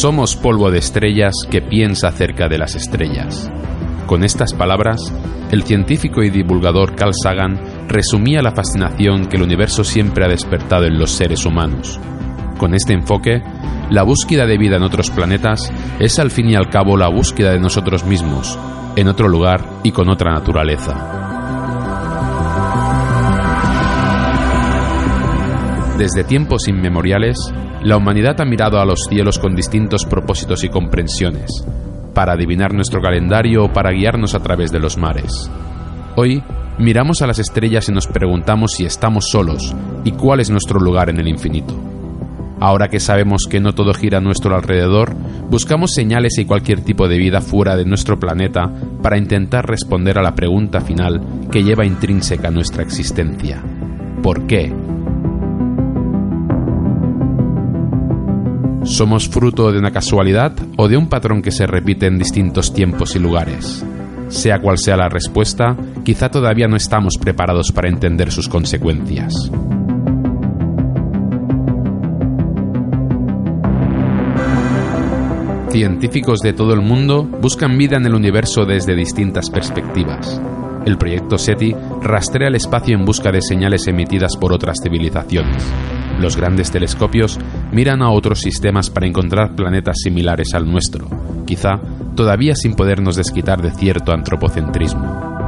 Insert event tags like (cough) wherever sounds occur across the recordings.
Somos polvo de estrellas que piensa acerca de las estrellas. Con estas palabras, el científico y divulgador Carl Sagan resumía la fascinación que el universo siempre ha despertado en los seres humanos. Con este enfoque, la búsqueda de vida en otros planetas es al fin y al cabo la búsqueda de nosotros mismos, en otro lugar y con otra naturaleza. Desde tiempos inmemoriales, la humanidad ha mirado a los cielos con distintos propósitos y comprensiones, para adivinar nuestro calendario o para guiarnos a través de los mares. Hoy, miramos a las estrellas y nos preguntamos si estamos solos y cuál es nuestro lugar en el infinito. Ahora que sabemos que no todo gira a nuestro alrededor, buscamos señales y cualquier tipo de vida fuera de nuestro planeta para intentar responder a la pregunta final que lleva intrínseca nuestra existencia. ¿Por qué? ¿Somos fruto de una casualidad o de un patrón que se repite en distintos tiempos y lugares? Sea cual sea la respuesta, quizá todavía no estamos preparados para entender sus consecuencias. Científicos de todo el mundo buscan vida en el universo desde distintas perspectivas. El proyecto SETI rastrea el espacio en busca de señales emitidas por otras civilizaciones. Los grandes telescopios miran a otros sistemas para encontrar planetas similares al nuestro, quizá todavía sin podernos desquitar de cierto antropocentrismo.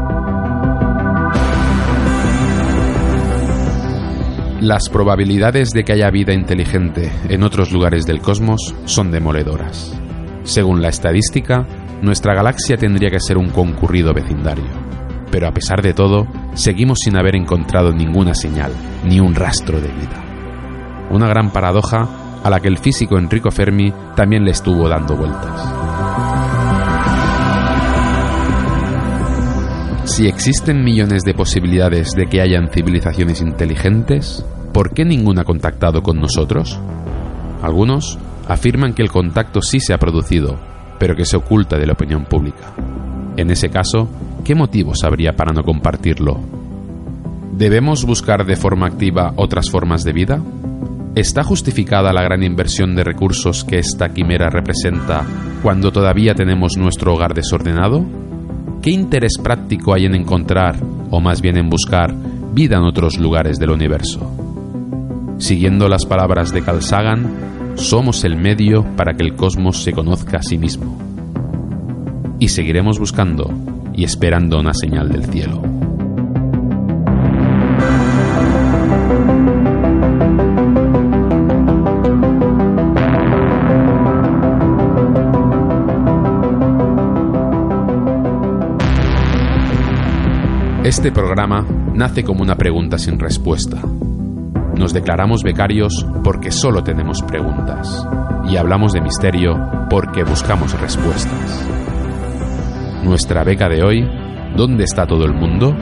Las probabilidades de que haya vida inteligente en otros lugares del cosmos son demoledoras. Según la estadística, nuestra galaxia tendría que ser un concurrido vecindario. Pero a pesar de todo, seguimos sin haber encontrado ninguna señal, ni un rastro de vida una gran paradoja a la que el físico Enrico Fermi también le estuvo dando vueltas. Si existen millones de posibilidades de que hayan civilizaciones inteligentes, ¿por qué ninguna ha contactado con nosotros? Algunos afirman que el contacto sí se ha producido, pero que se oculta de la opinión pública. En ese caso, ¿qué motivos habría para no compartirlo? ¿Debemos buscar de forma activa otras formas de vida? ¿Está justificada la gran inversión de recursos que esta quimera representa cuando todavía tenemos nuestro hogar desordenado? ¿Qué interés práctico hay en encontrar, o más bien en buscar, vida en otros lugares del universo? Siguiendo las palabras de Carl Sagan, somos el medio para que el cosmos se conozca a sí mismo. Y seguiremos buscando y esperando una señal del cielo. Este programa nace como una pregunta sin respuesta. Nos declaramos becarios porque solo tenemos preguntas y hablamos de misterio porque buscamos respuestas. Nuestra beca de hoy, ¿dónde está todo el mundo?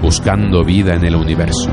Buscando vida en el universo.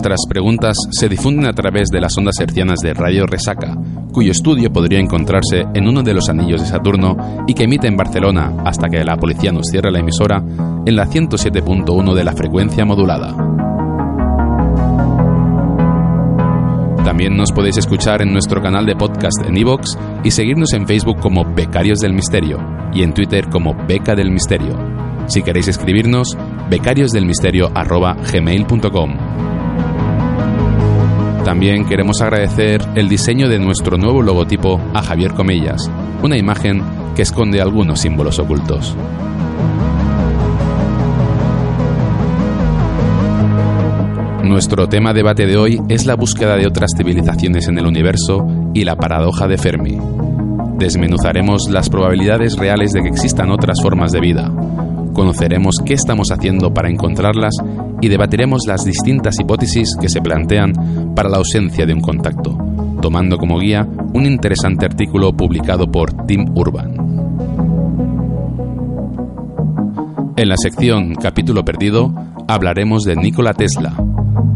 Nuestras preguntas se difunden a través de las ondas hercianas de Radio Resaca, cuyo estudio podría encontrarse en uno de los anillos de Saturno y que emite en Barcelona hasta que la policía nos cierre la emisora en la 107.1 de la frecuencia modulada. También nos podéis escuchar en nuestro canal de podcast en iVoox y seguirnos en Facebook como Becarios del Misterio y en Twitter como Beca del Misterio. Si queréis escribirnos, becariosdelmisterio.gmail.com. También queremos agradecer el diseño de nuestro nuevo logotipo a Javier Comellas, una imagen que esconde algunos símbolos ocultos. Nuestro tema debate de hoy es la búsqueda de otras civilizaciones en el universo y la paradoja de Fermi. Desmenuzaremos las probabilidades reales de que existan otras formas de vida. Conoceremos qué estamos haciendo para encontrarlas y debatiremos las distintas hipótesis que se plantean para la ausencia de un contacto, tomando como guía un interesante artículo publicado por Tim Urban. En la sección Capítulo Perdido hablaremos de Nikola Tesla.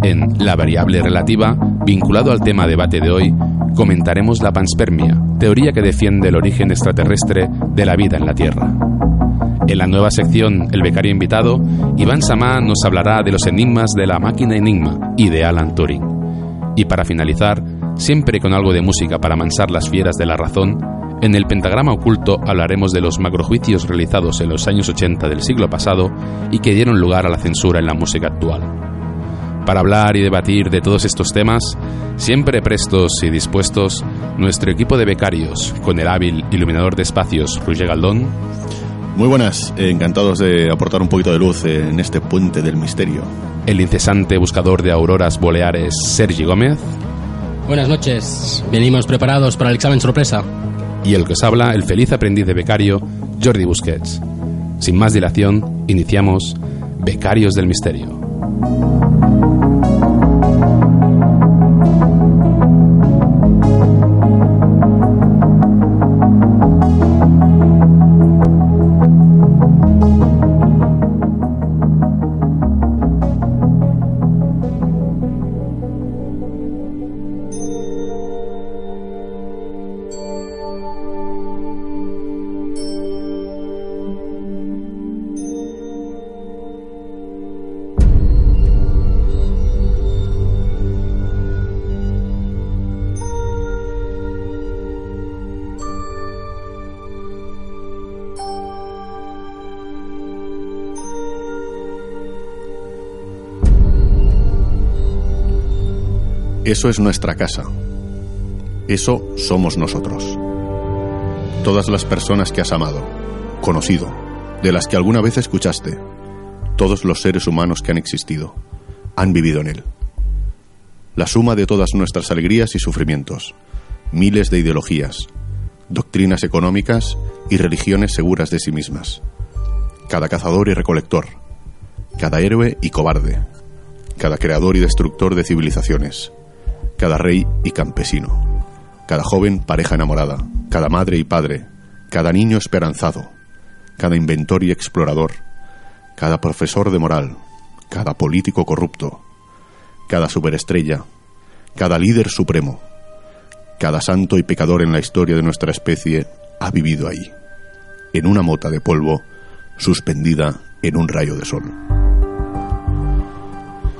En La variable relativa, vinculado al tema debate de hoy, comentaremos la panspermia, teoría que defiende el origen extraterrestre de la vida en la Tierra. En la nueva sección El becario invitado, Iván Samá nos hablará de los enigmas de la máquina Enigma y de Alan Turing. Y para finalizar, siempre con algo de música para mansar las fieras de la razón, en el pentagrama oculto hablaremos de los macrojuicios realizados en los años 80 del siglo pasado y que dieron lugar a la censura en la música actual. Para hablar y debatir de todos estos temas, siempre prestos y dispuestos, nuestro equipo de becarios, con el hábil iluminador de espacios Roger Galdón. Muy buenas, encantados de aportar un poquito de luz en este puente del misterio. El incesante buscador de auroras boleares Sergi Gómez. Buenas noches, venimos preparados para el examen sorpresa. Y el que os habla, el feliz aprendiz de becario, Jordi Busquets. Sin más dilación, iniciamos Becarios del Misterio. Eso es nuestra casa. Eso somos nosotros. Todas las personas que has amado, conocido, de las que alguna vez escuchaste, todos los seres humanos que han existido, han vivido en él. La suma de todas nuestras alegrías y sufrimientos, miles de ideologías, doctrinas económicas y religiones seguras de sí mismas. Cada cazador y recolector, cada héroe y cobarde, cada creador y destructor de civilizaciones, cada rey y campesino, cada joven pareja enamorada, cada madre y padre, cada niño esperanzado, cada inventor y explorador, cada profesor de moral, cada político corrupto, cada superestrella, cada líder supremo, cada santo y pecador en la historia de nuestra especie ha vivido ahí, en una mota de polvo suspendida en un rayo de sol.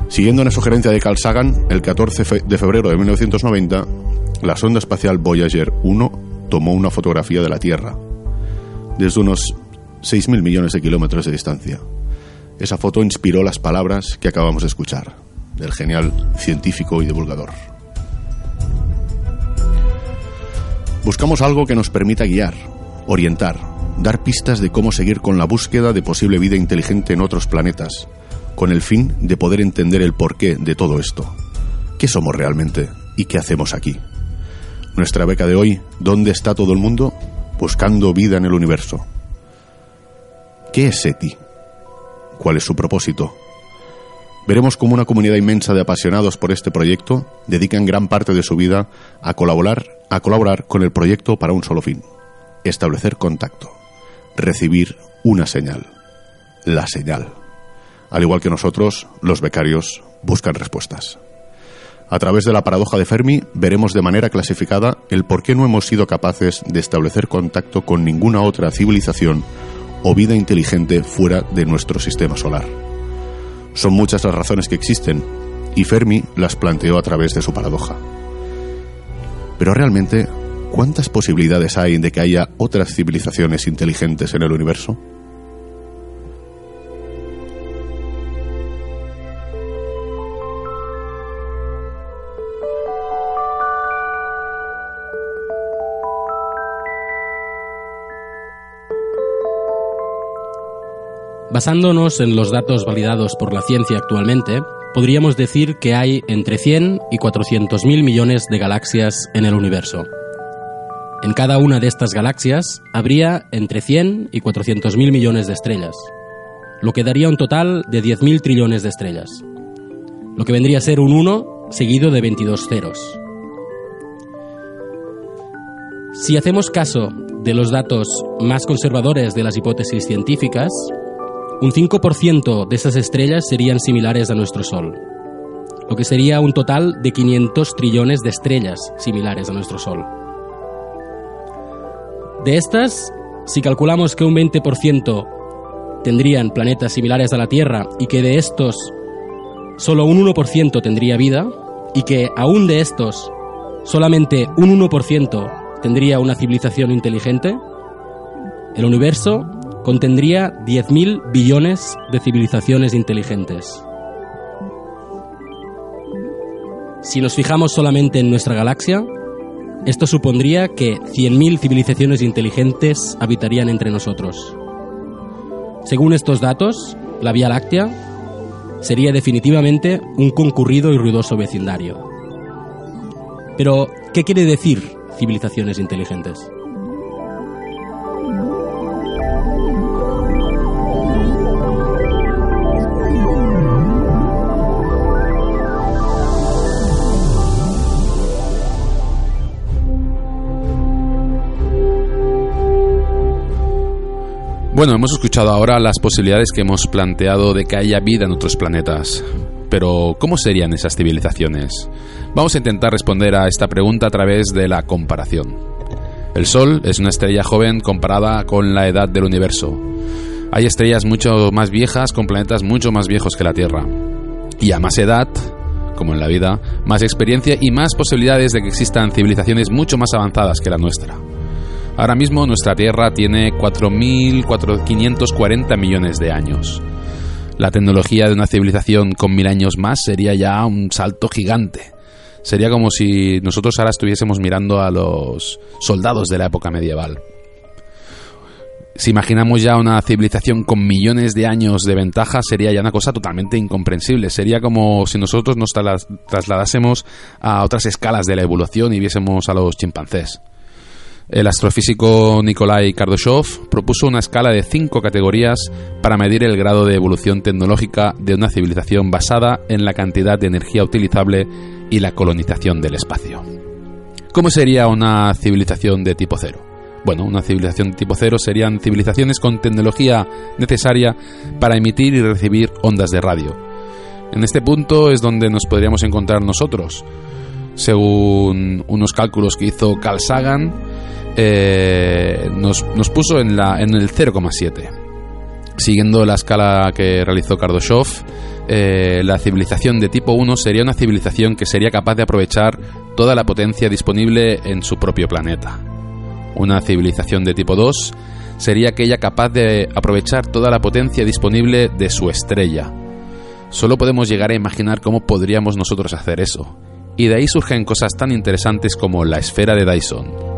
Siguiendo una sugerencia de Carl Sagan, el 14 de febrero de 1990, la sonda espacial Voyager 1 tomó una fotografía de la Tierra desde unos 6.000 millones de kilómetros de distancia. Esa foto inspiró las palabras que acabamos de escuchar del genial científico y divulgador. Buscamos algo que nos permita guiar, orientar, dar pistas de cómo seguir con la búsqueda de posible vida inteligente en otros planetas, con el fin de poder entender el porqué de todo esto. ¿Qué somos realmente y qué hacemos aquí? Nuestra beca de hoy, ¿dónde está todo el mundo? Buscando vida en el universo. ¿Qué es SETI? ¿Cuál es su propósito? Veremos cómo una comunidad inmensa de apasionados por este proyecto dedican gran parte de su vida a colaborar, a colaborar con el proyecto para un solo fin, establecer contacto, recibir una señal, la señal. Al igual que nosotros, los becarios buscan respuestas. A través de la paradoja de Fermi veremos de manera clasificada el por qué no hemos sido capaces de establecer contacto con ninguna otra civilización o vida inteligente fuera de nuestro sistema solar. Son muchas las razones que existen y Fermi las planteó a través de su paradoja. Pero realmente, ¿cuántas posibilidades hay de que haya otras civilizaciones inteligentes en el universo? Basándonos en los datos validados por la ciencia actualmente, podríamos decir que hay entre 100 y 400 mil millones de galaxias en el universo. En cada una de estas galaxias habría entre 100 y 400 mil millones de estrellas, lo que daría un total de 10.000 trillones de estrellas, lo que vendría a ser un 1 seguido de 22 ceros. Si hacemos caso de los datos más conservadores de las hipótesis científicas, un 5% de esas estrellas serían similares a nuestro Sol, lo que sería un total de 500 trillones de estrellas similares a nuestro Sol. De estas, si calculamos que un 20% tendrían planetas similares a la Tierra y que de estos solo un 1% tendría vida, y que aún de estos solamente un 1% tendría una civilización inteligente, el universo contendría 10.000 billones de civilizaciones inteligentes. Si nos fijamos solamente en nuestra galaxia, esto supondría que 100.000 civilizaciones inteligentes habitarían entre nosotros. Según estos datos, la Vía Láctea sería definitivamente un concurrido y ruidoso vecindario. Pero, ¿qué quiere decir civilizaciones inteligentes? Bueno, hemos escuchado ahora las posibilidades que hemos planteado de que haya vida en otros planetas. Pero, ¿cómo serían esas civilizaciones? Vamos a intentar responder a esta pregunta a través de la comparación. El Sol es una estrella joven comparada con la edad del universo. Hay estrellas mucho más viejas con planetas mucho más viejos que la Tierra. Y a más edad, como en la vida, más experiencia y más posibilidades de que existan civilizaciones mucho más avanzadas que la nuestra. Ahora mismo nuestra Tierra tiene 4.540 millones de años. La tecnología de una civilización con mil años más sería ya un salto gigante. Sería como si nosotros ahora estuviésemos mirando a los soldados de la época medieval. Si imaginamos ya una civilización con millones de años de ventaja, sería ya una cosa totalmente incomprensible. Sería como si nosotros nos trasladásemos a otras escalas de la evolución y viésemos a los chimpancés. El astrofísico Nikolai Kardashev propuso una escala de cinco categorías para medir el grado de evolución tecnológica de una civilización basada en la cantidad de energía utilizable y la colonización del espacio. ¿Cómo sería una civilización de tipo cero? Bueno, una civilización de tipo cero serían civilizaciones con tecnología necesaria para emitir y recibir ondas de radio. En este punto es donde nos podríamos encontrar nosotros. Según unos cálculos que hizo Carl Sagan, eh, nos, puso en, la, en el 0,7. Siguiendo la escala que realizó Kardashev, eh, la civilización de tipo 1 sería una civilización que sería capaz de aprovechar toda la potencia disponible en su propio planeta. Una civilización de tipo 2 sería aquella capaz de aprovechar toda la potencia disponible de su estrella. Solo podemos llegar a imaginar cómo podríamos nosotros hacer eso. Y de ahí surgen cosas tan interesantes como la esfera de Dyson,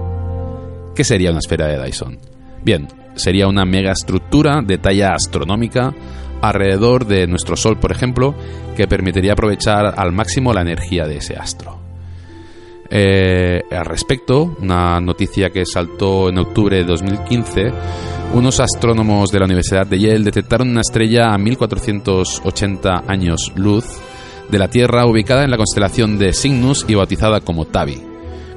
¿Qué sería una esfera de Dyson? Bien, sería una megaestructura de talla astronómica alrededor de nuestro Sol, por ejemplo, que permitiría aprovechar al máximo la energía de ese astro. Eh, al respecto, una noticia que saltó en octubre de 2015, unos astrónomos de la Universidad de Yale detectaron una estrella a 1480 años luz de la Tierra ubicada en la constelación de Cygnus y bautizada como Tabi,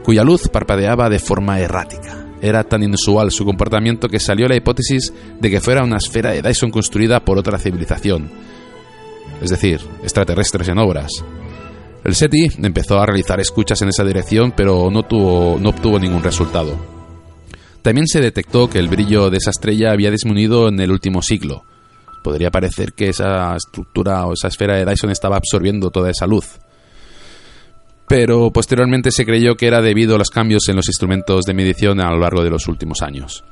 cuya luz parpadeaba de forma errática. Era tan inusual su comportamiento que salió la hipótesis de que fuera una esfera de Dyson construida por otra civilización, es decir, extraterrestres en obras. El SETI empezó a realizar escuchas en esa dirección, pero no, tuvo, no obtuvo ningún resultado. También se detectó que el brillo de esa estrella había disminuido en el último siglo. Podría parecer que esa estructura o esa esfera de Dyson estaba absorbiendo toda esa luz pero posteriormente se creyó que era debido a los cambios en los instrumentos de medición a lo largo de los últimos años.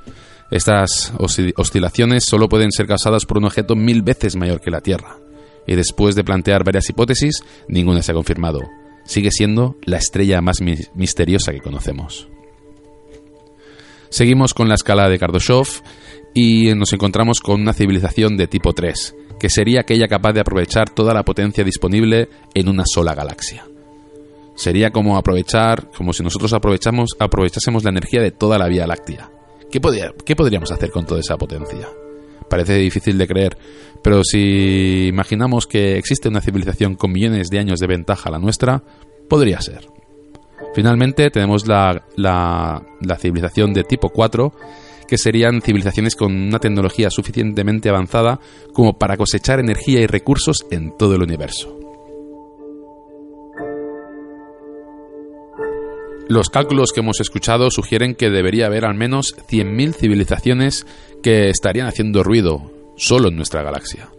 Estas oscilaciones solo pueden ser causadas por un objeto mil veces mayor que la Tierra, y después de plantear varias hipótesis, ninguna se ha confirmado. Sigue siendo la estrella más misteriosa que conocemos. Seguimos con la escala de Kardashev y nos encontramos con una civilización de tipo 3, que sería aquella capaz de aprovechar toda la potencia disponible en una sola galaxia. Sería como aprovechar, como si nosotros aprovechamos, aprovechásemos la energía de toda la Vía Láctea. ¿Qué, ¿Qué podríamos hacer con toda esa potencia? Parece difícil de creer, pero si imaginamos que existe una civilización con millones de años de ventaja a la nuestra, podría ser. Finalmente tenemos la, la, la civilización de tipo 4, que serían civilizaciones con una tecnología suficientemente avanzada como para cosechar energía y recursos en todo el universo. Los cálculos que hemos escuchado sugieren que debería haber al menos 100.000 civilizaciones que estarían haciendo ruido solo en nuestra galaxia.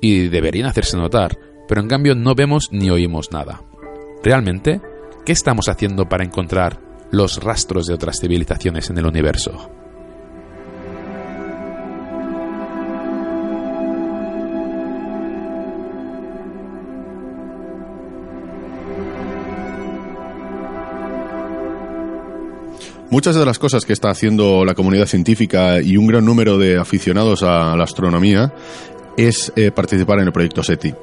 Y deberían hacerse notar, pero en cambio no vemos ni oímos nada. ¿Realmente? ¿Qué estamos haciendo para encontrar los rastros de otras civilizaciones en el universo? Muchas de las cosas que está haciendo la comunidad científica y un gran número de aficionados a la astronomía es eh, participar en el proyecto SETI.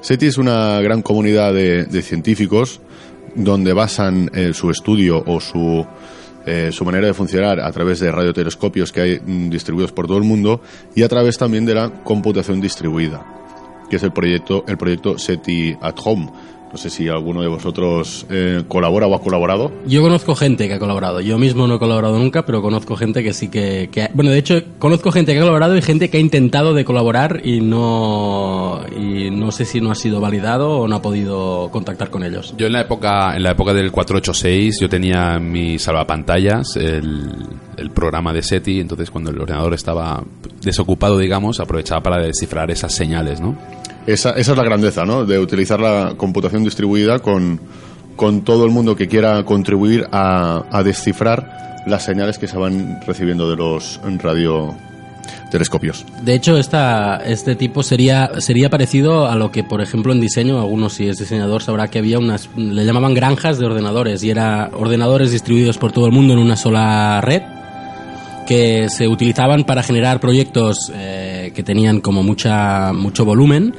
SETI es una gran comunidad de, científicos donde basan eh, su estudio o su, eh, su manera de funcionar a través de radiotelescopios que hay mm, distribuidos por todo el mundo y a través también de la computación distribuida, que es el proyecto, el proyecto SETI at Home no sé si alguno de vosotros eh, colabora o ha colaborado. Yo conozco gente que ha colaborado. Yo mismo no he colaborado nunca, pero conozco gente que sí que, Bueno, de hecho, conozco gente que ha colaborado y gente que ha intentado de colaborar y no... Y no sé si no ha sido validado o no ha podido contactar con ellos. Yo en la época, en la época del 486 yo tenía mi salvapantallas, el, el programa de SETI, entonces cuando el ordenador estaba desocupado, digamos, aprovechaba para descifrar esas señales, ¿no? Esa, esa es la grandeza, ¿no? De utilizar la computación distribuida con, con todo el mundo que quiera contribuir a, descifrar las señales que se van recibiendo de los radiotelescopios. De hecho, esta, este tipo sería, sería parecido a lo que, por ejemplo, en diseño, algunos si es diseñador sabrá que había unas, le llamaban granjas de ordenadores y era ordenadores distribuidos por todo el mundo en una sola red que se utilizaban para generar proyectos eh, que tenían como mucha, mucho volumen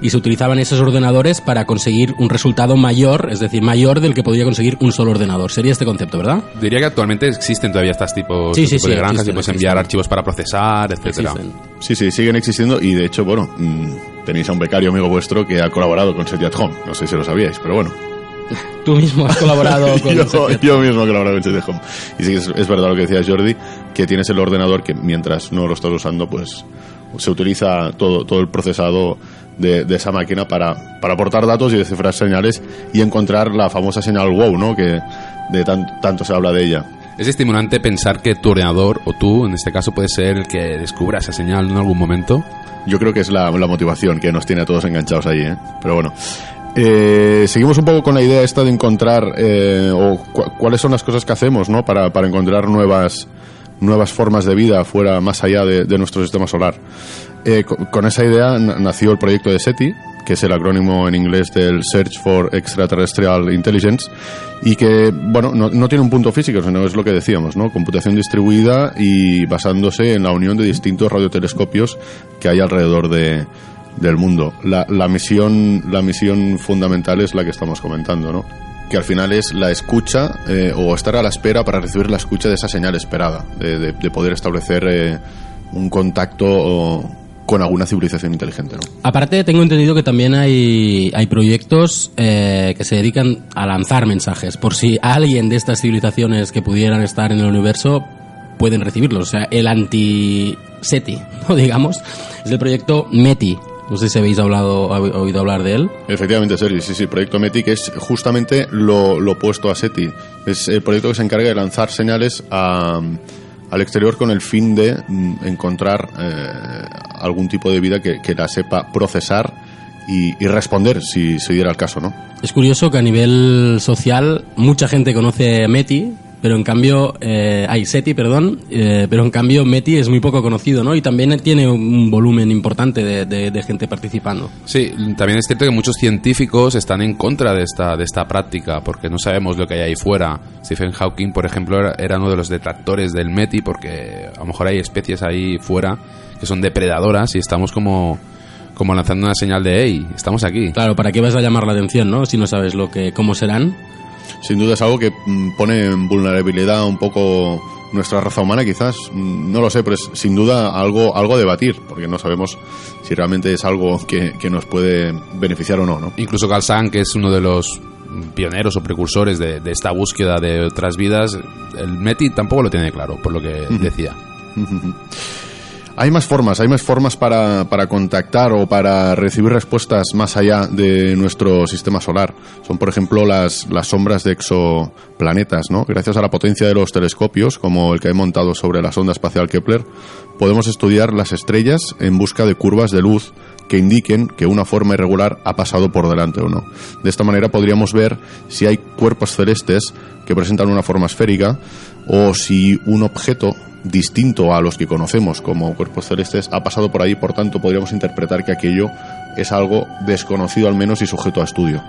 y se utilizaban esos ordenadores para conseguir un resultado mayor, es decir, mayor del que podría conseguir un solo ordenador. Sería este concepto, ¿verdad? Diría que actualmente existen todavía estos tipos, este de granjas y puedes enviar archivos para procesar, etcétera. Sí, sí, siguen existiendo y de hecho, bueno, mm, tenéis a un becario amigo vuestro que ha colaborado con SETI at Home. No sé si lo sabíais, pero bueno. (laughs) Tú mismo has colaborado (laughs) con yo, yo mismo he colaborado con SETI Home. Y sí que es, verdad lo que decía Jordi, que tienes el ordenador que mientras no lo estás usando, pues se utiliza todo, todo el procesado de, esa máquina para, para, aportar datos y descifrar señales y encontrar la famosa señal WOW, ¿no? Que de tanto se habla de ella. Es estimulante pensar que tu ordenador, o tú en este caso, puede ser el que descubra esa señal en algún momento. Yo creo que es la, la motivación que nos tiene a todos enganchados allí, ¿eh? Pero bueno. Eh, seguimos un poco con la idea esta de encontrar eh, o cuáles son las cosas que hacemos ¿no? para, para encontrar nuevas, nuevas formas de vida fuera, más allá de, nuestro sistema solar. Eh, con, esa idea nació el proyecto de SETI, que es el acrónimo en inglés del Search for Extraterrestrial Intelligence, y que, bueno, no, tiene un punto físico, sino es lo que decíamos, ¿no? Computación distribuida y basándose en la unión de distintos radiotelescopios que hay alrededor de, del mundo. La, misión, la misión fundamental es la que estamos comentando, ¿no? que al final es la escucha eh, o estar a la espera para recibir la escucha de esa señal esperada, de, de, poder establecer eh, un contacto con alguna civilización inteligente. ¿no? Aparte, tengo entendido que también hay, hay proyectos eh, que se dedican a lanzar mensajes, por si alguien de estas civilizaciones que pudieran estar en el universo pueden recibirlos. O sea, el anti-SETI, (laughs) ¿no? digamos, es el proyecto METI, no sé si habéis hablado, oído hablar de él. Efectivamente, Sergi, sí, sí, el proyecto METI, que es justamente lo, opuesto a SETI. Es el proyecto que se encarga de lanzar señales al exterior con el fin de mm, encontrar eh, algún tipo de vida que, la sepa procesar y, y, responder si se diera el caso, ¿no? Es curioso que a nivel social mucha gente conoce METI, pero en cambio, eh, hay SETI, perdón, eh, pero en cambio METI es muy poco conocido, ¿no? Y también tiene un volumen importante de, gente participando. Sí, también es cierto que muchos científicos están en contra de esta, de esta práctica, porque no sabemos lo que hay ahí fuera. Stephen Hawking, por ejemplo, era, uno de los detractores del METI, porque a lo mejor hay especies ahí fuera que son depredadoras y estamos como como lanzando una señal de hey, estamos aquí. Claro, ¿para qué vas a llamar la atención, no? Si no sabes lo que, cómo serán. Sin duda es algo que mm, pone en vulnerabilidad un poco nuestra raza humana, quizás. Mm, No lo sé, pero es sin duda algo, algo a debatir, porque no sabemos si realmente es algo que, que nos puede beneficiar o no, ¿no? Incluso Carl Sagan, que es uno de los pioneros o precursores de, de esta búsqueda de otras vidas, el METI tampoco lo tiene claro, por lo que decía. Hay más formas, hay más formas para, para contactar o para recibir respuestas más allá de nuestro sistema solar. Son, por ejemplo, las, las sombras de exoplanetas, ¿no? Gracias a la potencia de los telescopios, como el que he montado sobre la sonda espacial Kepler, podemos estudiar las estrellas en busca de curvas de luz que indiquen que una forma irregular ha pasado por delante o no. De esta manera podríamos ver si hay cuerpos celestes que presentan una forma esférica o si un objeto distinto a los que conocemos como cuerpos celestes ha pasado por ahí, por tanto podríamos interpretar que aquello es algo desconocido al menos y sujeto a estudio.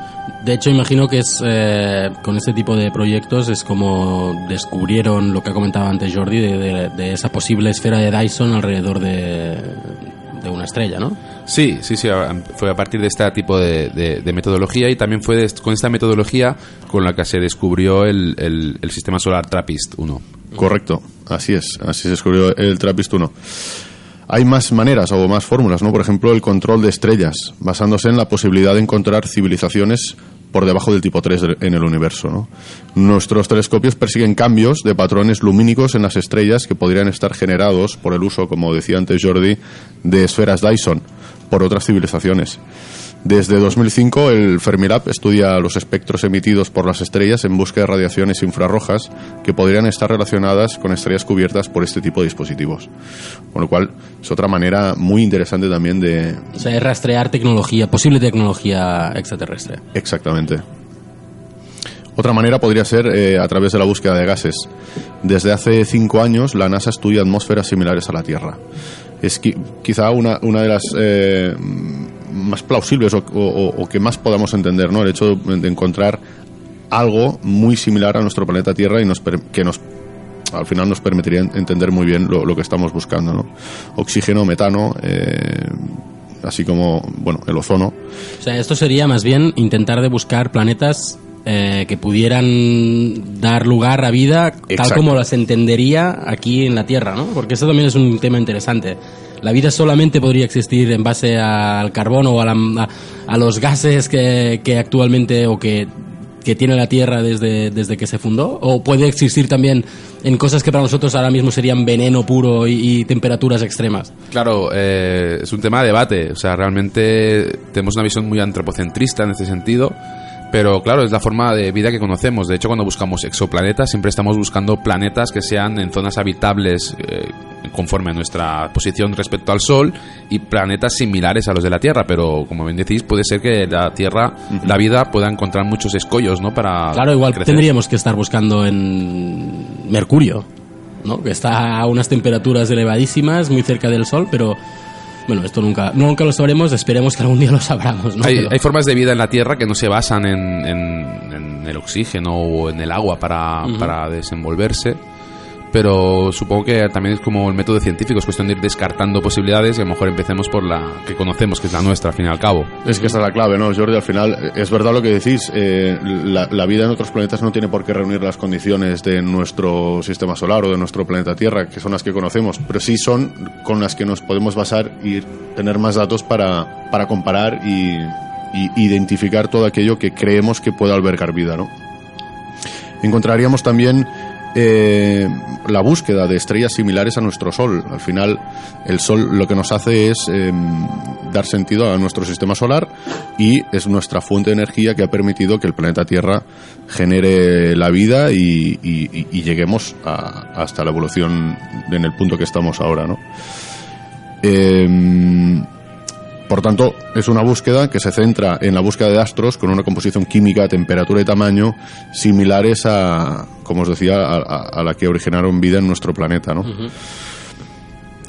De hecho, imagino que es eh, con este tipo de proyectos es como descubrieron lo que ha comentado antes Jordi de, esa posible esfera de Dyson alrededor de, de una estrella, ¿no? Sí, sí, sí, fue a partir de este tipo de, de- metodología y también fue con esta metodología con la que se descubrió el, el- sistema solar TRAPPIST-1. Corrececto, así es, así se descubrió el Trappist 1. Hay más maneras o más fórmulas, ¿no? Por ejemplo, el control de estrellas, basándose en la posibilidad de encontrar civilizaciones por debajo del tipo 3 de- en el universo. Nuestros telescopios persiguen cambios de patrones lumínicos en las estrellas que podrían estar generados por el uso, como decía antes Jordi, de esferas Dyson por otras civilizaciones. Desde 2005, el Fermilab estudia los espectros emitidos por las estrellas en busca de radiaciones infrarrojas que podrían estar relacionadas con estrellas cubiertas por este tipo de dispositivos. Con lo cual, es otra manera muy interesante también de... O sea, es rastrear tecnología, posible tecnología extraterrestre. Exactamente. Otra manera podría ser eh, a través de la búsqueda de gases. Desde hace cinco años, la NASA estudia atmósferas similares a la Tierra. Es qui- quizá una, una de las eh, más plausibles o, que más podamos entender, ¿no? El hecho de encontrar algo muy similar a nuestro planeta Tierra y nos que nos al final nos permitiría en- entender muy bien lo, lo que estamos buscando, ¿no? Oxígeno, metano, eh, así como, bueno, el ozono. O sea, esto sería más bien intentar de buscar planetas eh, que pudieran dar lugar a vida tal Exacto. como las entendería aquí en la Tierra, ¿no? Porque esto también es un tema interesante. La vida solamente podría existir en base al carbono o a, la- a- a los gases que, que actualmente o que, que tiene la Tierra desde, desde que se fundó, o puede existir también en cosas que para nosotros ahora mismo serían veneno puro y, y temperaturas extremas. Claro, eh, es un tema de debate. O sea, realmente tenemos una visión muy antropocentrista en este sentido. Pero claro, es la forma de vida que conocemos. De hecho, cuando buscamos exoplanetas, siempre estamos buscando planetas que sean en zonas habitables eh, conforme a nuestra posición respecto al Sol y planetas similares a los de la Tierra. Pero como bien decís, puede ser que la Tierra, la vida, pueda encontrar muchos escollos, ¿no? Para Claro, igual crecer. tendríamos que estar buscando en Mercurio, ¿no? Que está a unas temperaturas elevadísimas, muy cerca del Sol, pero bueno, esto nunca, nunca lo sabremos, esperemos que algún día lo sabramos, ¿no? Hay, Pero- hay formas de vida en la Tierra que no se basan en, en- en el oxígeno o en el agua para, para desenvolverse. Pero supongo que también es como el método científico, es cuestión de ir descartando posibilidades y a lo mejor empecemos por la que conocemos, que es la nuestra, al fin y al cabo. Es que esa es la clave, ¿no, Jordi? Al final, es verdad lo que decís, eh, la, la vida en otros planetas no tiene por qué reunir las condiciones de nuestro sistema solar o de nuestro planeta Tierra, que son las que conocemos, pero sí son con las que nos podemos basar y tener más datos para, para comparar y, y identificar todo aquello que creemos que puede albergar vida, ¿no? encontraríamos también eh, la búsqueda de estrellas similares a nuestro Sol. Al final, el Sol lo que nos hace es eh, dar sentido a nuestro sistema solar y es nuestra fuente de energía que ha permitido que el planeta Tierra genere la vida y, lleguemos hasta la evolución en el punto que estamos ahora, ¿no? Em, por tanto, es una búsqueda que se centra en la búsqueda de astros con una composición química, temperatura y tamaño similares a, como os decía, a, la que originaron vida en nuestro planeta. ¿no?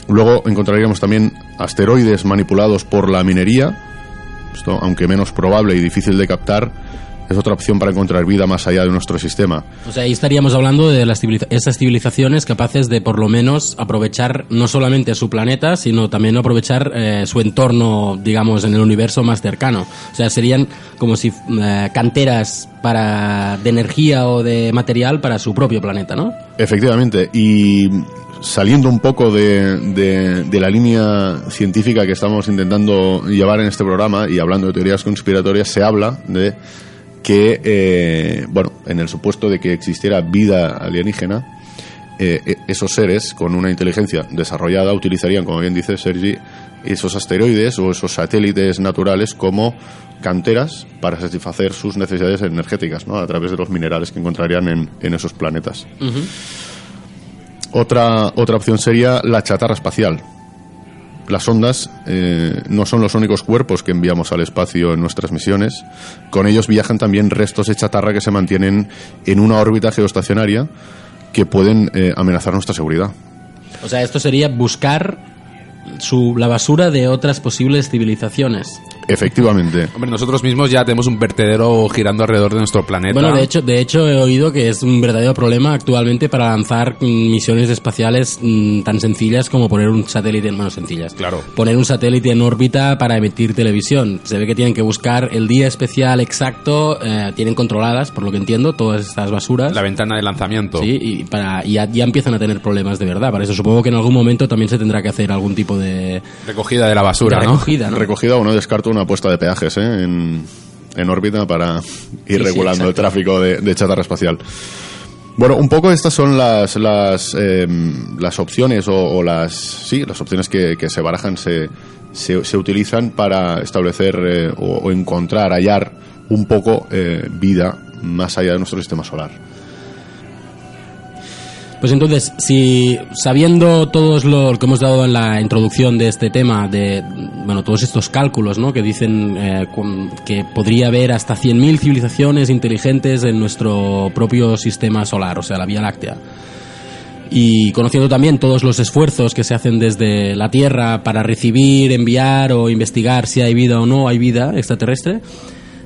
Luego encontraríamos también asteroides manipulados por la minería, esto, aunque menos probable y difícil de captar, es otra opción para encontrar vida más allá de nuestro sistema. O sea, ahí estaríamos hablando de las civiliza- esas civilizaciones capaces de por lo menos aprovechar no solamente su planeta, sino también aprovechar eh, su entorno, digamos, en el universo más cercano. O sea, serían como si eh, canteras para de energía o de material para su propio planeta, ¿no? Efectivamente, y saliendo un poco de, de- de la línea científica que estamos intentando llevar en este programa y hablando de teorías conspiratorias, se habla de que, eh, bueno, en el supuesto de que existiera vida alienígena, eh, e- esos seres con una inteligencia desarrollada utilizarían, como bien dice Sergi, esos asteroides o esos satélites naturales como canteras para satisfacer sus necesidades energéticas, ¿no? A través de los minerales que encontrarían en, en esos planetas. Otra, otra opción sería la chatarra espacial. Las ondas eh, no son los únicos cuerpos que enviamos al espacio en nuestras misiones. Con ellos viajan también restos de chatarra que se mantienen en una órbita geoestacionaria que pueden eh, amenazar nuestra seguridad. O sea, esto sería buscar su, la basura de otras posibles civilizaciones. Efectivamente. (laughs) Hombre, nosotros mismos ya tenemos un vertedero girando alrededor de nuestro planeta. Bueno, de hecho, de hecho he oído que es un verdadero problema actualmente para lanzar misiones espaciales mm, tan sencillas como poner un satélite en manos sencillas. Claro. Poner un satélite en órbita para emitir televisión. Se ve que tienen que buscar el día especial exacto, eh, tienen controladas, por lo que entiendo, todas estas basuras. la ventana de lanzamiento. Sí, y, para, y ya, ya empiezan a tener problemas de verdad. Para eso supongo que en algún momento también se tendrá que hacer algún tipo de, Recogida de la basura, de ¿no? recogida, ¿no? Recogida o no descarto una apuesta de peajes ¿eh? en, en órbita para ir sí, regulando el tráfico de, de chatarra espacial. Bueno, un poco estas son las las, em, las opciones o, o las sí las opciones que, que se barajan se, se, se utilizan para establecer eh, o, o encontrar hallar un poco eh, vida más allá de nuestro sistema solar. Pues entonces, si sabiendo todos lo que hemos dado en la introducción de este tema, de bueno, todos estos cálculos, ¿no? Que dicen eh, que podría haber hasta 100.000 civilizaciones inteligentes en nuestro propio sistema solar, o sea, la Vía Láctea. Y conociendo también todos los esfuerzos que se hacen desde la Tierra para recibir, enviar o investigar si hay vida o no hay vida extraterrestre,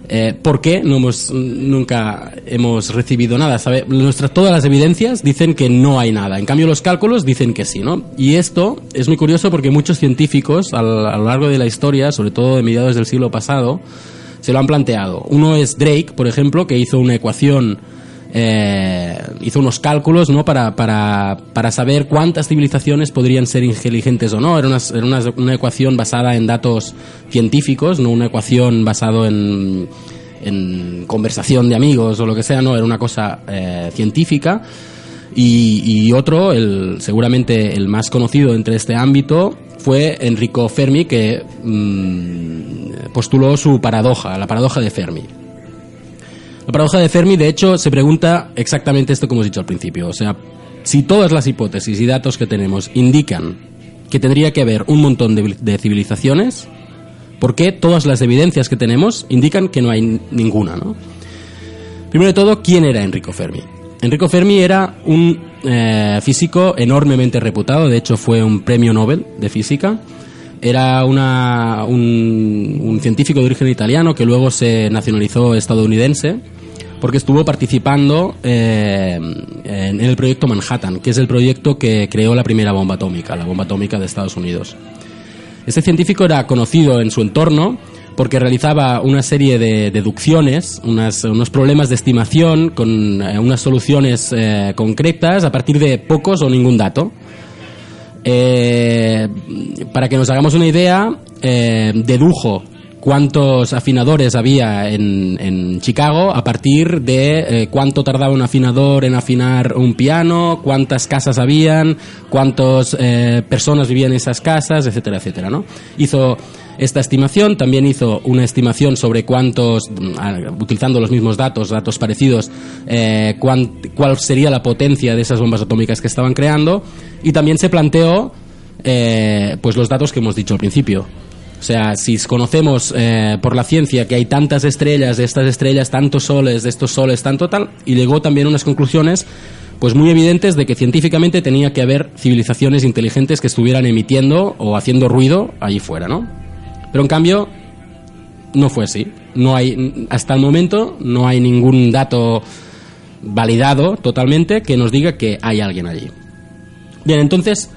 eh, ¿por qué no hemos, nunca hemos recibido nada? Nuestras, todas las evidencias dicen que no hay nada. En cambio, los cálculos dicen que sí, ¿no? Y esto es muy curioso porque muchos científicos a lo largo de la historia, sobre todo de mediados del siglo pasado, se lo han planteado. Uno es Drake, por ejemplo, que hizo una ecuación eh, hizo unos cálculos ¿no? para, para, para saber cuántas civilizaciones podrían ser inteligentes o no. Era, una, era una, una ecuación basada en datos científicos, no una ecuación basada en, en conversación de amigos o lo que sea, no, era una cosa eh, científica. Y, otro, el, seguramente el más conocido entre este ámbito, fue Enrico Fermi, que mm, postuló su paradoja, la paradoja de Fermi. La paradoja de Fermi, de hecho, se pregunta exactamente esto que hemos dicho al principio. O sea, si todas las hipótesis y datos que tenemos indican que tendría que haber un montón de, de civilizaciones, ¿por qué todas las evidencias que tenemos indican que no hay ninguna? ¿no? Primero de todo, ¿quién era Enrico Fermi? Enrico Fermi era un eh, físico enormemente reputado, de hecho fue un premio Nobel de física. Era un, un científico de origen italiano que luego se nacionalizó estadounidense porque estuvo participando eh, en el proyecto Manhattan, que es el proyecto que creó la primera bomba atómica, la bomba atómica de Estados Unidos. Este científico era conocido en su entorno porque realizaba una serie de deducciones, unas- unos problemas de estimación con eh, unas soluciones eh, concretas a partir de pocos o ningún dato. Eh, para que nos hagamos una idea, eh, dedujo cuántos afinadores había en, en Chicago a partir de eh, cuánto tardaba un afinador en afinar un piano, cuántas casas habían, cuántas personas vivían en esas casas, etcétera, etcétera, ¿no? Hizo esta estimación, también hizo una estimación sobre cuántos, mm, ah, utilizando los mismos datos, datos parecidos, eh, cuál sería la potencia de esas bombas atómicas que estaban creando, y también se planteó eh, pues los datos que hemos dicho al principio. O sea, si conocemos eh, por la ciencia que hay tantas estrellas, de estas estrellas, tantos soles, de estos soles, tanto tal, y llegó también unas conclusiones pues muy evidentes de que científicamente tenía que haber civilizaciones inteligentes que estuvieran emitiendo o haciendo ruido allí fuera, ¿no? Pero en cambio, no fue así. No hay, hasta el momento no hay ningún dato validado totalmente que nos diga que hay alguien allí. Bien, entonces,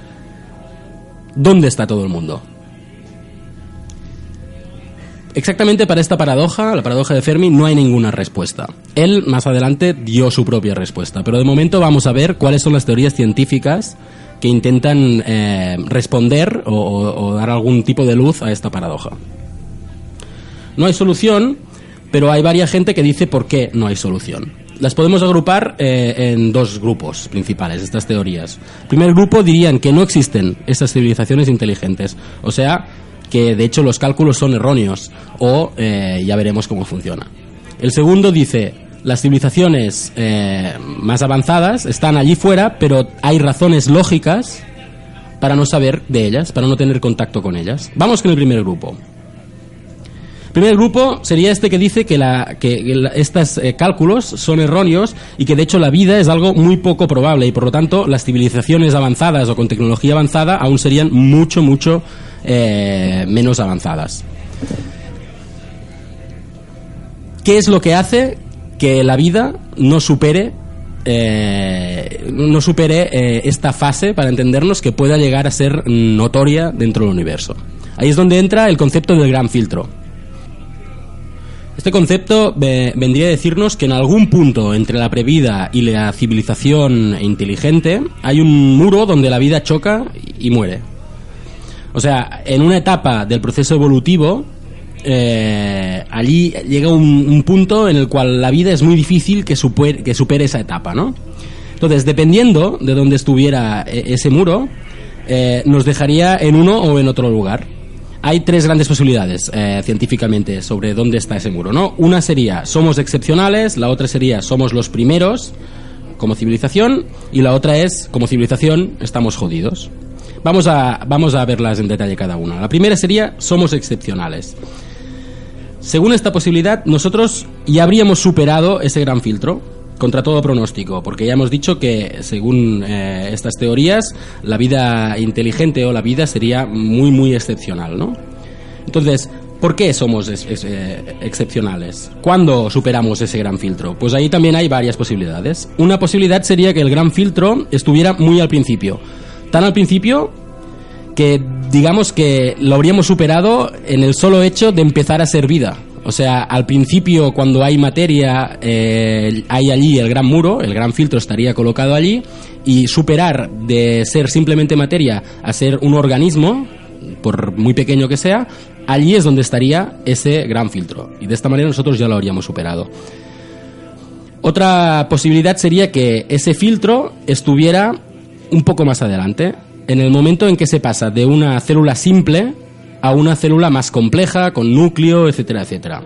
¿dónde está todo el mundo? Exactamente para esta paradoja, la paradoja de Fermi, no hay ninguna respuesta. Él más adelante dio su propia respuesta, pero de momento vamos a ver cuáles son las teorías científicas que intentan eh, responder o, dar algún tipo de luz a esta paradoja. No hay solución, pero hay varias gente que dice por qué no hay solución. Las podemos agrupar eh, en dos grupos principales, estas teorías. El primer grupo dirían que no existen estas civilizaciones inteligentes, o sea, que de hecho los cálculos son erróneos, o eh, ya veremos cómo funciona. El segundo dice, las civilizaciones eh, más avanzadas están allí fuera, pero hay razones lógicas para no saber de ellas, para no tener contacto con ellas. Vamos con el primer grupo. El primer grupo sería este que dice que, la, estos eh, cálculos son erróneos y que de hecho la vida es algo muy poco probable y por lo tanto las civilizaciones avanzadas o con tecnología avanzada aún serían mucho, mucho eh, menos avanzadas. ¿Qué es lo que hace que la vida no supere eh, no supere eh, esta fase para entendernos que pueda llegar a ser notoria dentro del universo. Ahí es donde entra el concepto del gran filtro. Este concepto vendría a decirnos que en algún punto entre la previda y la civilización inteligente hay un muro donde la vida choca y muere. O sea, en una etapa del proceso evolutivo, eh, allí llega un, un, punto en el cual la vida es muy difícil que supere, esa etapa, ¿no? Entonces, dependiendo de dónde estuviera e, ese muro, eh, nos dejaría en uno o en otro lugar. Hay tres grandes posibilidades eh, científicamente sobre dónde está ese muro, ¿no? Una sería somos excepcionales, la otra sería somos los primeros como civilización y la otra es como civilización estamos jodidos. Vamos a, vamos a verlas en detalle cada una. La primera sería somos excepcionales. Según esta posibilidad, nosotros ya habríamos superado ese gran filtro contra todo pronóstico, porque ya hemos dicho que según eh, estas teorías, la vida inteligente o la vida sería muy, muy excepcional, ¿no? Entonces, ¿por qué somos eh, excepcionales? ¿Cuándo superamos ese gran filtro? Pues ahí también hay varias posibilidades. Una posibilidad sería que el gran filtro estuviera muy al principio. Tan al principio que digamos que lo habríamos superado en el solo hecho de empezar a ser vida. O sea, al principio, cuando hay materia, eh, hay allí el gran muro, el gran filtro estaría colocado allí, y superar de ser simplemente materia a ser un organismo, por muy pequeño que sea, allí es donde estaría ese gran filtro. Y de esta manera nosotros ya lo habríamos superado. Otra posibilidad sería que ese filtro estuviera un poco más adelante, en el momento en que se pasa de una célula simple a una célula más compleja, con núcleo, etcétera, etcétera.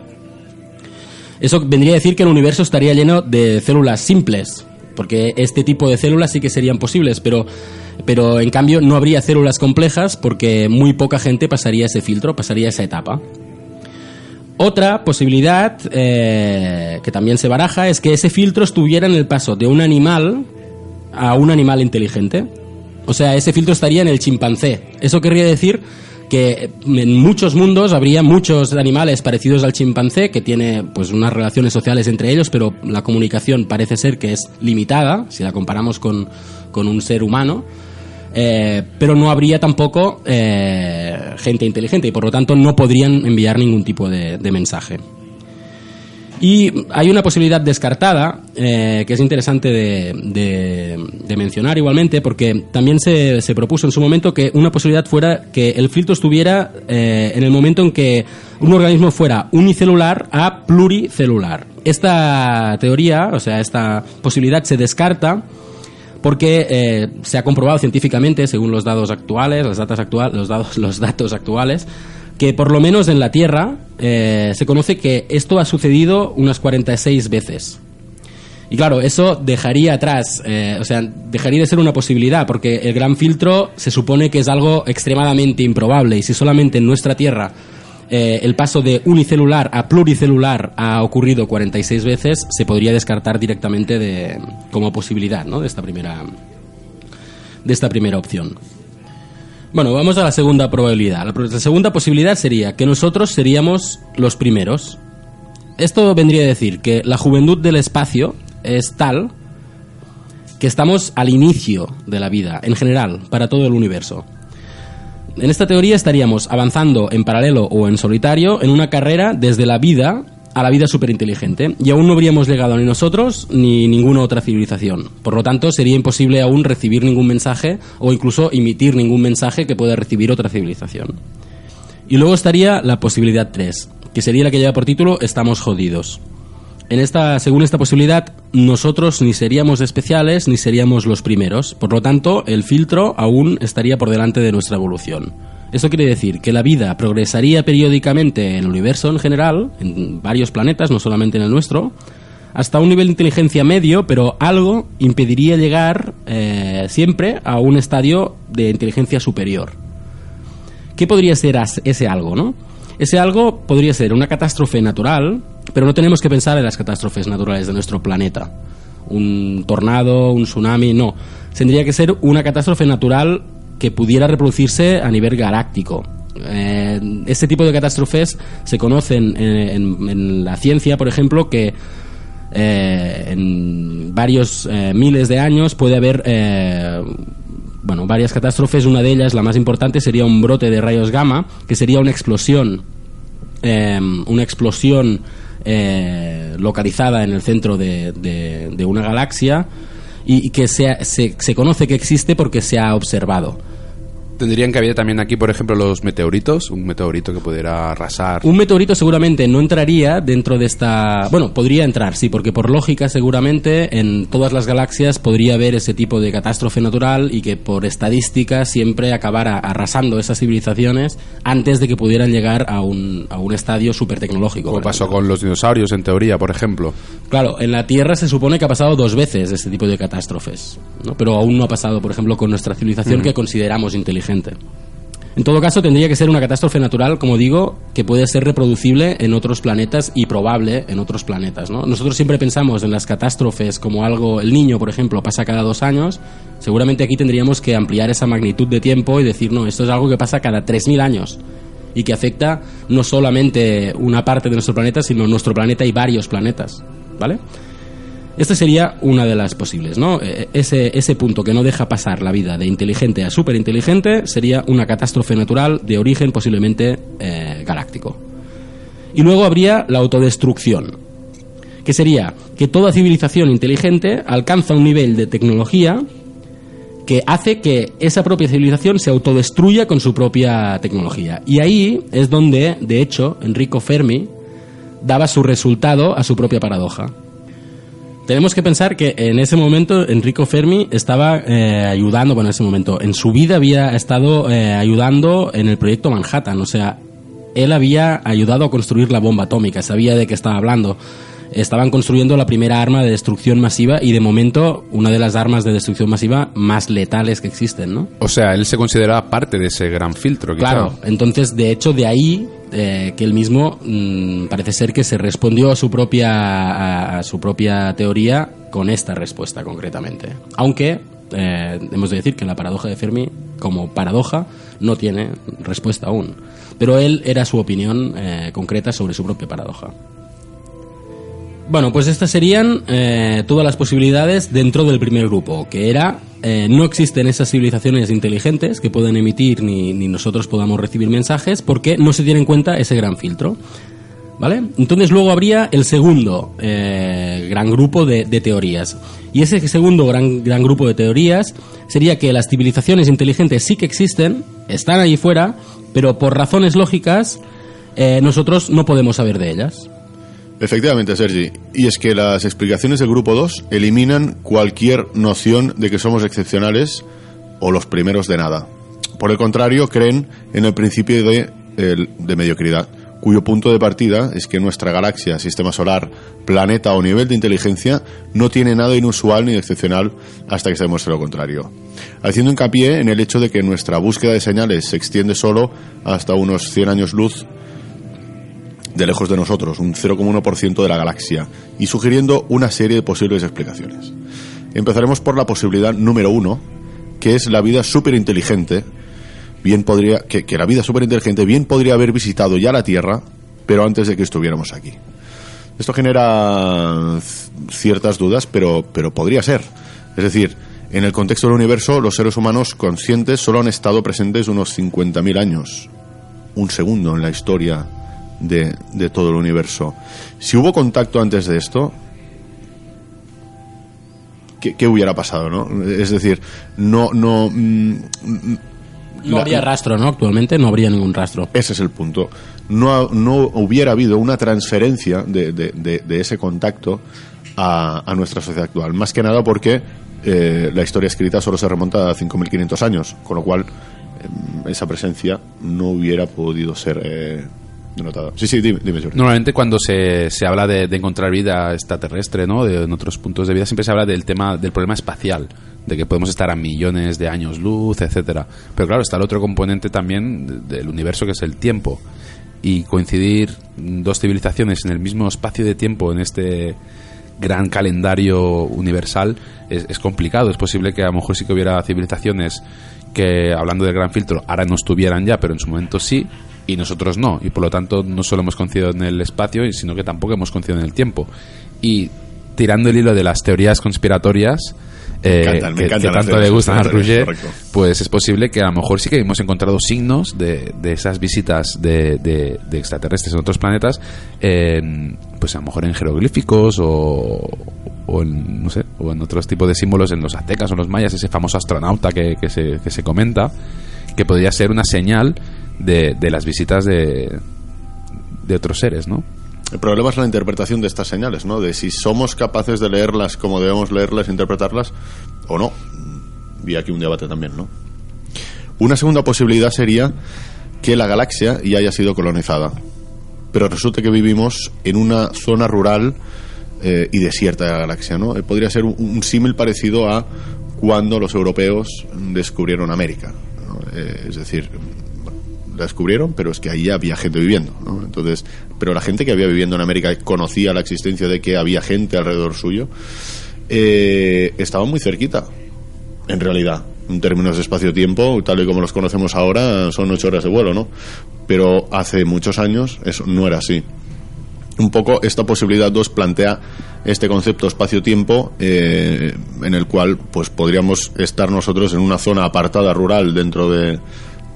Eso vendría a decir que el universo estaría lleno de células simples, porque este tipo de células sí que serían posibles, pero, pero en cambio no habría células complejas porque muy poca gente pasaría ese filtro, pasaría esa etapa. Otra posibilidad eh, que también se baraja es que ese filtro estuviera en el paso de un animal a un animal inteligente. O sea, ese filtro estaría en el chimpancé. Eso querría decir que en muchos mundos habría muchos animales parecidos al chimpancé que tiene pues unas relaciones sociales entre ellos, pero la comunicación parece ser que es limitada si la comparamos con, con un ser humano. Eh, pero no habría tampoco eh, gente inteligente y por lo tanto no podrían enviar ningún tipo de, de mensaje. Y hay una posibilidad descartada eh, que es interesante de, de, de, mencionar igualmente porque también se, se, propuso en su momento que una posibilidad fuera que el filtro estuviera eh, en el momento en que un organismo fuera unicelular a pluricelular. Esta teoría, o sea, esta posibilidad se descarta porque eh, se ha comprobado científicamente, según los datos actuales, los datos, actual, los datos, los datos actuales, que por lo menos en la Tierra eh, se conoce que esto ha sucedido unas 46 veces. Y claro, eso dejaría atrás, eh, o sea, dejaría de ser una posibilidad, porque el gran filtro se supone que es algo extremadamente improbable, y si solamente en nuestra Tierra eh, el paso de unicelular a pluricelular ha ocurrido 46 veces, se podría descartar directamente de, como posibilidad ¿no? de, esta primera, de esta primera opción. Bueno, vamos a la segunda probabilidad. La, la segunda posibilidad sería que nosotros seríamos los primeros. Esto vendría a decir que la juventud del espacio es tal que estamos al inicio de la vida, en general, para todo el universo. En esta teoría estaríamos avanzando en paralelo o en solitario en una carrera desde la vida a la vida superinteligente y aún no habríamos llegado ni nosotros ni ninguna otra civilización. Por lo tanto, sería imposible aún recibir ningún mensaje o incluso emitir ningún mensaje que pueda recibir otra civilización. Y luego estaría la posibilidad 3, que sería la que lleva por título Estamos jodidos. En esta, según esta posibilidad, nosotros ni seríamos especiales ni seríamos los primeros. Por lo tanto, el filtro aún estaría por delante de nuestra evolución. Esto quiere decir que la vida progresaría periódicamente en el universo en general, en varios planetas, no solamente en el nuestro, hasta un nivel de inteligencia medio, pero algo impediría llegar eh, siempre a un estadio de inteligencia superior. ¿Qué podría ser ese algo, no? Ese algo podría ser una catástrofe natural, pero no tenemos que pensar en las catástrofes naturales de nuestro planeta. Un tornado, un tsunami, no. Tendría que ser una catástrofe natural que pudiera reproducirse a nivel galáctico. Eh, este tipo de catástrofes se conocen en, en- la ciencia, por ejemplo, que eh, en varios eh, miles de años puede haber eh, bueno, varias catástrofes. Una de ellas, la más importante, sería un brote de rayos gamma, que sería una explosión, eh, una explosión eh, localizada en el centro de- de una galaxia y, que se, se, se conoce que existe porque se ha observado. Tendrían que haber también aquí, por ejemplo, los meteoritos, un meteorito que pudiera arrasar. Un meteorito seguramente no entraría dentro de esta... Bueno, podría entrar, sí, porque por lógica seguramente en todas las galaxias podría haber ese tipo de catástrofe natural y que por estadística siempre acabara arrasando esas civilizaciones antes de que pudieran llegar a un, a un estadio súper tecnológico. Como pasó con los dinosaurios, en teoría, por ejemplo. Claro, en la Tierra se supone que ha pasado dos veces este tipo de catástrofes, ¿no? pero aún no ha pasado, por ejemplo, con nuestra civilización que consideramos inteligente. En todo caso, tendría que ser una catástrofe natural, como digo, que puede ser reproducible en otros planetas y probable en otros planetas. ¿no? Nosotros siempre pensamos en las catástrofes como algo, el niño, por ejemplo, pasa cada dos años. Seguramente aquí tendríamos que ampliar esa magnitud de tiempo y decir, no, esto es algo que pasa cada 3.000 años y que afecta no solamente una parte de nuestro planeta, sino nuestro planeta y varios planetas. ¿Vale? Esta sería una de las posibles, ¿no? Eh, Ese, ese punto que no deja pasar la vida de inteligente a superinteligente sería una catástrofe natural de origen posiblemente eh, galáctico. Y luego habría la autodestrucción, que sería que toda civilización inteligente alcanza un nivel de tecnología que hace que esa propia civilización se autodestruya con su propia tecnología. Y ahí es donde, de hecho, Enrico Fermi daba su resultado a su propia paradoja. Tenemos que pensar que en ese momento Enrico Fermi estaba eh, ayudando, bueno, en ese momento, en su vida había estado eh, ayudando en el proyecto Manhattan, o sea, él había ayudado a construir la bomba atómica, sabía de qué estaba hablando. Estaban construyendo la primera arma de destrucción masiva y de momento una de las armas de destrucción masiva más letales que existen, ¿no? O sea, él se consideraba parte de ese gran filtro, quizá. Claro, entonces de hecho de ahí eh, que él mismo mm, parece ser que se respondió a su propia a, a su propia teoría con esta respuesta concretamente. Aunque eh, hemos de decir que la paradoja de Fermi como paradoja no tiene respuesta aún, pero él era su opinión eh, concreta sobre su propia paradoja. Bueno, pues estas serían eh, todas las posibilidades dentro del primer grupo, que era eh, no existen esas civilizaciones inteligentes que puedan emitir ni, nosotros podamos recibir mensajes porque no se tiene en cuenta ese gran filtro. ¿Vale? Entonces luego habría el segundo eh, gran grupo de, teorías. Y ese segundo gran, gran grupo de teorías sería que las civilizaciones inteligentes sí que existen, están ahí fuera, pero por razones lógicas nosotros no podemos saber de ellas. Efectivamente, Sergi. Y es que las explicaciones del grupo 2 eliminan cualquier noción de que somos excepcionales o los primeros de nada. Por el contrario, creen en el principio de, de mediocridad, cuyo punto de partida es que nuestra galaxia, sistema solar, planeta o nivel de inteligencia no tiene nada inusual ni excepcional hasta que se demuestre lo contrario. Haciendo hincapié en el hecho de que nuestra búsqueda de señales se extiende solo hasta unos 100 años luz de lejos de nosotros, un 0,1% de la galaxia, y sugiriendo una serie de posibles explicaciones. Empezaremos por la posibilidad número uno, que es la vida superinteligente, bien podría, que, que la vida superinteligente bien podría haber visitado ya la Tierra, pero antes de que estuviéramos aquí. Esto genera ciertas dudas, pero, pero podría ser. Es decir, en el contexto del universo, los seres humanos conscientes solo han estado presentes unos 50.000 años. Un segundo en la historia de, de todo el universo. Si hubo contacto antes de esto, ¿qué, qué hubiera pasado, no? Es decir, no... no mm, No la- habría rastro, ¿no? Actualmente no habría ningún rastro. ese es el punto. No, no hubiera habido una transferencia de, de- de- de ese contacto a, a nuestra sociedad actual. Más que nada porque eh, la historia escrita solo se remonta a 5.500 años, con lo cual eh, esa presencia no hubiera podido ser eh, Sí, sí, dime, dime. Normalmente cuando se, se habla de, encontrar vida extraterrestre, ¿no? De, en otros puntos de vida, siempre se habla del tema del problema espacial, de que podemos estar a millones de años luz, etcétera. Pero claro, está el otro componente también de- del universo que es el tiempo. Y coincidir dos civilizaciones en el mismo espacio de tiempo en este gran calendario universal es, es complicado. Es posible que a lo mejor sí que hubiera civilizaciones que, hablando del gran filtro, ahora no estuvieran ya, pero en su momento sí, y nosotros no. Y por lo tanto, no solo hemos coincidido en el espacio, sino que tampoco hemos coincidido en el tiempo. Y tirando el hilo de las teorías conspiratorias, eh, encantan, que, tanto le gustan a pues es posible que a lo mejor sí que hemos encontrado signos de, de esas visitas de, de- de extraterrestres en otros planetas, pues a lo mejor en jeroglíficos o, o en, no sé, o en otros tipos de símbolos en los aztecas o los mayas, ese famoso astronauta que, que se, que se comenta, que podría ser una señal de, las visitas de, otros seres, ¿no? El problema es la interpretación de estas señales, ¿no? De si somos capaces de leerlas como debemos leerlas e interpretarlas o no. Vi aquí un debate también, ¿no? Una segunda posibilidad sería que la galaxia ya haya sido colonizada. Pero resulta que vivimos en una zona rural eh, y desierta de la galaxia, ¿no? Eh, podría ser un, un símil parecido a cuando los europeos descubrieron América. ¿no? Eh, es decir, la descubrieron, pero es que ahí había gente viviendo, ¿no? Entonces, pero la gente que había viviendo en América conocía la existencia de que había gente alrededor suyo, eh, estaba muy cerquita, en realidad, en términos de espacio-tiempo, tal y como los conocemos ahora, son ocho horas de vuelo, ¿no? Pero hace muchos años eso no era así. Un poco esta posibilidad 2 plantea este concepto espacio-tiempo eh, en el cual pues podríamos estar nosotros en una zona apartada rural dentro de,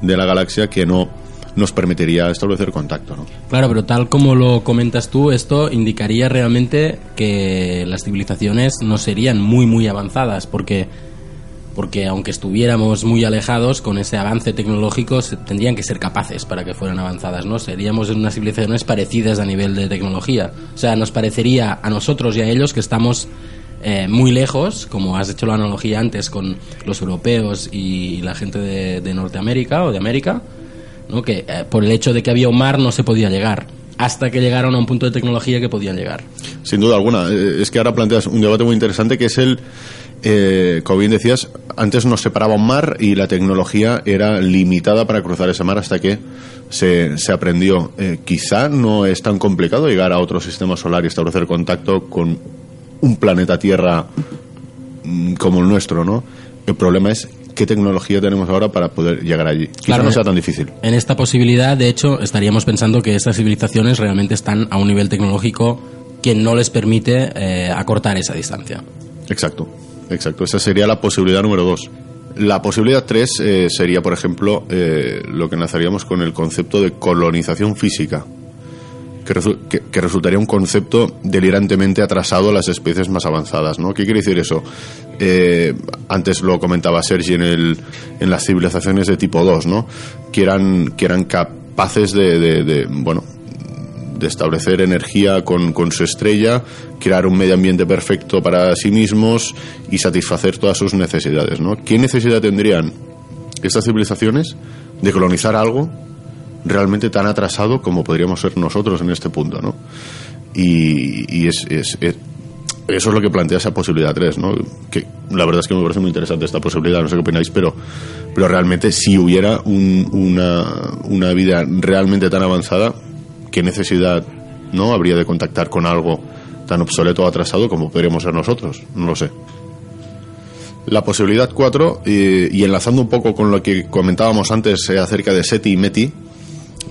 de la galaxia que no nos permitiría establecer contacto, ¿no? Claro, pero tal como lo comentas tú, esto indicaría realmente que las civilizaciones no serían muy, muy avanzadas, porque, porque aunque estuviéramos muy alejados, con ese avance tecnológico tendrían que ser capaces para que fueran avanzadas, ¿no? Seríamos unas civilizaciones parecidas a nivel de tecnología. O sea, nos parecería a nosotros y a ellos que estamos eh, muy lejos, como has hecho la analogía antes con los europeos y la gente de, de Norteamérica o de América, ¿no? que eh, por el hecho de que había un mar no se podía llegar, hasta que llegaron a un punto de tecnología que podían llegar. Sin duda alguna. Eh, Es que ahora planteas un debate muy interesante que es el, como bien decías, antes nos separaba un mar y la tecnología era limitada para cruzar ese mar hasta que se, se aprendió. Quizá no es tan complicado llegar a otro sistema solar y establecer contacto con un planeta Tierra mm, como el nuestro, ¿no? El problema es qué tecnología tenemos ahora para poder llegar allí. Quizá Claro, no sea eh. tan difícil. En esta posibilidad, de hecho, estaríamos pensando que estas civilizaciones realmente están a un nivel tecnológico que no les permite eh, acortar esa distancia. Exacto, exacto. Esa sería la posibilidad número dos. La posibilidad tres eh, sería, por ejemplo, eh, lo que enlazaríamos con el concepto de colonización física, que, resu- que- que resultaría un concepto delirantemente atrasado a las especies más avanzadas. ¿no? ¿Qué quiere decir eso? Eh, antes lo comentaba Sergi en, el, en las civilizaciones de tipo 2, ¿no? que, eran, que eran capaces de, de- de, bueno, de establecer energía con, con su estrella, crear un medio ambiente perfecto para sí mismos y satisfacer todas sus necesidades. ¿no? ¿Qué necesidad tendrían estas civilizaciones de colonizar algo realmente tan atrasado como podríamos ser nosotros en este punto? ¿no? Y, y es, es- es- eso es lo que plantea esa posibilidad 3, ¿no? Que la verdad es que me parece muy interesante esta posibilidad, no sé qué opináis, pero, pero realmente si hubiera un- una, una vida realmente tan avanzada, ¿qué necesidad no habría de contactar con algo tan obsoleto o atrasado como podríamos ser nosotros? No lo sé. La posibilidad 4, y, y enlazando un poco con lo que comentábamos antes eh, acerca de SETI y METI,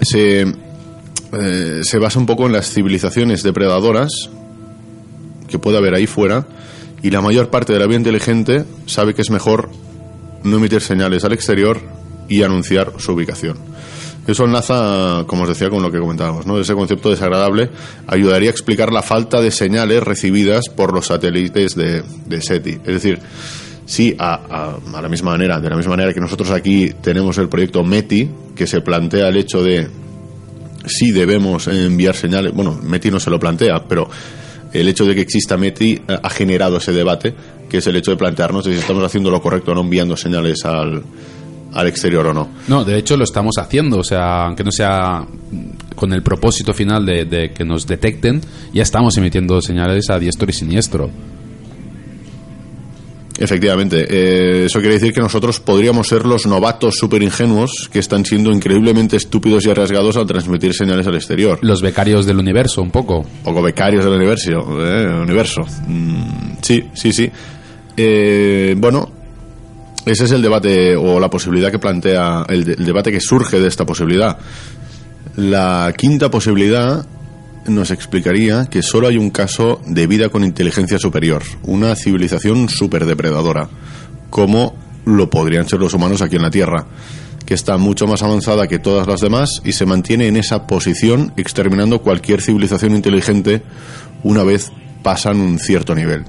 se, eh, se basa un poco en las civilizaciones depredadoras que puede haber ahí fuera y la mayor parte de la vida inteligente sabe que es mejor no emitir señales al exterior y anunciar su ubicación. Eso enlaza, como os decía, con lo que comentábamos, ¿no? Ese concepto desagradable ayudaría a explicar la falta de señales recibidas por los satélites de, de SETI. Es decir, sí, a, la misma manera, de la misma manera que nosotros aquí tenemos el proyecto METI, que se plantea el hecho de si debemos enviar señales, bueno, METI no se lo plantea, pero el hecho de que exista METI ha generado ese debate, que es el hecho de plantearnos si estamos haciendo lo correcto o no enviando señales al, al exterior o no. No, de hecho lo estamos haciendo, o sea, aunque no sea con el propósito final de, de que nos detecten, ya estamos emitiendo señales a diestro y siniestro. Efectivamente, eh, eso quiere decir que nosotros podríamos ser los novatos super ingenuos que están siendo increíblemente estúpidos y arriesgados al transmitir señales al exterior. Los becarios del universo, un poco. Un poco becarios del universo. Eh, universo. Mm, sí, sí, sí. Eh, bueno, ese es el debate o la posibilidad que plantea, el, de, el debate que surge de esta posibilidad. La quinta posibilidad nos explicaría que solo hay un caso de vida con inteligencia superior, una civilización superdepredadora, como lo podrían ser los humanos aquí en la Tierra, que está mucho más avanzada que todas las demás y se mantiene en esa posición exterminando cualquier civilización inteligente una vez pasan un cierto nivel.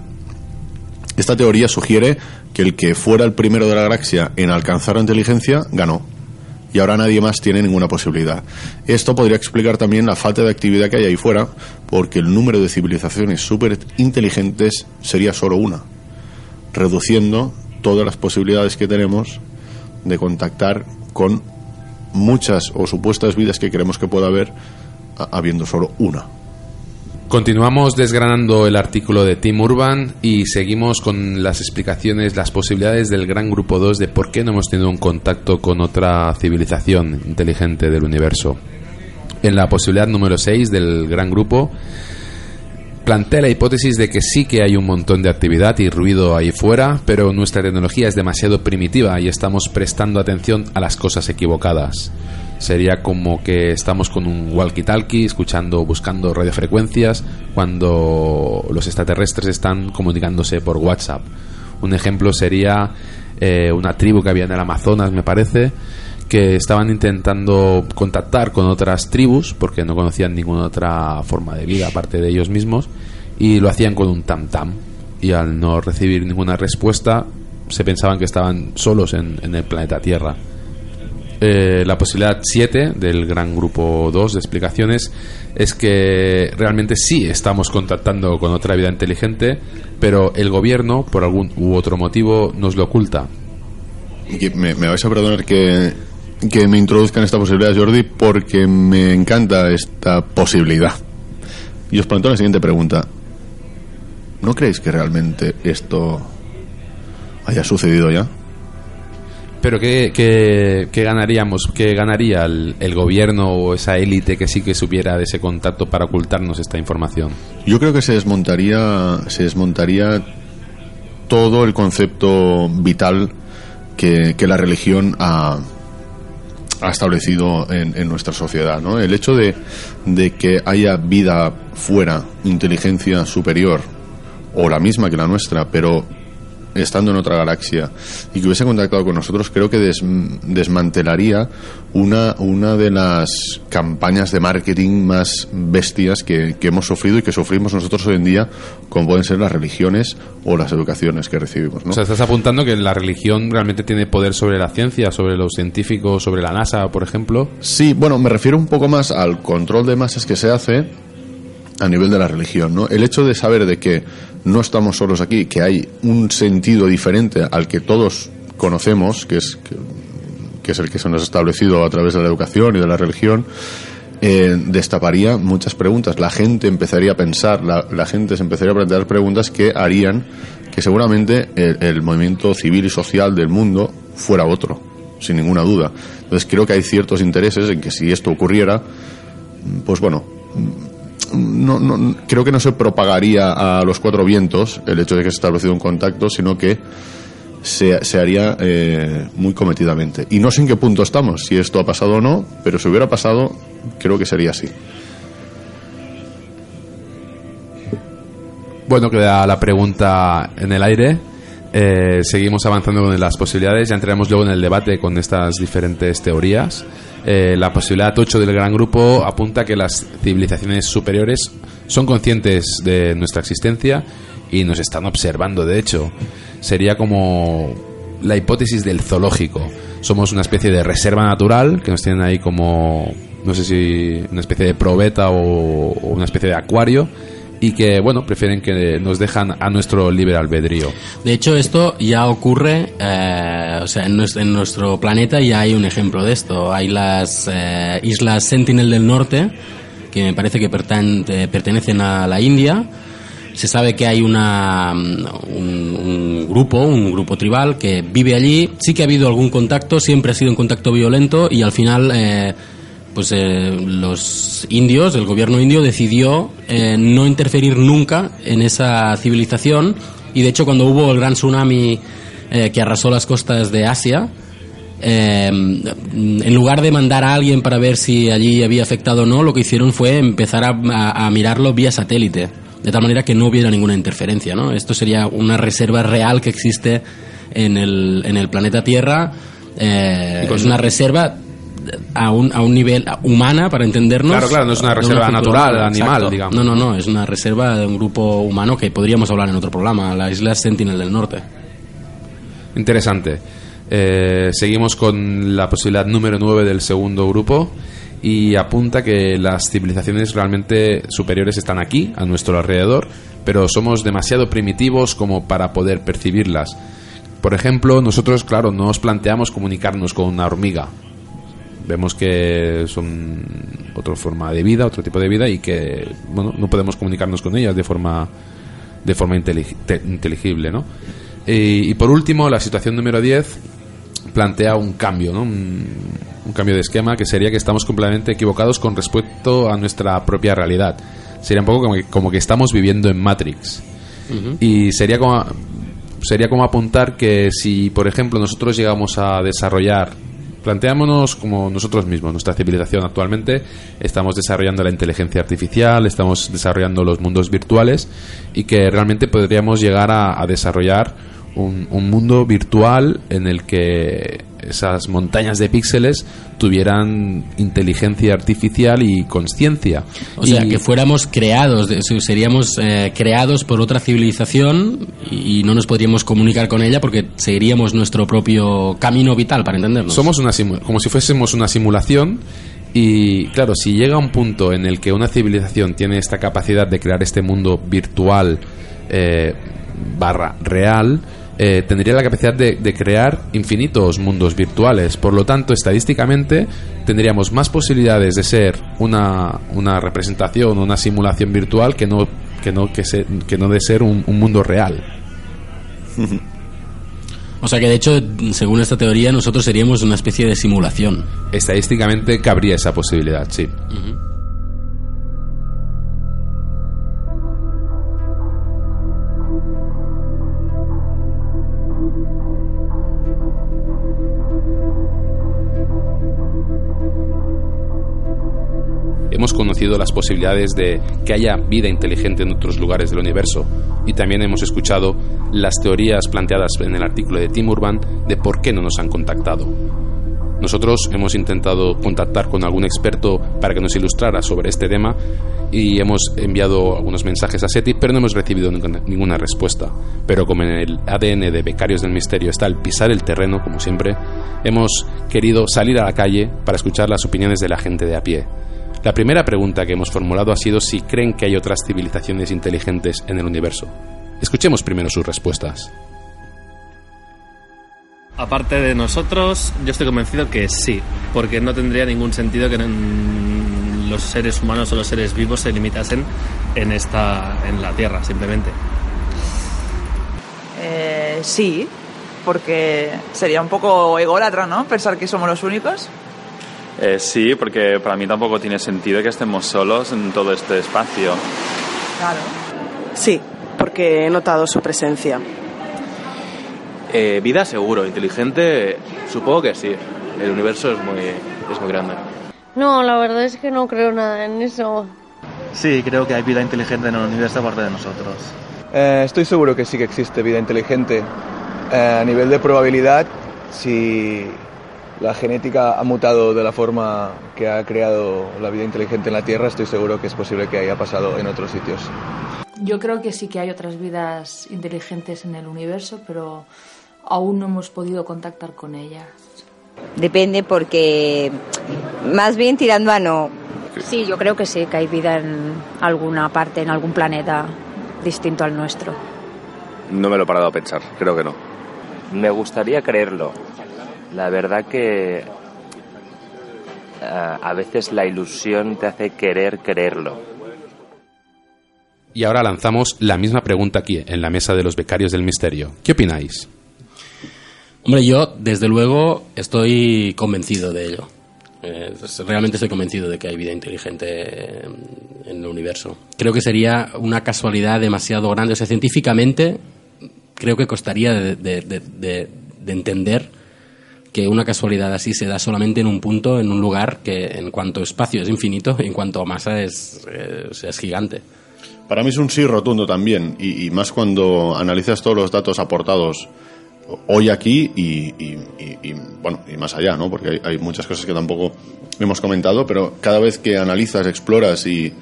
Esta teoría sugiere que el que fuera el primero de la galaxia en alcanzar la inteligencia ganó y ahora nadie más tiene ninguna posibilidad. Esto podría explicar también la falta de actividad que hay ahí fuera, porque el número de civilizaciones súper inteligentes sería solo una, reduciendo todas las posibilidades que tenemos de contactar con muchas o supuestas vidas que creemos que pueda haber, habiendo solo una. Continuamos desgranando el artículo de Tim Urban y seguimos con las explicaciones, las posibilidades del gran grupo 2 de por qué no hemos tenido un contacto con otra civilización inteligente del universo. En la posibilidad número 6 del gran grupo plantea la hipótesis de que sí que hay un montón de actividad y ruido ahí fuera, pero nuestra tecnología es demasiado primitiva y estamos prestando atención a las cosas equivocadas sería como que estamos con un walkie-talkie escuchando, buscando radiofrecuencias cuando los extraterrestres están comunicándose por WhatsApp. Un ejemplo sería eh, una tribu que había en el Amazonas, me parece, que estaban intentando contactar con otras tribus porque no conocían ninguna otra forma de vida aparte de ellos mismos y lo hacían con un tam tam y al no recibir ninguna respuesta se pensaban que estaban solos en, en el planeta Tierra eh, la posibilidad 7 del gran grupo 2 de explicaciones es que realmente sí estamos contactando con otra vida inteligente, pero el gobierno, por algún u otro motivo, nos lo oculta. Me, me vais a perdonar que, que me introduzcan esta posibilidad, Jordi, porque me encanta esta posibilidad. Y os planteo la siguiente pregunta. ¿No creéis que realmente esto haya sucedido ya? Pero ¿qué, qué, qué ganaríamos? ¿Qué ganaría el, el, gobierno o esa élite que sí que supiera de ese contacto para ocultarnos esta información? Yo creo que se desmontaría, se desmontaría todo el concepto vital que, que la religión ha, ha establecido en, en, nuestra sociedad. ¿no? El hecho de, de que haya vida fuera, inteligencia superior, o la misma que la nuestra, pero estando en otra galaxia y que hubiese contactado con nosotros, creo que des, desmantelaría una, una de las campañas de marketing más bestias que, que, hemos sufrido y que sufrimos nosotros hoy en día, como pueden ser las religiones o las educaciones que recibimos. ¿no? O sea, estás apuntando que la religión realmente tiene poder sobre la ciencia, sobre los científicos, sobre la NASA, por ejemplo. Sí, bueno, me refiero un poco más al control de masas que se hace a nivel de la religión, ¿no? El hecho de saber de que no estamos solos aquí, que hay un sentido diferente al que todos conocemos, que es, que, es el que se nos ha establecido a través de la educación y de la religión, eh, destaparía muchas preguntas. La gente empezaría a pensar, la, gente se empezaría a plantear preguntas que harían que seguramente el movimiento civil y social del mundo fuera otro, sin ninguna duda. Entonces creo que hay ciertos intereses en que si esto ocurriera, pues bueno, no, no, creo que no se propagaría a los cuatro vientos el hecho de que se ha establecido un contacto, sino que se, haría eh, muy cometidamente. Y no sé en qué punto estamos, si esto ha pasado o no, pero si hubiera pasado, creo que sería así. Bueno, queda la pregunta en el aire. Eh, seguimos avanzando con las posibilidades. Ya entraremos luego en el debate con estas diferentes teorías. Eh, la posibilidad 8 del gran grupo apunta que las civilizaciones superiores son conscientes de nuestra existencia y nos están observando. De hecho, sería como la hipótesis del zoológico. Somos una especie de reserva natural que nos tienen ahí como, no sé si una especie de probeta o una especie de acuario y que, bueno, prefieren que nos dejan a nuestro libre albedrío. De hecho, esto ya ocurre, eh, o sea, en nuestro, en nuestro planeta ya hay un ejemplo de esto. Hay las eh, islas Sentinel del Norte, que me parece que eh, pertenecen a la India. Se sabe que hay una, mm, un, un grupo, un grupo tribal que vive allí. Sí que ha habido algún contacto, siempre ha sido un contacto violento y al final, eh, pues eh, los indios, el gobierno indio decidió eh, no interferir nunca en esa civilización y de hecho cuando hubo el gran tsunami eh, que arrasó las costas de Asia, eh, en lugar de mandar a alguien para ver si allí había afectado o no, lo que hicieron fue empezar a, a- a mirarlo vía satélite, de tal manera que no hubiera ninguna interferencia. ¿no? Esto sería una reserva real que existe en el, en el planeta Tierra. eh, es una reserva a un, a un nivel humana, para entendernos. Claro, claro, no es una reserva cultura natural, animal, exacto. digamos. No, no, no, es una reserva de un grupo humano que podríamos hablar en otro programa, la isla Sentinel del Norte. Interesante. Eh, seguimos con la posibilidad número 9 del segundo grupo y apunta que las civilizaciones realmente superiores están aquí, a nuestro alrededor, pero somos demasiado primitivos como para poder percibirlas. Por ejemplo, nosotros, claro, no nos planteamos comunicarnos con una hormiga. Vemos que son otra forma de vida, otro tipo de vida y que, bueno, no podemos comunicarnos con ellas de forma de forma intelig- te- inteligible, ¿no? Y, y por último, la situación número 10 plantea un cambio, ¿no? Un, un cambio de esquema que sería que estamos completamente equivocados con respecto a nuestra propia realidad. Sería un poco como que, como que estamos viviendo en Matrix. Y sería como, sería como apuntar que si, por ejemplo, nosotros llegamos a desarrollar, planteámonos como nosotros mismos, nuestra civilización actualmente, estamos desarrollando la inteligencia artificial, estamos desarrollando los mundos virtuales y que realmente podríamos llegar a, a desarrollar un, un mundo virtual en el que esas montañas de píxeles tuvieran inteligencia artificial y conciencia. O sea, que fuéramos creados, seríamos eh, creados por otra civilización y, no nos podríamos comunicar con ella porque seguiríamos nuestro propio camino vital, para entendernos. Somos una como si fuésemos una simulación y claro, si llega un punto en el que una civilización tiene esta capacidad de crear este mundo virtual eh, barra real, eh, tendría la capacidad de, de crear infinitos mundos virtuales. Por lo tanto, estadísticamente tendríamos más posibilidades de ser una, una representación o una simulación virtual que no que no que, se- que no de ser un- un mundo real. O sea que de hecho, según esta teoría, nosotros seríamos una especie de simulación. Estadísticamente cabría esa posibilidad, sí. Hemos conocido las posibilidades de que haya vida inteligente en otros lugares del universo y también hemos escuchado las teorías planteadas en el artículo de Tim Urban de por qué no nos han contactado. Nosotros hemos intentado contactar con algún experto para que nos ilustrara sobre este tema y hemos enviado algunos mensajes a SETI, pero no hemos recibido ninguna, respuesta. Pero como en el ADN de Becarios del Misterio está el pisar el terreno, como siempre, hemos querido salir a la calle para escuchar las opiniones de la gente de a pie. La primera pregunta que hemos formulado ha sido si creen que hay otras civilizaciones inteligentes en el universo. Escuchemos primero sus respuestas. Aparte de nosotros, yo estoy convencido que sí, porque no tendría ningún sentido que los seres humanos o los seres vivos se limitasen en esta en la Tierra, simplemente. Eh, sí, porque sería un poco ególatra, ¿no? Pensar que somos los únicos. Eh, sí, porque para mí tampoco tiene sentido que estemos solos en todo este espacio. Claro. Sí, porque he notado su presencia. Eh, vida seguro, inteligente, supongo que sí. El universo es muy, es muy grande. No, la verdad es que no creo nada en eso. Sí, creo que hay vida inteligente en el universo aparte de nosotros. Eh, estoy seguro que sí que existe vida inteligente. Eh, a nivel de probabilidad, si la genética ha mutado de la forma que ha creado la vida inteligente en la Tierra, estoy seguro que es posible que haya pasado en otros sitios. Yo creo que sí que hay otras vidas inteligentes en el universo, pero aún no hemos podido contactar con ellas. Depende porque más bien tirando a no. Sí, yo creo que sí, que hay vida en alguna parte, en algún planeta distinto al nuestro. No me lo he parado a pensar, creo que no. Me gustaría creerlo. La verdad que eh, a veces la ilusión te hace querer creerlo. Y ahora lanzamos la misma pregunta aquí, en la mesa de los becarios del misterio. ¿Qué opináis? Hombre, yo desde luego estoy convencido de ello. Eh, realmente estoy convencido de que hay vida inteligente en, en el universo. Creo que sería una casualidad demasiado grande. O sea, científicamente creo que costaría de, de- de- de- de entender que una casualidad así se da solamente en un punto, en un lugar que en cuanto espacio es infinito y en cuanto masa es, eh, es gigante. Para mí es un sí rotundo también, y, más cuando analizas todos los datos aportados hoy aquí y, y- y- bueno y más allá, ¿no? Porque hay, hay muchas cosas que tampoco hemos comentado, pero cada vez que analizas, exploras y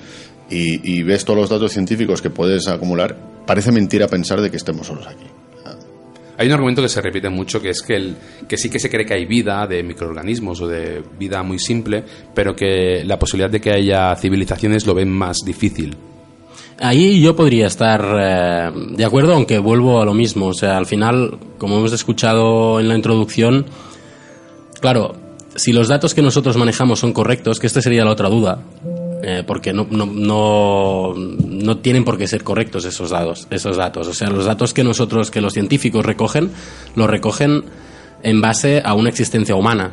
ves todos los datos científicos que puedes acumular, parece mentira pensar de que estemos solos aquí. Hay un argumento que se repite mucho, que es que, sí que se cree que hay vida de microorganismos o de vida muy simple, pero que la posibilidad de que haya civilizaciones lo ven más difícil. Ahí yo podría estar eh, de acuerdo, aunque vuelvo a lo mismo. O sea, al final, como hemos escuchado en la introducción, claro, si los datos que nosotros manejamos son correctos, que esta sería la otra duda, eh, porque no, no, no, no tienen por qué ser correctos esos datos, esos datos. O sea, los datos que nosotros, que los científicos recogen, los recogen en base a una existencia humana.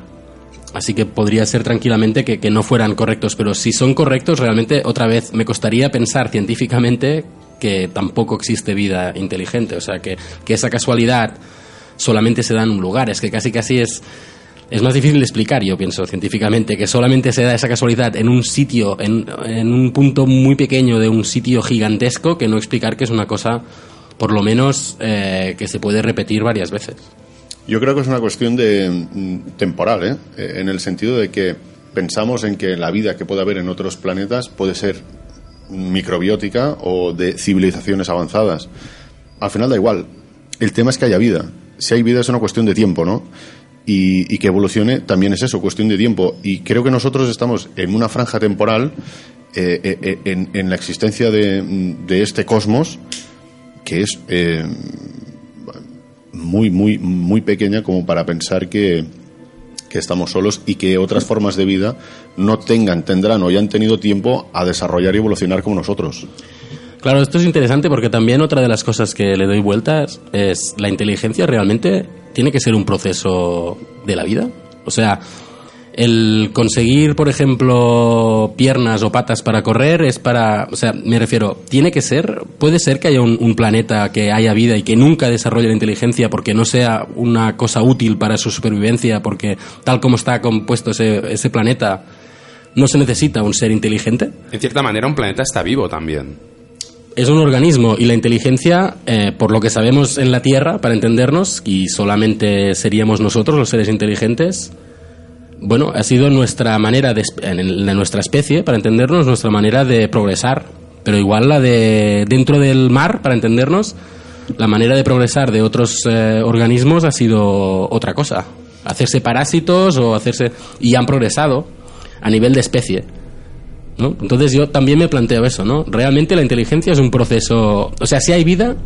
Así que podría ser tranquilamente que, que no fueran correctos, pero si son correctos, realmente otra vez me costaría pensar científicamente que tampoco existe vida inteligente. O sea, que, que esa casualidad solamente se da en un lugar. Es que casi casi es, es más difícil de explicar, yo pienso, científicamente, que solamente se da esa casualidad en un sitio, en, un punto muy pequeño de un sitio gigantesco, que no explicar que es una cosa, por lo menos, eh, que se puede repetir varias veces. Yo creo que es una cuestión de mm, temporal, ¿eh? Eh, en el sentido de que pensamos en que la vida que puede haber en otros planetas puede ser microbiótica o de civilizaciones avanzadas. Al final da igual. El tema es que haya vida. Si hay vida es una cuestión de tiempo, ¿no? Y, que evolucione también es eso, cuestión de tiempo. Y creo que nosotros estamos en una franja temporal eh, eh, eh, en, la existencia de, de este cosmos que es eh, muy, muy, muy pequeña como para pensar que, que estamos solos y que otras formas de vida no tengan, tendrán o ya han tenido tiempo a desarrollar y evolucionar como nosotros. Claro, esto es interesante porque también otra de las cosas que le doy vueltas es la inteligencia realmente tiene que ser un proceso de la vida. O sea, el conseguir, por ejemplo, piernas o patas para correr es para, o sea, me refiero, tiene que ser, puede ser que haya un, planeta que haya vida y que nunca desarrolle la inteligencia porque no sea una cosa útil para su supervivencia, porque tal como está compuesto ese, ese planeta, no se necesita un ser inteligente. En cierta manera, un planeta está vivo también. Es un organismo y la inteligencia, eh, por lo que sabemos en la Tierra, para entendernos, y solamente seríamos nosotros los seres inteligentes, bueno, ha sido nuestra manera de, en nuestra especie, para entendernos, nuestra manera de progresar. Pero igual la de dentro del mar, para entendernos, la manera de progresar de otros eh, organismos ha sido otra cosa. Hacerse parásitos o hacerse... y han progresado a nivel de especie. Entonces yo también me planteo eso, ¿no? Realmente la inteligencia es un proceso... O sea, si hay vida,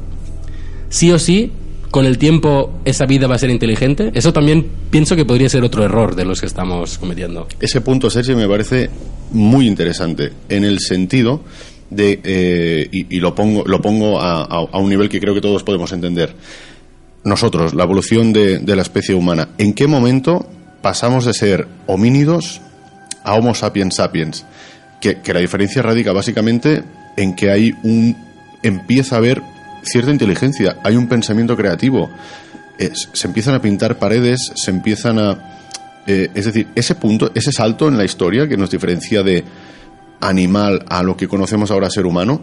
sí o sí, con el tiempo esa vida va a ser inteligente. Eso también pienso que podría ser otro error de los que estamos cometiendo. Ese punto, Sergio, me parece muy interesante en el sentido de, eh, y, y lo pongo, lo pongo a, a- a un nivel que creo que todos podemos entender. Nosotros, la evolución de, de la especie humana, ¿en qué momento pasamos de ser homínidos a Homo sapiens sapiens? Que, la diferencia radica básicamente en que hay un empieza a haber cierta inteligencia, hay un pensamiento creativo. eh, se empiezan a pintar paredes, se empiezan a... eh, es decir, ese punto, ese salto en la historia que nos diferencia de animal a lo que conocemos ahora ser humano,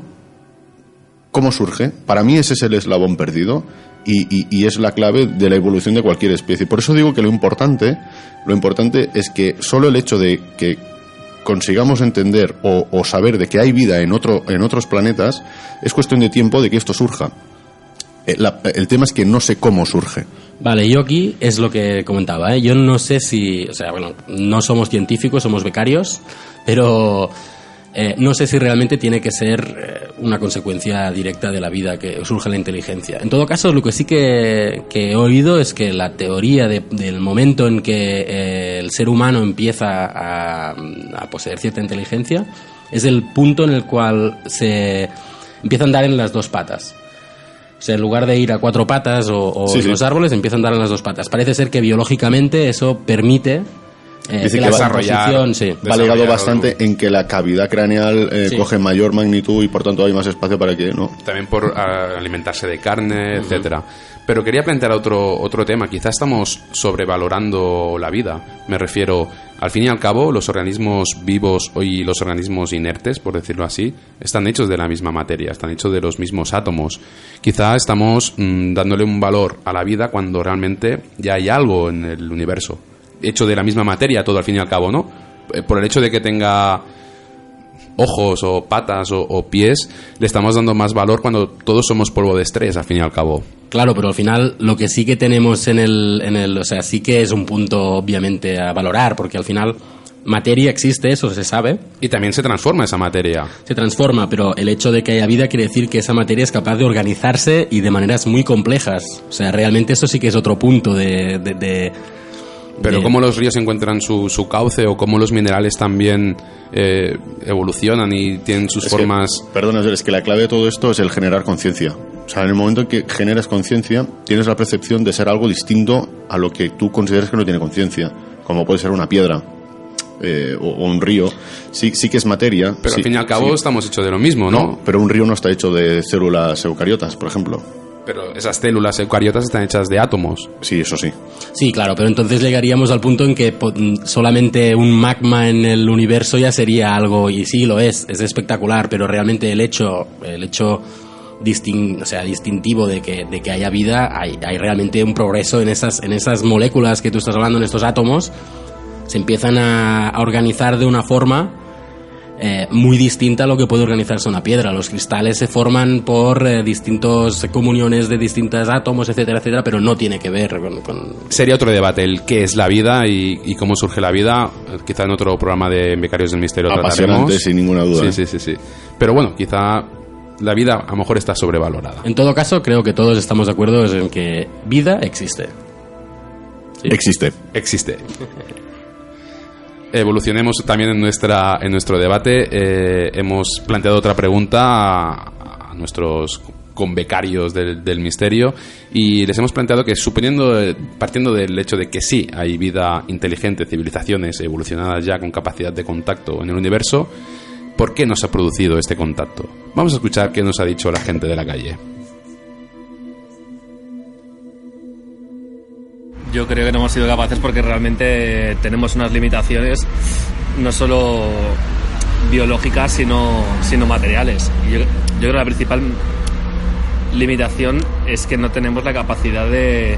¿cómo surge? Para mí ese es el eslabón perdido y, y- y es la clave de la evolución de cualquier especie. Por eso digo que lo importante, lo importante es que solo el hecho de que consigamos entender o, saber de que hay vida en, otro, en otros planetas, es cuestión de tiempo de que esto surja. Eh, el tema es que no sé cómo surge. Vale, yo aquí es lo que comentaba, ¿eh? Yo no sé si, o sea, bueno, no somos científicos, somos becarios, pero eh, no sé si realmente tiene que ser eh, una consecuencia directa de la vida que surge la inteligencia. En todo caso, lo que sí que, que he oído es que la teoría de- del momento en que eh, el ser humano empieza a, a poseer cierta inteligencia es el punto en el cual se empieza a andar en las dos patas. O sea, en lugar de ir a cuatro patas o, o Sí, en sí. los árboles, empieza a andar en las dos patas. Parece ser que biológicamente eso permite eh, Dice que que composición, sí. Va ligado bastante en que la cavidad craneal eh, Sí. coge mayor magnitud y por tanto hay más espacio para que no. También por ah, alimentarse de carne, etcétera. Pero quería plantear otro, otro tema. Quizá estamos sobrevalorando la vida. Me refiero, al fin y al cabo, los organismos vivos y los organismos inertes, por decirlo así, están hechos de la misma materia, están hechos de los mismos átomos. Quizá estamos mm, dándole un valor a la vida cuando realmente ya hay algo en el universo. Hecho de la misma materia, todo al fin y al cabo, ¿no? Eh, Por el hecho de que tenga ojos o patas o, o pies, le estamos dando más valor cuando todos somos polvo de estrés, al fin y al cabo. Claro, pero al final lo que sí que tenemos en el, en el, o sea, sí que es un punto obviamente a valorar, porque al final materia existe, eso se sabe. Y también se transforma esa materia. Se transforma, pero el hecho de que haya vida quiere decir que esa materia es capaz de organizarse y de maneras muy complejas. O sea, realmente eso sí que es otro punto de... de- de- Pero cómo los ríos encuentran su, su cauce o cómo los minerales también eh, evolucionan y tienen sus Es que, formas... perdona, es que la clave de todo esto es el generar conciencia. O sea, en el momento en que generas conciencia, tienes la percepción de ser algo distinto a lo que tú consideras que no tiene conciencia, como puede ser una piedra eh, o, o un río. Sí, sí que es materia. Pero sí, al fin y al cabo sí. estamos hechos de lo mismo, ¿no? No, pero un río no está hecho de células eucariotas, por ejemplo. Pero esas células eucariotas están hechas de átomos. Sí, eso sí. Sí, claro, pero entonces llegaríamos al punto en que po- solamente un magma en el universo ya sería algo, y sí lo es, es espectacular, pero realmente el hecho, el hecho distin- o sea, distintivo de que, de que haya vida, hay, hay realmente un progreso en esas, en esas moléculas que tú estás hablando, en estos átomos, se empiezan a, a organizar de una forma eh, muy distinta a lo que puede organizarse una piedra. Los cristales se forman por eh, distintas comuniones de distintos átomos, etcétera, etcétera, pero no tiene que ver con- con, Sería otro debate, el qué es la vida y, y cómo surge la vida. Eh, Quizá en otro programa de Becarios del Misterio trataremos. sin ninguna duda. Sí, sí, sí, sí. Pero bueno, quizá la vida a lo mejor está sobrevalorada. En todo caso, creo que todos estamos de acuerdo en que vida existe. Existe. Existe. (laughs) Evolucionemos también en, nuestra, en nuestro debate. Eh, hemos planteado otra pregunta a, nuestros convecarios del, del misterio y les hemos planteado que suponiendo, partiendo del hecho de que sí hay vida inteligente, civilizaciones evolucionadas ya con capacidad de contacto en el universo, ¿por qué no se ha producido este contacto? Vamos a escuchar qué nos ha dicho la gente de la calle. Yo creo que no hemos sido capaces porque realmente tenemos unas limitaciones no solo biológicas sino, sino materiales. Yo, yo creo que la principal limitación es que no tenemos la capacidad de,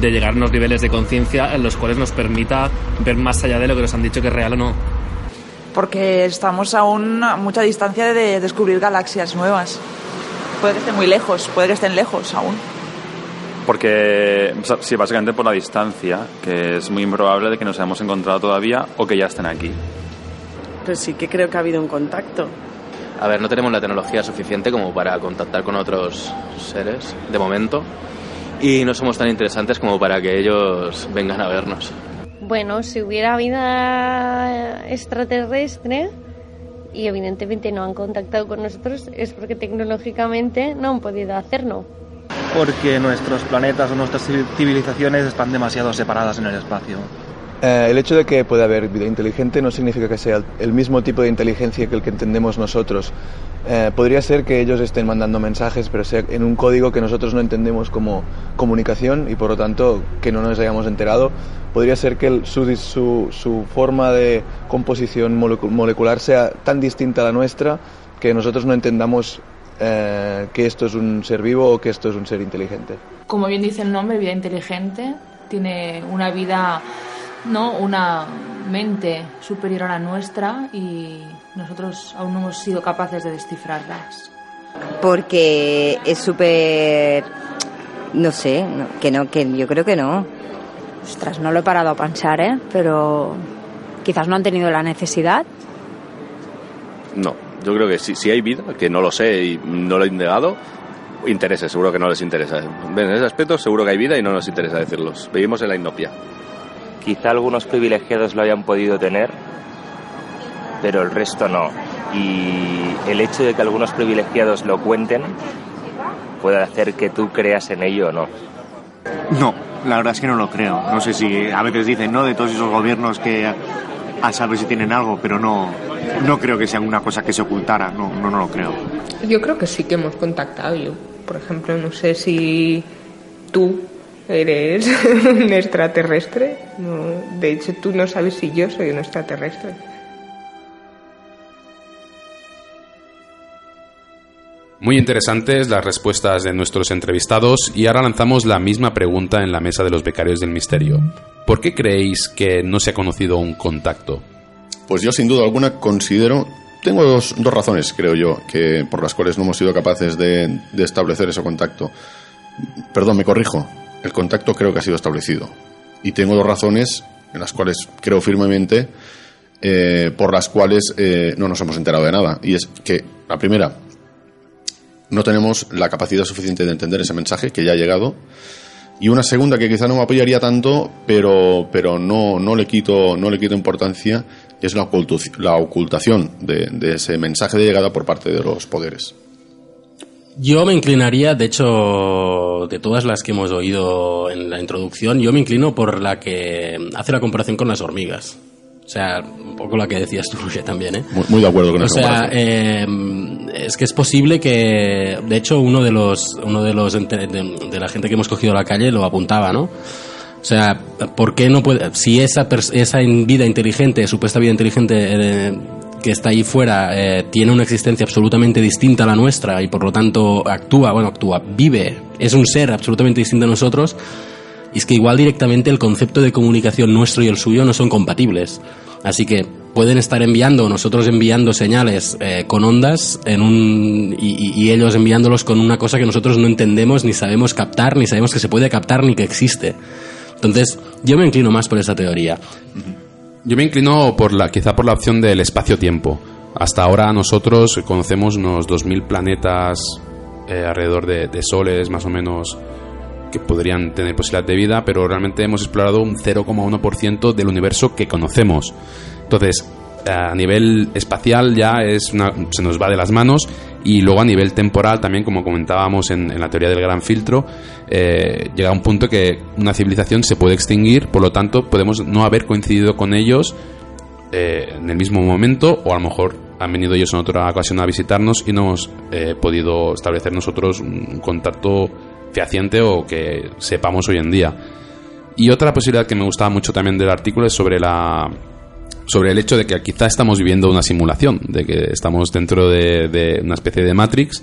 de llegar a unos niveles de conciencia en los cuales nos permita ver más allá de lo que nos han dicho que es real o no. Porque estamos aún a mucha distancia de descubrir galaxias nuevas. Puede que estén muy lejos, puede que estén lejos aún. Porque, sí, básicamente por la distancia, que es muy improbable de que nos hayamos encontrado todavía o que ya estén aquí. Pues sí que creo que ha habido un contacto. A ver, no tenemos la tecnología suficiente como para contactar con otros seres, de momento. Y no somos tan interesantes como para que ellos vengan a vernos. Bueno, si hubiera vida extraterrestre y evidentemente no han contactado con nosotros, es porque tecnológicamente no han podido hacerlo. Porque nuestros planetas o nuestras civilizaciones están demasiado separadas en el espacio. Eh, el hecho de que pueda haber vida inteligente no significa que sea el mismo tipo de inteligencia que el que entendemos nosotros. Eh, podría ser que ellos estén mandando mensajes, pero sea en un código que nosotros no entendemos como comunicación y por lo tanto que no nos hayamos enterado. Podría ser que su, su, forma de composición molecu- molecular sea tan distinta a la nuestra que nosotros no entendamos eh, que esto es un ser vivo o que esto es un ser inteligente. Como bien dice el nombre, vida inteligente, tiene una vida, ¿no? Una mente superior a la nuestra y nosotros aún no hemos sido capaces de descifrarlas. Porque es súper... No sé, no- que no, que yo creo que no. Ostras, no lo he parado a pensar, ¿eh? Pero quizás no han tenido la necesidad. No, yo creo que si, si hay vida, que no lo sé y no lo he indagado, interesa, seguro que no les interesa. En ese aspecto seguro que hay vida y no nos interesa decirlos. Vivimos en la inopia. Quizá algunos privilegiados lo hayan podido tener, pero el resto no. Y el hecho de que algunos privilegiados lo cuenten puede hacer que tú creas en ello o no. No, la verdad es que no lo creo. No sé si a veces dicen, ¿no? De todos esos gobiernos que a, saber si tienen algo, pero no, no creo que sea una cosa que se ocultara. No, no, no lo creo. Yo creo que sí que hemos contactado. Yo, por ejemplo, no sé si tú eres (laughs) un extraterrestre. No, de hecho, tú no sabes si yo soy un extraterrestre. Muy interesantes las respuestas de nuestros entrevistados y ahora lanzamos la misma pregunta en la mesa de los becarios del misterio. ¿Por qué creéis que no se ha conocido un contacto? Pues yo sin duda alguna considero, tengo dos, dos razones, creo yo, que por las cuales no hemos sido capaces de, establecer ese contacto. Perdón, me corrijo, el contacto creo que ha sido establecido. Y tengo dos razones en las cuales creo firmemente eh, por las cuales eh, no nos hemos enterado de nada. Y es que, la primera, no tenemos la capacidad suficiente de entender ese mensaje que ya ha llegado. Y una segunda que quizá no me apoyaría tanto, pero, pero no, no, le quito, no le quito importancia, es la, la ocultación de ese mensaje de llegada por parte de los poderes. Yo me inclinaría, de hecho, de todas las que hemos oído en la introducción, yo me inclino por la que hace la comparación con las hormigas. O sea, un poco la que decías tú, (laughs) Roger, también, ¿eh? Muy, muy de acuerdo con O esa sea, eh, es que es posible que, de hecho, uno de los, uno de los de, de la gente que hemos cogido a la calle lo apuntaba, ¿no? O sea, ¿por qué no puede, si esa esa vida inteligente, supuesta vida inteligente eh, que está ahí fuera, eh, tiene una existencia absolutamente distinta a la nuestra y por lo tanto actúa, bueno, actúa, vive, es un ser absolutamente distinto a nosotros, y es que igual directamente el concepto de comunicación nuestro y el suyo no son compatibles. Así que pueden estar enviando, nosotros enviando señales eh, con ondas en un, y, ellos enviándolos con una cosa que nosotros no entendemos, ni sabemos captar, ni sabemos que se puede captar, ni que existe. Entonces, yo me inclino más por esa teoría. Yo me inclino por la, quizá por la opción del espacio-tiempo. Hasta ahora nosotros conocemos unos 2.000 planetas eh, alrededor de, de soles, más o menos, que podrían tener posibilidad de vida, pero realmente hemos explorado un 0,1% del universo que conocemos. Entonces, a nivel espacial ya es una- se nos va de las manos y luego a nivel temporal también, como comentábamos en, en la teoría del gran filtro, eh, llega un punto que una civilización se puede extinguir, por lo tanto podemos no haber coincidido con ellos eh, en el mismo momento o a lo mejor han venido ellos en otra ocasión a visitarnos y no hemos eh, podido establecer nosotros un contacto fehaciente o que sepamos hoy en día. Y otra posibilidad que me gustaba mucho también del artículo es sobre la sobre el hecho de que quizá estamos viviendo una simulación, de que estamos dentro de, una especie de Matrix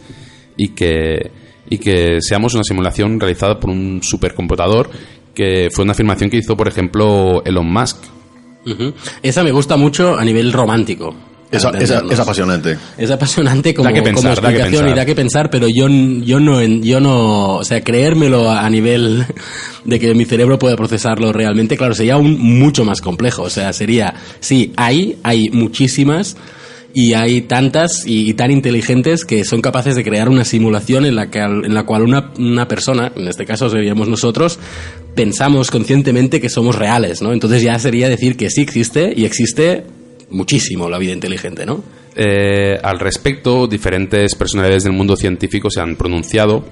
y que, y que seamos una simulación realizada por un supercomputador, que fue una afirmación que hizo, por ejemplo, Elon Musk. Esa me gusta mucho a nivel romántico. Es, es- es apasionante. Es apasionante como, Da que pensar, como da que explicación y pensar. da que pensar, pero yo, yo no, en- yo no, o sea, creérmelo a nivel de que mi cerebro pueda procesarlo realmente, claro, sería aún mucho más complejo. O sea, sería, sí, hay, hay muchísimas y hay tantas y, y tan inteligentes que son capaces de crear una simulación en la, que, en la cual una, una persona, en este caso seríamos nosotros, pensamos conscientemente que somos reales, ¿no? Entonces ya sería decir que sí existe y existe muchísimo la vida inteligente, ¿no? Eh, al respecto, diferentes personalidades del mundo científico se han pronunciado.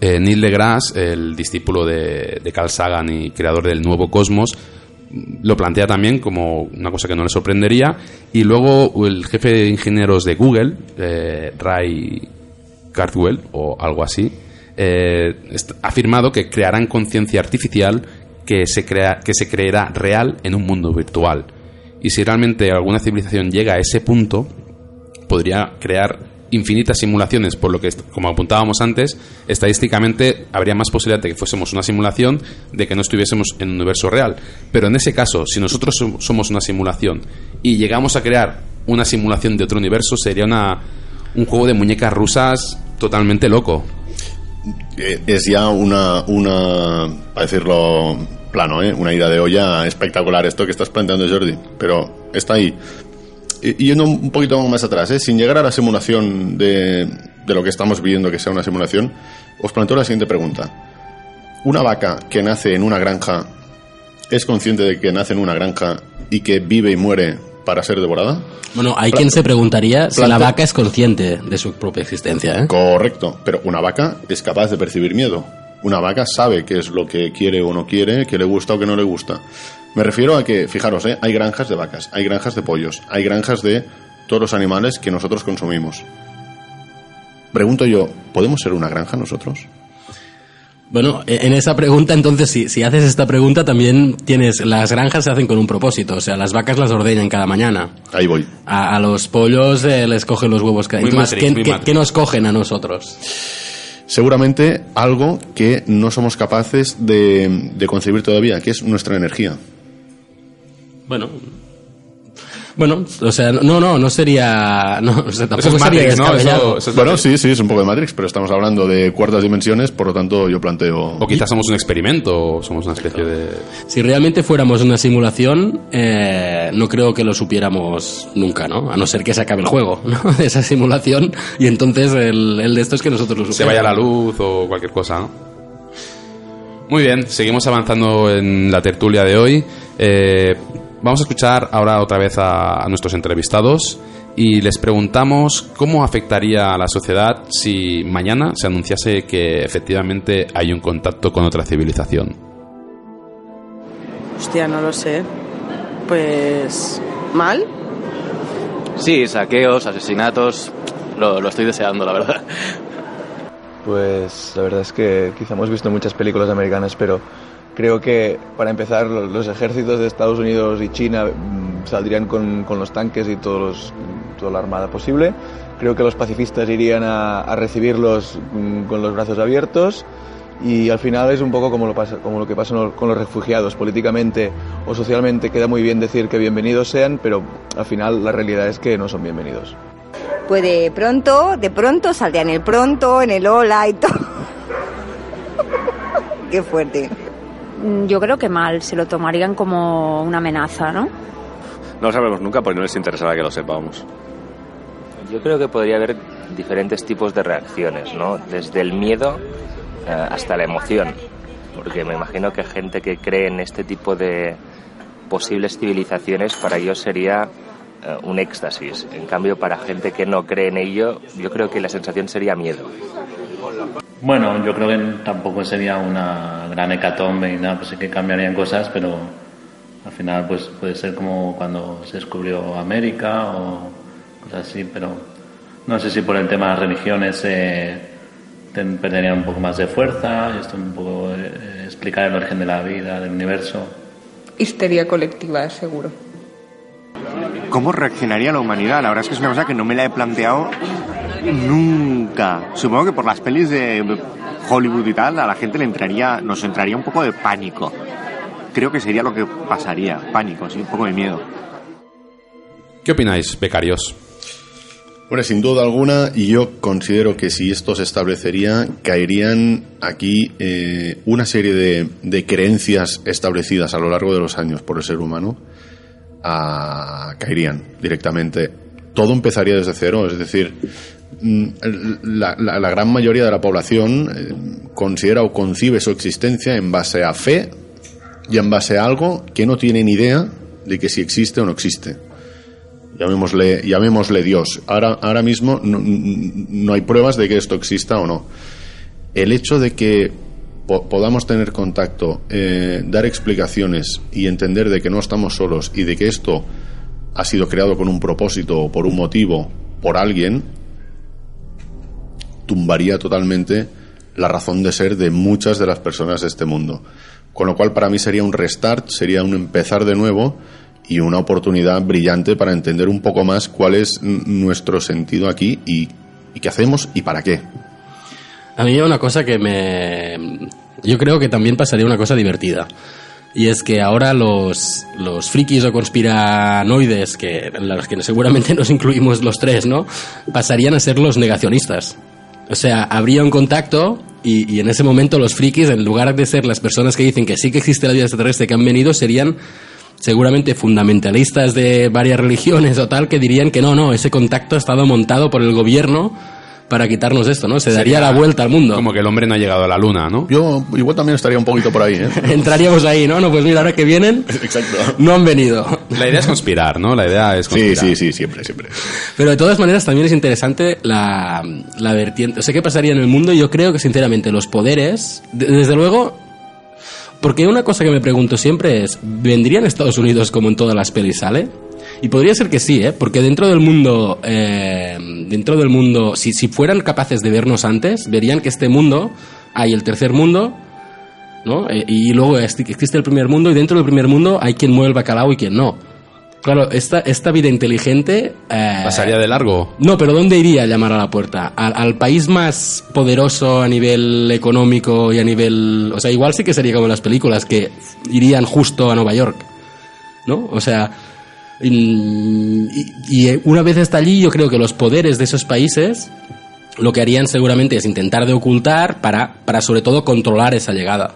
Eh, Neil deGrasse, el discípulo de, Carl Sagan y creador del nuevo cosmos, lo plantea también como una cosa que no le sorprendería. Y luego el jefe de ingenieros de Google, eh, Ray Cardwell o algo así, ha afirmado que crearán conciencia artificial que se, crea, que se creerá real en un mundo virtual. Y si realmente alguna civilización llega a ese punto, podría crear infinitas simulaciones, por lo que, como apuntábamos antes, estadísticamente habría más posibilidad de que fuésemos una simulación de que no estuviésemos en un universo real. Pero en ese caso, si nosotros som- somos una simulación y llegamos a crear una simulación de otro universo, sería una, un juego de muñecas rusas totalmente loco. Eh, es ya una, una, para decirlo plano, ¿eh? una ida de olla espectacular esto que estás planteando, Jordi, pero está ahí. Y yendo un poquito más atrás, ¿eh? sin llegar a la simulación de, de lo que estamos viendo que sea una simulación, os planteo la siguiente pregunta. ¿Una vaca que nace en una granja es consciente de que nace en una granja y que vive y muere para ser devorada? Bueno, hay Pla- quien se preguntaría si la plante- vaca es consciente de su propia existencia. ¿eh? Correcto, pero una vaca es capaz de percibir miedo. Una vaca sabe qué es lo que quiere o no quiere, qué le gusta o qué no le gusta. Me refiero a que, fijaros, ¿eh? hay granjas de vacas, hay granjas de pollos, hay granjas de todos los animales que nosotros consumimos. Pregunto yo, ¿podemos ser una granja nosotros? Bueno, e- en esa pregunta, entonces, si, si haces esta pregunta, también tienes. Las granjas se hacen con un propósito. O sea, las vacas las ordeñan cada mañana. Ahí voy. A, a los pollos eh, les cogen los huevos. cada- Entonces, Matrix, ¿qué, muy qué- Matrix. qué nos cogen a nosotros? Seguramente algo que no somos capaces de, de concebir todavía, que es nuestra energía. Bueno. Bueno, o sea, no, no, no sería. No, o sea, tampoco Eso es sería Matrix, ¿no? Eso- bueno, sí, sí, es un poco de Matrix, pero estamos hablando de cuartas dimensiones, por lo tanto yo planteo... O quizás somos un experimento, o somos una especie de... Si realmente fuéramos una simulación, eh, no creo que lo supiéramos nunca, ¿no? A no ser que se acabe el juego, ¿no? De (laughs) esa simulación. Y entonces el, el de esto es que nosotros lo se supiéramos. vaya la luz o cualquier cosa. ¿no? Muy bien, seguimos avanzando en la tertulia de hoy. Eh, vamos a escuchar ahora otra vez a, a nuestros entrevistados y les preguntamos cómo afectaría a la sociedad si mañana se anunciase que efectivamente hay un contacto con otra civilización. Hostia, no lo sé. Pues. ¿Mal? Sí, saqueos, asesinatos. Lo, lo estoy deseando, la verdad. Pues la verdad es que quizá hemos visto muchas películas americanas, pero creo que para empezar lo- los ejércitos de Estados Unidos y China mm, saldrían con, con los tanques y todos los- toda la armada posible. Creo que los pacifistas irían a, a recibirlos mm, con los brazos abiertos y al final es un poco como lo, pasa, como lo que pasa con los refugiados. Políticamente o socialmente queda muy bien decir que bienvenidos sean, pero al final la realidad es que no son bienvenidos. Pues de pronto, de pronto saldrían el pronto, en el hola y todo. (laughs) Qué fuerte. Mm, Yo creo que mal, se lo tomarían como una amenaza, ¿no? No lo sabremos nunca porque no les interesará que lo sepamos. Yo creo que podría haber diferentes tipos de reacciones, ¿no? Desde el miedo eh, hasta la emoción. Porque me imagino que gente que cree en este tipo de posibles civilizaciones, para ellos sería eh, un éxtasis. En cambio, para gente que no cree en ello, yo creo que la sensación sería miedo. Bueno, yo creo que tampoco sería una gran hecatombe y nada, pues sí que cambiarían cosas, pero al final pues puede ser como cuando se descubrió América o cosas así, pero no sé si por el tema de las religiones eh, perderían un poco más de fuerza, y esto un poco eh, explicar el origen de la vida, del universo. Histeria colectiva, seguro. ¿Cómo reaccionaría la humanidad? La verdad es que es una cosa que no me la he planteado nunca. Supongo que por las pelis de Hollywood y tal, a la gente le entraría, nos entraría un poco de pánico. Creo que sería lo que pasaría, pánico, sí, un poco de miedo. ¿Qué opináis, becarios? Hombre, sin duda alguna, y yo considero que si esto se establecería, caerían aquí eh, una serie de, de creencias establecidas a lo largo de los años por el ser humano, ah, caerían directamente. Todo empezaría desde cero, es decir, la, la- gran mayoría de la población eh, considera o concibe su existencia en base a fe y en base a algo que no tiene ni idea de que si existe o no existe llamémosle, llamémosle Dios. Ahora, ahora mismo no, no hay pruebas de que esto exista o no. El hecho de que po- podamos tener contacto, eh, dar explicaciones y entender de que no estamos solos y de que esto ha sido creado con un propósito o por un motivo, por alguien, tumbaría totalmente la razón de ser de muchas de las personas de este mundo. Con lo cual para mí sería un restart, sería un empezar de nuevo y una oportunidad brillante para entender un poco más cuál es nuestro sentido aquí y, qué hacemos y para qué. A mí hay una cosa que me... Yo creo que también pasaría una cosa divertida. Y es que ahora los, los frikis o conspiranoides, que, en los que seguramente nos incluimos los tres, ¿no? Pasarían a ser los negacionistas. O sea, habría un contacto y, y en ese momento los frikis, en lugar de ser las personas que dicen que sí que existe la vida extraterrestre que han venido, serían seguramente fundamentalistas de varias religiones o tal que dirían que no, no, ese contacto ha estado montado por el gobierno para quitarnos esto, ¿no? Se daría Sería la vuelta al mundo. Como que el hombre no ha llegado a la luna, ¿no? Yo igual también estaría un poquito por ahí, ¿eh? (laughs) Entraríamos ahí, ¿no? No, pues mira, ahora que vienen, (laughs) Exacto. no han venido. La idea es conspirar, ¿no? La idea es Sí, conspirar. sí, sí, siempre, siempre. Pero de todas maneras también es interesante la, la vertiente. O sea, ¿qué pasaría en el mundo? Yo creo que sinceramente los poderes, de- desde luego, porque una cosa que me pregunto siempre es, ¿vendrían Estados Unidos como en todas las pelis sale? Y podría ser que sí, ¿eh? Porque dentro del mundo, eh, dentro del mundo, si, si fueran capaces de vernos antes, verían que este mundo, hay el tercer mundo, ¿no? Eh, y luego existe el primer mundo y dentro del primer mundo hay quien mueve el bacalao y quien no. Claro, esta, esta vida inteligente... eh, Pasaría de largo. no, pero ¿dónde iría a llamar a la puerta? ¿Al, al país más poderoso a nivel económico y a nivel... O sea, igual sí que sería como en las películas, que irían justo a Nueva York, ¿no? O sea... Y, y- y una vez está allí, yo creo que los poderes de esos países lo que harían seguramente es intentar de ocultar para, para sobre todo controlar esa llegada.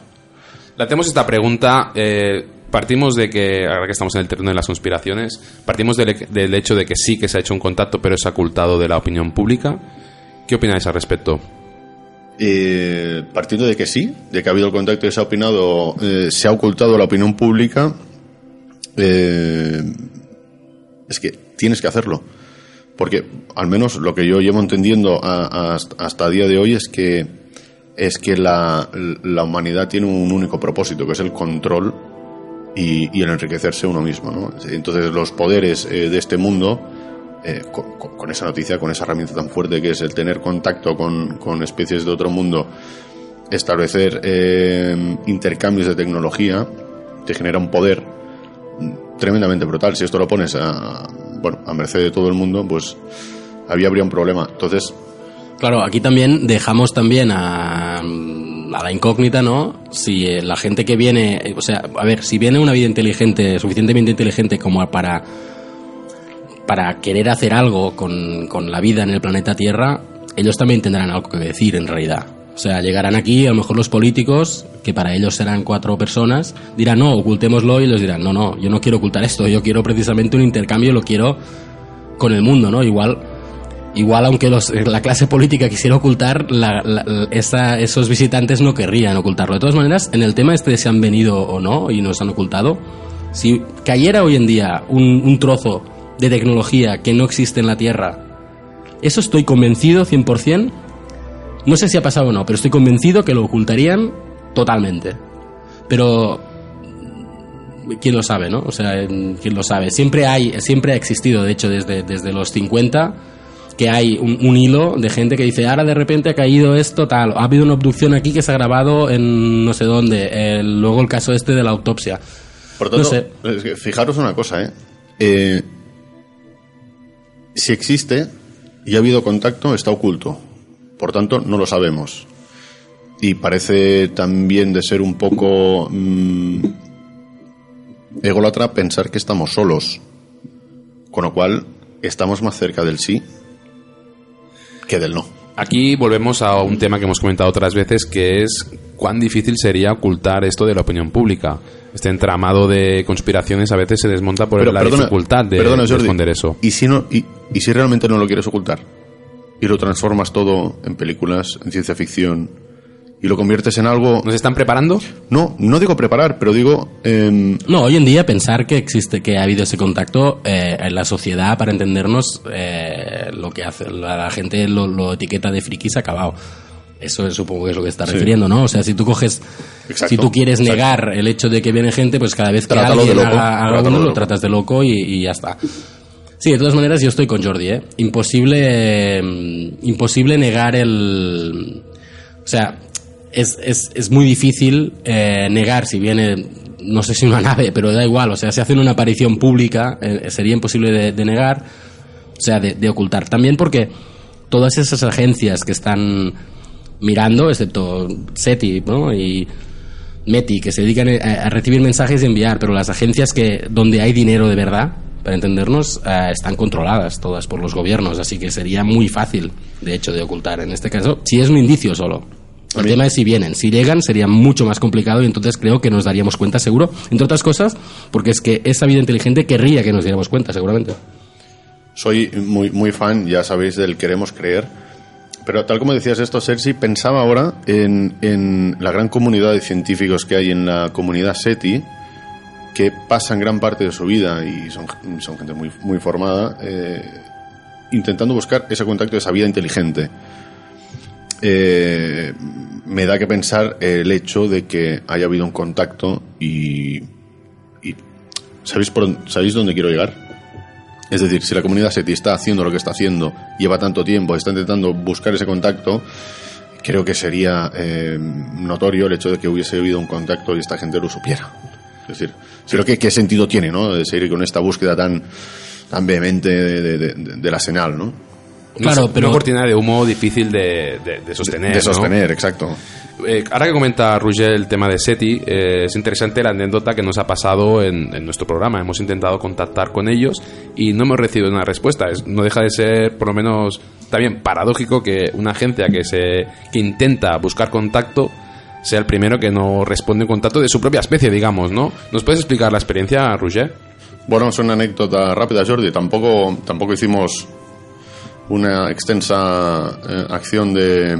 Le hacemos esta pregunta. eh, partimos de que, ahora que estamos en el terreno de las conspiraciones, partimos del, del hecho de que sí que se ha hecho un contacto, pero es ocultado de la opinión pública. ¿Qué opináis al respecto? Eh, partiendo de que sí, de que ha habido el contacto y se ha opinado, eh, se ha ocultado la opinión pública, eh, es que tienes que hacerlo. Porque al menos lo que yo llevo entendiendo hasta día de hoy es que es que la, la humanidad tiene un único propósito, que es el control y, el enriquecerse uno mismo. ¿no? Entonces los poderes eh, de este mundo, eh, con esa noticia, con esa herramienta tan fuerte que es el tener contacto con, con especies de otro mundo, establecer eh, intercambios de tecnología, te genera un poder tremendamente brutal. Si esto lo pones a, bueno, a merced de todo el mundo, pues había habría un problema. Entonces, Claro, aquí también dejamos también a, a la incógnita, ¿no? Si eh, la gente que viene, eh, o sea, a ver, si viene una vida inteligente, suficientemente inteligente como para para querer hacer algo con, con la vida en el planeta Tierra, ellos también tendrán algo que decir en realidad. O sea, llegarán aquí, a lo mejor los políticos, que para ellos serán cuatro personas, dirán, no, ocultémoslo y les dirán, no, no, yo no quiero ocultar esto, yo quiero precisamente un intercambio, lo quiero con el mundo, ¿no? Igual Igual, aunque la clase política quisiera ocultar, esos visitantes no querrían ocultarlo. De todas maneras, en el tema este de si han venido o no y nos han ocultado, si cayera hoy en día un, un trozo de tecnología que no existe en la Tierra, eso estoy convencido 100%. No sé si ha pasado o no, pero estoy convencido que lo ocultarían totalmente. Pero quién lo sabe, ¿no? O sea, quién lo sabe. Siempre hay, siempre ha existido, de hecho, desde, desde los 50, que hay un, un hilo de gente que dice, ahora de repente ha caído esto, tal, ha habido una abducción aquí que se ha grabado en no sé dónde, luego el caso este de la autopsia. por tanto, No sé. es que fijaros una cosa, ¿eh? Eh, Si existe y ha habido contacto, está oculto. Por tanto, no lo sabemos. Y parece también de ser un poco mm, ególatra pensar que estamos solos. Con lo cual, estamos más cerca del sí que del no. Aquí volvemos a un tema que hemos comentado otras veces, que es cuán difícil sería ocultar esto de la opinión pública. Este entramado de conspiraciones a veces se desmonta por Pero la perdona, dificultad de, perdona, Jordi, esconder eso. ¿Y si, no, y, y si realmente no lo quieres ocultar? Y lo transformas todo en películas, en ciencia ficción, y lo conviertes en algo... ¿Nos están preparando? No, no digo preparar, pero digo... em, No, hoy en día pensar que existe, que ha habido ese contacto eh, en la sociedad, para entendernos, eh, lo que hace la, la gente lo, lo etiqueta de friki se ha acabado. Eso es, supongo que es lo que está Sí. refiriendo, ¿no? O sea, si tú coges, Exacto, si tú quieres exacto. negar el hecho de que viene gente, pues cada vez que Trátalo alguien de loco, haga, haga uno, de lo tratas de loco y, y ya está. Sí, de todas maneras yo estoy con Jordi, ¿eh? Imposible, eh, imposible negar el... O sea, es, es, es muy difícil eh, negar si viene, no sé si una (laughs) nave, pero da igual, o sea, si hacen una aparición pública, eh, sería imposible de, de negar, o sea, de, de ocultar. También porque todas esas agencias que están mirando, excepto SETI ¿no? y METI, que se dedican a recibir mensajes y enviar, pero las agencias que donde hay dinero de verdad, para entendernos, eh, están controladas todas por los gobiernos, así que sería muy fácil, de hecho, de ocultar en este caso, si es un indicio solo. El tema es si vienen. Si llegan sería mucho más complicado y entonces creo que nos daríamos cuenta seguro, entre otras cosas, porque es que esa vida inteligente querría que nos diéramos cuenta, seguramente. Soy muy, muy fan, ya sabéis, del queremos creer. Pero tal como decías esto, Sergi, pensaba ahora en, en la gran comunidad de científicos que hay en la comunidad SETI, que pasan gran parte de su vida y son, son gente muy, muy formada, eh, intentando buscar ese contacto, esa vida inteligente. Eh, me da que pensar el hecho de que haya habido un contacto y, ¿sabéis, por, ¿sabéis dónde quiero llegar? Es decir, si la comunidad SETI está haciendo lo que está haciendo, lleva tanto tiempo, está intentando buscar ese contacto, creo que sería eh, notorio el hecho de que hubiese habido un contacto y esta gente lo supiera. Es decir, creo que qué sentido tiene, ¿no? De seguir con esta búsqueda tan, tan vehemente de, de- de- de la señal, ¿no? Claro, pero- Una cortina de humo difícil de, de- de sostener. De ¿no? sostener, exacto. Eh, ahora que comenta Roger el tema de SETI, eh, es interesante la anécdota que nos ha pasado en, en nuestro programa. Hemos intentado contactar con ellos y no hemos recibido una respuesta. Es- no deja de ser, por lo menos, también paradójico que una agencia que, se, que intenta buscar contacto sea el primero que no responde un contacto de su propia especie, digamos, ¿no? ¿Nos puedes explicar la experiencia, Roger? Bueno, es una anécdota rápida, Jordi. Tampoco, tampoco hicimos una extensa eh, acción de,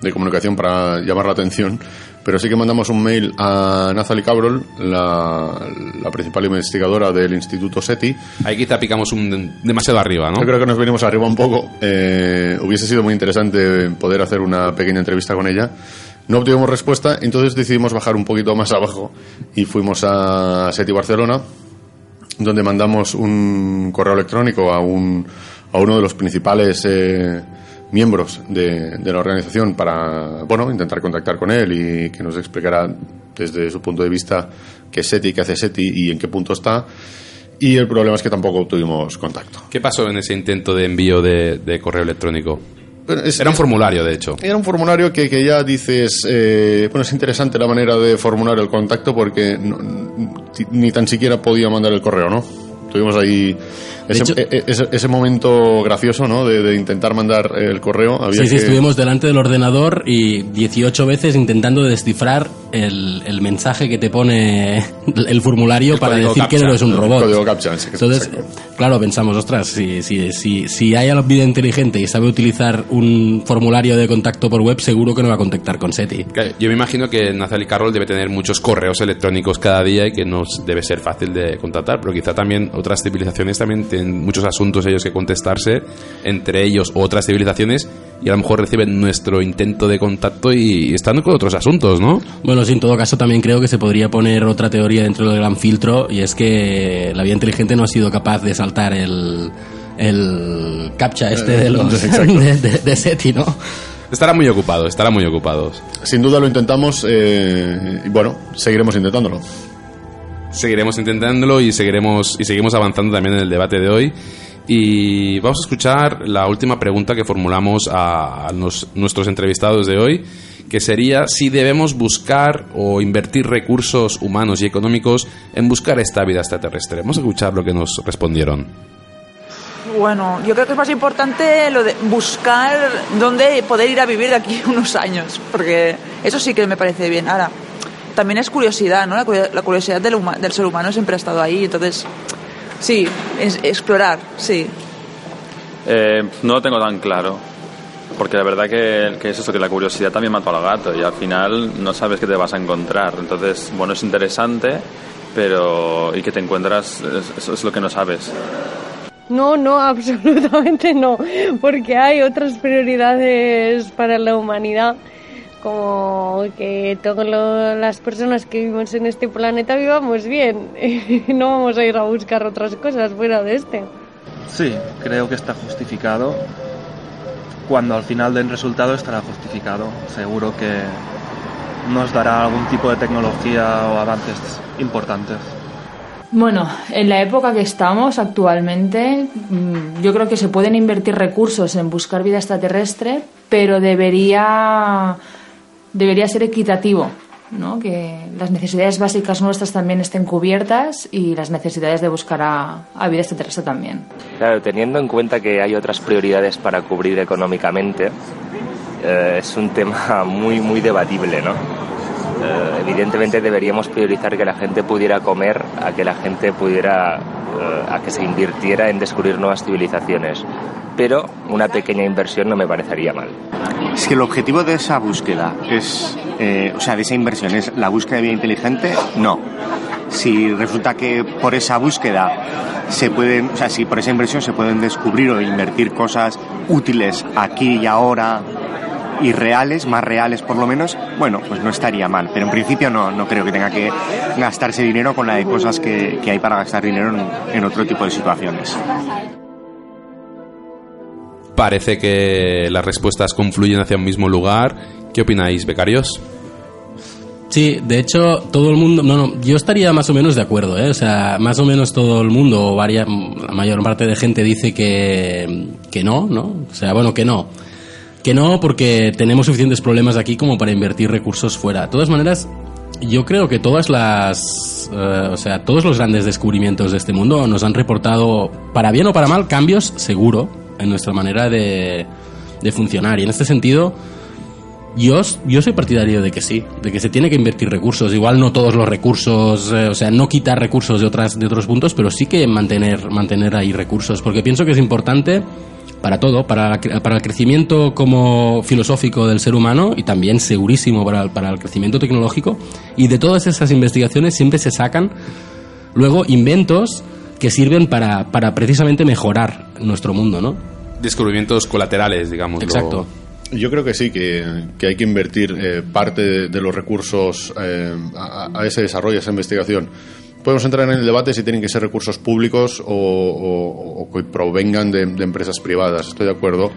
de comunicación para llamar la atención, pero sí que mandamos un mail a Nathalie Cabrol, la, la principal investigadora del Instituto SETI. Ahí quizá picamos un, demasiado arriba, ¿no? Yo creo que nos venimos arriba un poco. Eh, hubiese sido muy interesante poder hacer una pequeña entrevista con ella. No obtuvimos respuesta, entonces decidimos bajar un poquito más abajo y fuimos a SETI Barcelona, donde mandamos un correo electrónico a, un, a uno de los principales eh, miembros de, la organización para bueno intentar contactar con él y que nos explicara desde su punto de vista qué es SETI, qué hace SETI y en qué punto está. Y el problema es que tampoco obtuvimos contacto. ¿Qué pasó en ese intento de envío de correo electrónico? Bueno, es- Era un formulario, de hecho. Era un formulario que, que ya dices, eh, bueno, es interesante la manera de formular el contacto porque no- ni- tan siquiera podía mandar el correo, ¿no? Tuvimos ahí ese, hecho- e- e- ese, ese momento gracioso, ¿no? De, de intentar mandar el correo. Había Sí, sí, que- estuvimos delante del ordenador y 18 veces intentando descifrar el, el mensaje que te pone (laughs) el formulario El para decir que no es un el robot. código captcha, sí, Entonces, claro, pensamos, ostras, si, si, si, si hay a la vida inteligente y sabe utilizar un formulario de contacto por web, seguro que no va a contactar con SETI. Yo me imagino que Nathalie Carroll debe tener muchos correos electrónicos cada día y que no debe ser fácil de contactar, pero quizá también otras civilizaciones también tienen muchos asuntos ellos que contestarse, entre ellos otras civilizaciones, y a lo mejor reciben nuestro intento de contacto y, están con otros asuntos, ¿no? Bueno, sí, en todo caso también creo que se podría poner otra teoría dentro del gran filtro y es que la vida inteligente no ha sido capaz de saltar el, el captcha este de los (laughs) Exacto. (laughs) de, de- de SETI, ¿no? Estará muy ocupado, estará muy ocupados. Sin duda lo intentamos eh, y bueno, seguiremos intentándolo. Seguiremos intentándolo y seguiremos y seguimos avanzando también en el debate de hoy. Y vamos a escuchar la última pregunta que formulamos a, nos- nuestros entrevistados de hoy, que sería si debemos buscar o invertir recursos humanos y económicos en buscar esta vida extraterrestre. Vamos a escuchar lo que nos respondieron. Bueno, yo creo que es más importante lo de buscar dónde poder ir a vivir de aquí (laughs) unos años, porque eso sí que me parece bien. Ahora, también es curiosidad, ¿no? La curiosidad del, huma- del ser humano siempre ha estado ahí, entonces, sí, es- explorar, sí. Eh, no lo tengo tan claro. Porque la verdad que, que es eso, que la curiosidad también mató al gato y al final no sabes qué te vas a encontrar. Entonces, bueno, es interesante, pero y que te encuentras, es- eso es lo que no sabes. No, no, (laughs) absolutamente no, porque hay otras prioridades para la humanidad, como que todas las personas que vivimos en este planeta vivamos bien. (laughs) No vamos a ir a buscar otras cosas fuera de este. Sí, creo que está justificado. Cuando al final del resultado estará justificado. Seguro que nos dará algún tipo de tecnología o avances importantes. Bueno, en la época que estamos actualmente, mm, yo creo que se pueden invertir recursos en buscar vida extraterrestre, pero debería, debería ser equitativo, ¿no? Que las necesidades básicas nuestras también estén cubiertas y las necesidades de buscar a, a vida extraterrestre también. Claro, teniendo en cuenta que hay otras prioridades para cubrir económicamente, eh, es un tema (laughs) muy, muy debatible, ¿no? Eh, evidentemente deberíamos priorizar que la gente pudiera comer a que la gente pudiera, eh, a que se invirtiera en descubrir nuevas civilizaciones. Pero una pequeña inversión no me parecería mal. Es que el objetivo de esa búsqueda es, eh, o sea, de esa inversión es la búsqueda de vida inteligente, no. Si resulta que por esa búsqueda se pueden, o sea, si por esa inversión se pueden descubrir o invertir cosas útiles aquí y ahora y reales, más reales por lo menos, bueno, pues no estaría mal. Pero en principio no, no creo que tenga que gastarse dinero con la de cosas que, que hay para gastar dinero en, en otro tipo de situaciones. Parece que las respuestas confluyen hacia un mismo lugar. ¿Qué opináis, becarios? Sí, de hecho, todo el mundo. No, no, yo estaría más o menos de acuerdo, ¿eh? O sea, más o menos todo el mundo, o varia, la mayor parte de gente dice que, que no, ¿no? O sea, bueno, que no. Que no, porque tenemos suficientes problemas aquí como para invertir recursos fuera. De todas maneras, yo creo que todas las. eh, o sea, todos los grandes descubrimientos de este mundo nos han reportado, para bien o para mal, cambios, seguro, en nuestra manera de, de funcionar. Y en este sentido. Yo, yo soy partidario de que sí, de que se tiene que invertir recursos. Igual no todos los recursos, eh, o sea, no quitar recursos de, otras, de otros puntos, pero sí que mantener, mantener ahí recursos. Porque pienso que es importante para todo, para, la cre- para el crecimiento como filosófico del ser humano y también segurísimo para, el- para el crecimiento tecnológico. Y de todas esas investigaciones siempre se sacan luego inventos que sirven para, para precisamente mejorar nuestro mundo, ¿no? Descubrimientos colaterales, digamos. Exacto. Yo creo que sí, que, que hay que invertir eh, parte de, de los recursos eh, a, a ese desarrollo, a esa investigación. Podemos entrar en el debate si tienen que ser recursos públicos o, que provengan de, empresas privadas, estoy de acuerdo.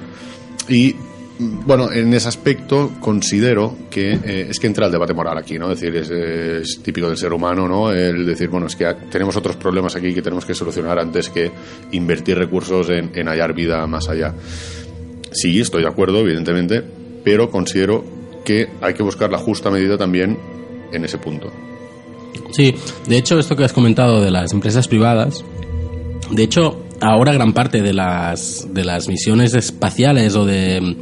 Y mm, bueno, en ese aspecto considero que eh, es que entra el debate moral aquí, ¿no? Es decir, es, típico del ser humano, ¿no? El decir, bueno, es que tenemos otros problemas aquí que tenemos que solucionar antes que invertir recursos en hallar vida más allá. Sí, estoy de acuerdo, evidentemente, pero considero que hay que buscar la justa medida también en ese punto. Sí, de hecho, esto que has comentado de las empresas privadas, de hecho, ahora gran parte de las, de las misiones espaciales o de...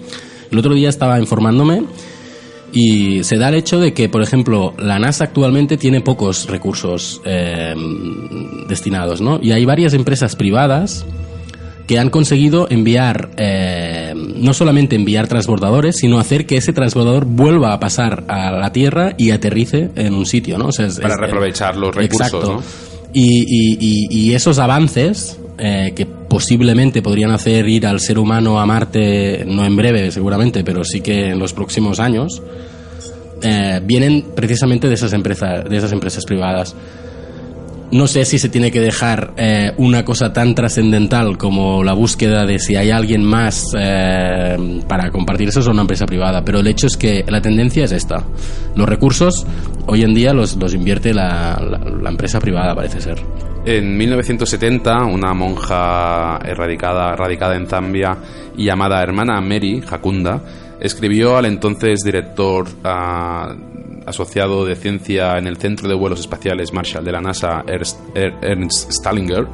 El otro día estaba informándome y se da el hecho de que, por ejemplo, la NASA actualmente tiene pocos recursos eh, destinados, ¿no? Y hay varias empresas privadas que han conseguido enviar, eh, no solamente enviar transbordadores, sino hacer que ese transbordador vuelva a pasar a la Tierra y aterrice en un sitio, ¿no? O sea, es- Para es- reaprovechar los recursos, Exacto. ¿no? Y, y- y- y esos avances eh, que posiblemente podrían hacer ir al ser humano a Marte, no en breve seguramente, pero sí que en los próximos años, eh, vienen precisamente de esas empresas, de esas empresas privadas. No sé si se tiene que dejar eh, una cosa tan trascendental como la búsqueda de si hay alguien más eh, para compartir eso es una empresa privada, pero el hecho es que la tendencia es esta. Los recursos hoy en día los, los invierte la, la- empresa privada, parece ser. En 1970, una monja erradicada, radicada en Zambia y llamada hermana Mary Hakunda escribió al entonces director ah, asociado de ciencia en el Centro de Vuelos Espaciales Marshall de la NASA, Ernst, Er- Ernst Stallinger,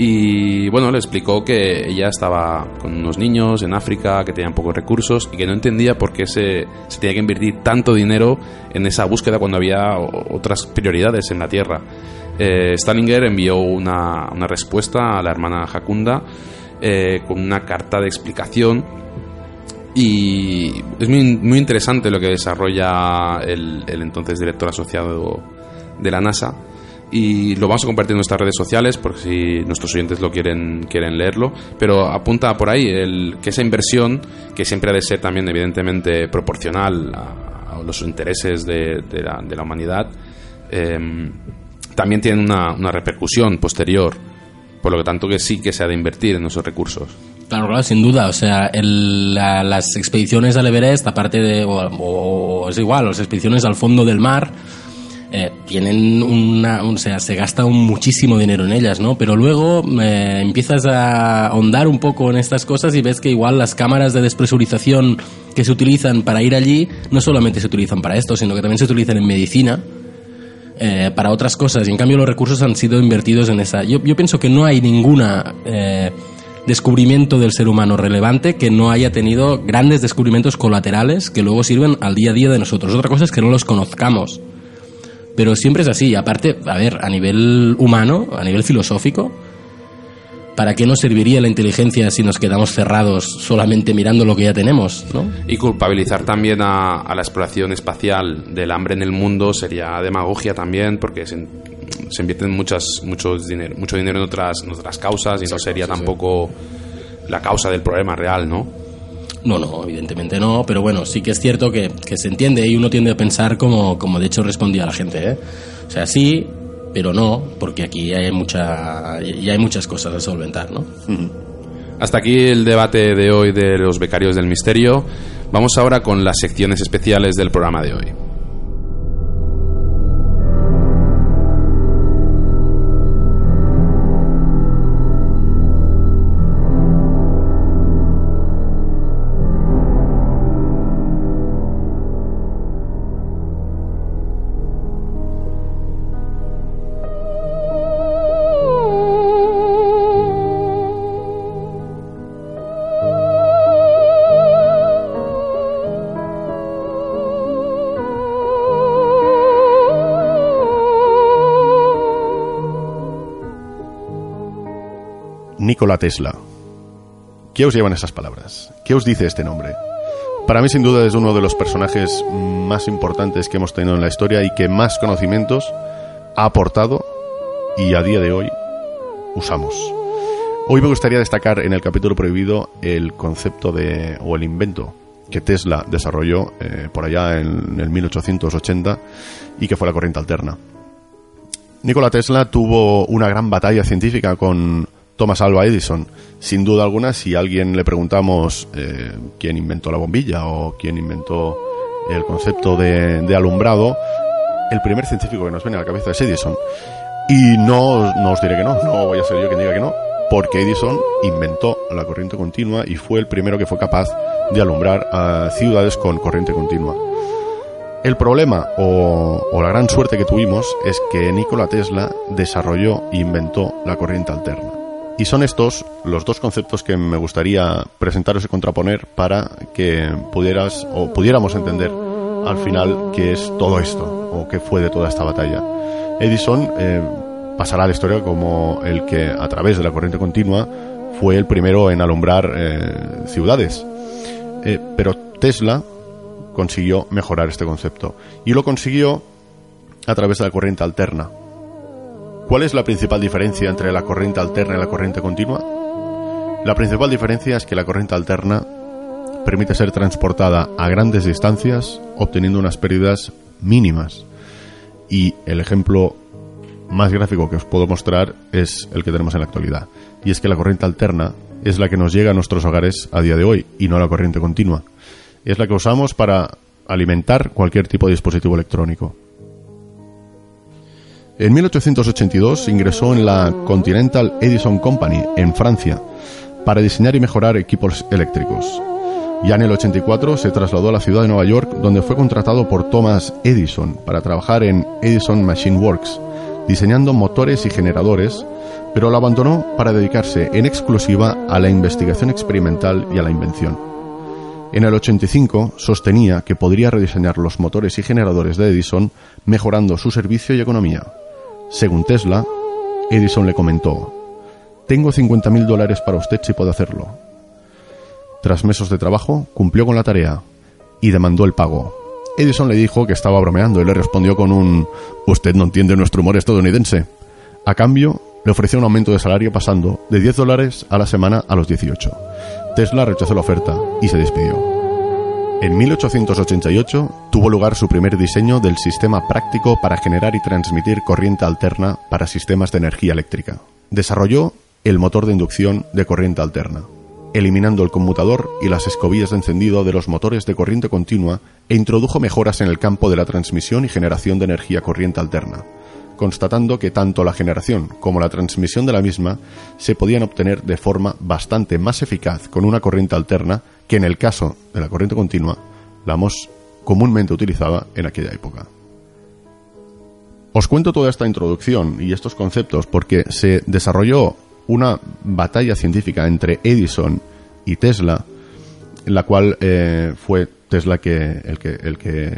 y bueno, le explicó que ella estaba con unos niños en África que tenían pocos recursos y que no entendía por qué se, se tenía que invertir tanto dinero en esa búsqueda cuando había otras prioridades en la Tierra. Eh, Stallinger envió una, una respuesta a la hermana Hakunda eh, con una carta de explicación y es muy, muy interesante lo que desarrolla el, entonces director asociado de la NASA. Y lo vamos a compartir en nuestras redes sociales por si nuestros oyentes lo quieren quieren leerlo. Pero apunta por ahí que esa inversión que siempre ha de ser también evidentemente proporcional a, los intereses de, la, humanidad eh, también tiene una, una, repercusión posterior por lo tanto que sí que se ha de invertir en esos recursos Claro, claro, sin duda. O sea, el, la, las expediciones al Everest, aparte de. O, es igual, las expediciones al fondo del mar, eh, tienen una, o sea, se gasta un muchísimo dinero en ellas, ¿no? Pero luego eh, empiezas a ahondar un poco en estas cosas y ves que igual las cámaras de despresurización que se utilizan para ir allí no solamente se utilizan para esto, sino que también se utilizan en medicina. Eh, para otras cosas y en cambio los recursos han sido invertidos en esa. Yo, yo pienso que no hay ninguna eh, descubrimiento del ser humano relevante que no haya tenido grandes descubrimientos colaterales que luego sirven al día a día de nosotros. Otra cosa es que no los conozcamos. Pero siempre es así. Aparte, a ver, a nivel humano, a nivel filosófico, ¿para qué nos serviría la inteligencia si nos quedamos cerrados solamente mirando lo que ya tenemos? ¿no? Y culpabilizar también a, la exploración espacial del hambre en el mundo sería demagogia también, porque se, invierten muchas, mucho, dinero, mucho dinero en otras, en otras causas y no sería sí, tampoco sí. la causa del problema real, ¿no? No, no, evidentemente no, pero bueno, sí que es cierto que, que se entiende y uno tiende a pensar como, como de hecho respondía la gente, ¿eh? O sea, sí, pero no, porque aquí hay mucha, ya hay muchas cosas a solventar, ¿no? Hasta aquí el debate de hoy de los becarios del misterio. Vamos ahora con las secciones especiales del programa de hoy. Nikola Tesla. ¿Qué os llevan esas palabras? ¿Qué os dice este nombre? Para mí, sin duda, es uno de los personajes más importantes que hemos tenido en la historia y que más conocimientos ha aportado y a día de hoy usamos. Hoy me gustaría destacar en el capítulo prohibido el concepto de, o el invento que Tesla desarrolló eh, por allá en el 1880 y que fue la corriente alterna. Nikola Tesla tuvo una gran batalla científica con Thomas Alva Edison. Sin duda alguna, si alguien le preguntamos eh, quién inventó la bombilla o quién inventó el concepto de, de, alumbrado, el primer científico que nos viene a la cabeza es Edison. Y no, no os diré que no, no voy a ser yo quien diga que no, porque Edison inventó la corriente continua y fue el primero que fue capaz de alumbrar a ciudades con corriente continua. El problema o, o, la gran suerte que tuvimos es que Nikola Tesla desarrolló e inventó la corriente alterna. Y son estos los dos conceptos que me gustaría presentaros y contraponer para que pudieras o pudiéramos entender al final qué es todo esto o qué fue de toda esta batalla. Edison eh, pasará a la historia como el que a través de la corriente continua fue el primero en alumbrar eh, ciudades. Eh, pero Tesla consiguió mejorar este concepto y lo consiguió a través de la corriente alterna. ¿Cuál es la principal diferencia entre la corriente alterna y la corriente continua? La principal diferencia es que la corriente alterna permite ser transportada a grandes distancias obteniendo unas pérdidas mínimas. Y el ejemplo más gráfico que os puedo mostrar es el que tenemos en la actualidad. Y es que la corriente alterna es la que nos llega a nuestros hogares a día de hoy y no la corriente continua. Es la que usamos para alimentar cualquier tipo de dispositivo electrónico. En 1882 ingresó en la Continental Edison Company en Francia para diseñar y mejorar equipos eléctricos. Ya en el 84 se trasladó a la ciudad de Nueva York donde fue contratado por Thomas Edison para trabajar en Edison Machine Works, diseñando motores y generadores, pero lo abandonó para dedicarse en exclusiva a la investigación experimental y a la invención. En el 85 sostenía que podría rediseñar los motores y generadores de Edison mejorando su servicio y economía. Según Tesla, Edison le comentó, tengo 50 mil dólares para usted si puede hacerlo. Tras meses de trabajo, cumplió con la tarea y demandó el pago. Edison le dijo que estaba bromeando y le respondió con un Usted no entiende nuestro humor estadounidense. A cambio, le ofreció un aumento de salario pasando de 10 dólares a la semana a los 18. Tesla rechazó la oferta y se despidió. En 1888 tuvo lugar su primer diseño del sistema práctico para generar y transmitir corriente alterna para sistemas de energía eléctrica. Desarrolló el motor de inducción de corriente alterna, eliminando el conmutador y las escobillas de encendido de los motores de corriente continua e introdujo mejoras en el campo de la transmisión y generación de energía corriente alterna, constatando que tanto la generación como la transmisión de la misma se podían obtener de forma bastante más eficaz con una corriente alterna que en el caso de la corriente continua la más comúnmente utilizada en aquella época. Os cuento toda esta introducción y estos conceptos porque se desarrolló una batalla científica entre Edison y Tesla, en la cual eh, fue Tesla el, que, el que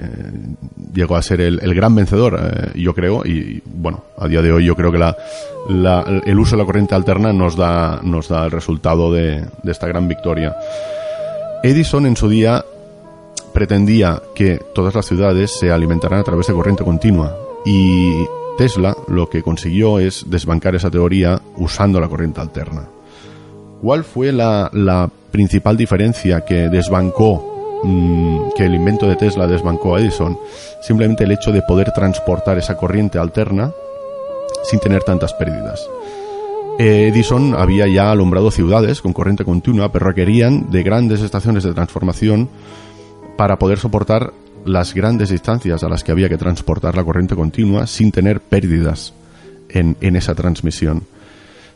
llegó a ser el, gran vencedor, eh, yo creo, y bueno, a día de hoy yo creo que el uso de la corriente alterna nos da, nos da el resultado de esta gran victoria. Edison en su día pretendía que todas las ciudades se alimentaran a través de corriente continua y Tesla lo que consiguió es desbancar esa teoría usando la corriente alterna. ¿Cuál fue la, principal diferencia que desbancó, mm, que el invento de Tesla desbancó a Edison? Simplemente el hecho de poder transportar esa corriente alterna sin tener tantas pérdidas. Edison había ya alumbrado ciudades con corriente continua, pero requerían de grandes estaciones de transformación para poder soportar las grandes distancias a las que había que transportar la corriente continua sin tener pérdidas en, esa transmisión.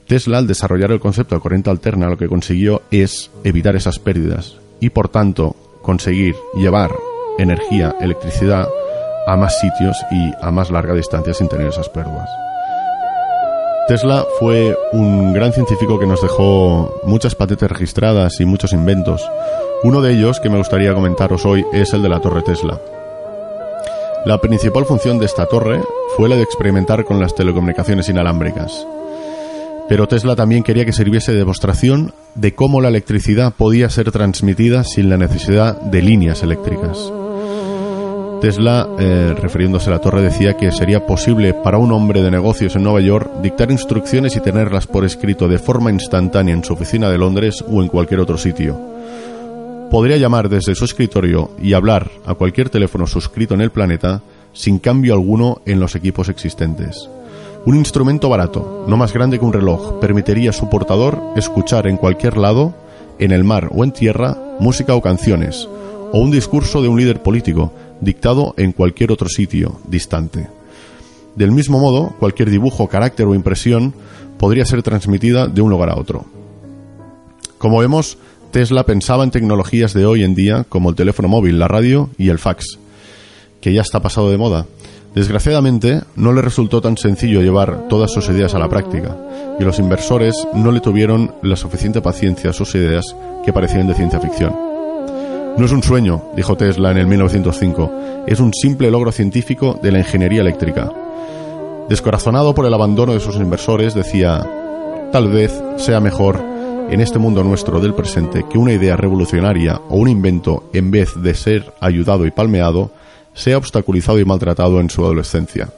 Tesla, al desarrollar el concepto de corriente alterna, lo que consiguió es evitar esas pérdidas y, por tanto, conseguir llevar energía, electricidad a más sitios y a más larga distancia sin tener esas pérdidas. Tesla fue un gran científico que nos dejó muchas patentes registradas y muchos inventos. Uno de ellos que me gustaría comentaros hoy es el de la torre Tesla. La principal función de esta torre fue la de experimentar con las telecomunicaciones inalámbricas. Pero Tesla también quería que sirviese de demostración de cómo la electricidad podía ser transmitida sin la necesidad de líneas eléctricas. Tesla, eh, refiriéndose a la torre, decía que sería posible para un hombre de negocios en Nueva York dictar instrucciones y tenerlas por escrito de forma instantánea en su oficina de Londres o en cualquier otro sitio. Podría llamar desde su escritorio y hablar a cualquier teléfono suscrito en el planeta sin cambio alguno en los equipos existentes. Un instrumento barato, no más grande que un reloj, permitiría a su portador escuchar en cualquier lado, en el mar o en tierra, música o canciones, o un discurso de un líder político, dictado en cualquier otro sitio distante. Del mismo modo, cualquier dibujo, carácter o impresión podría ser transmitida de un lugar a otro. Como vemos, Tesla pensaba en tecnologías de hoy en día como el teléfono móvil, la radio y el fax, que ya está pasado de moda. Desgraciadamente, no le resultó tan sencillo llevar todas sus ideas a la práctica, y los inversores no le tuvieron la suficiente paciencia a sus ideas que parecían de ciencia ficción. No es un sueño, dijo Tesla en el 1905, es un simple logro científico de la ingeniería eléctrica. Descorazonado por el abandono de sus inversores, decía, tal vez sea mejor en este mundo nuestro del presente que una idea revolucionaria o un invento, en vez de ser ayudado y palmeado, sea obstaculizado y maltratado en su adolescencia.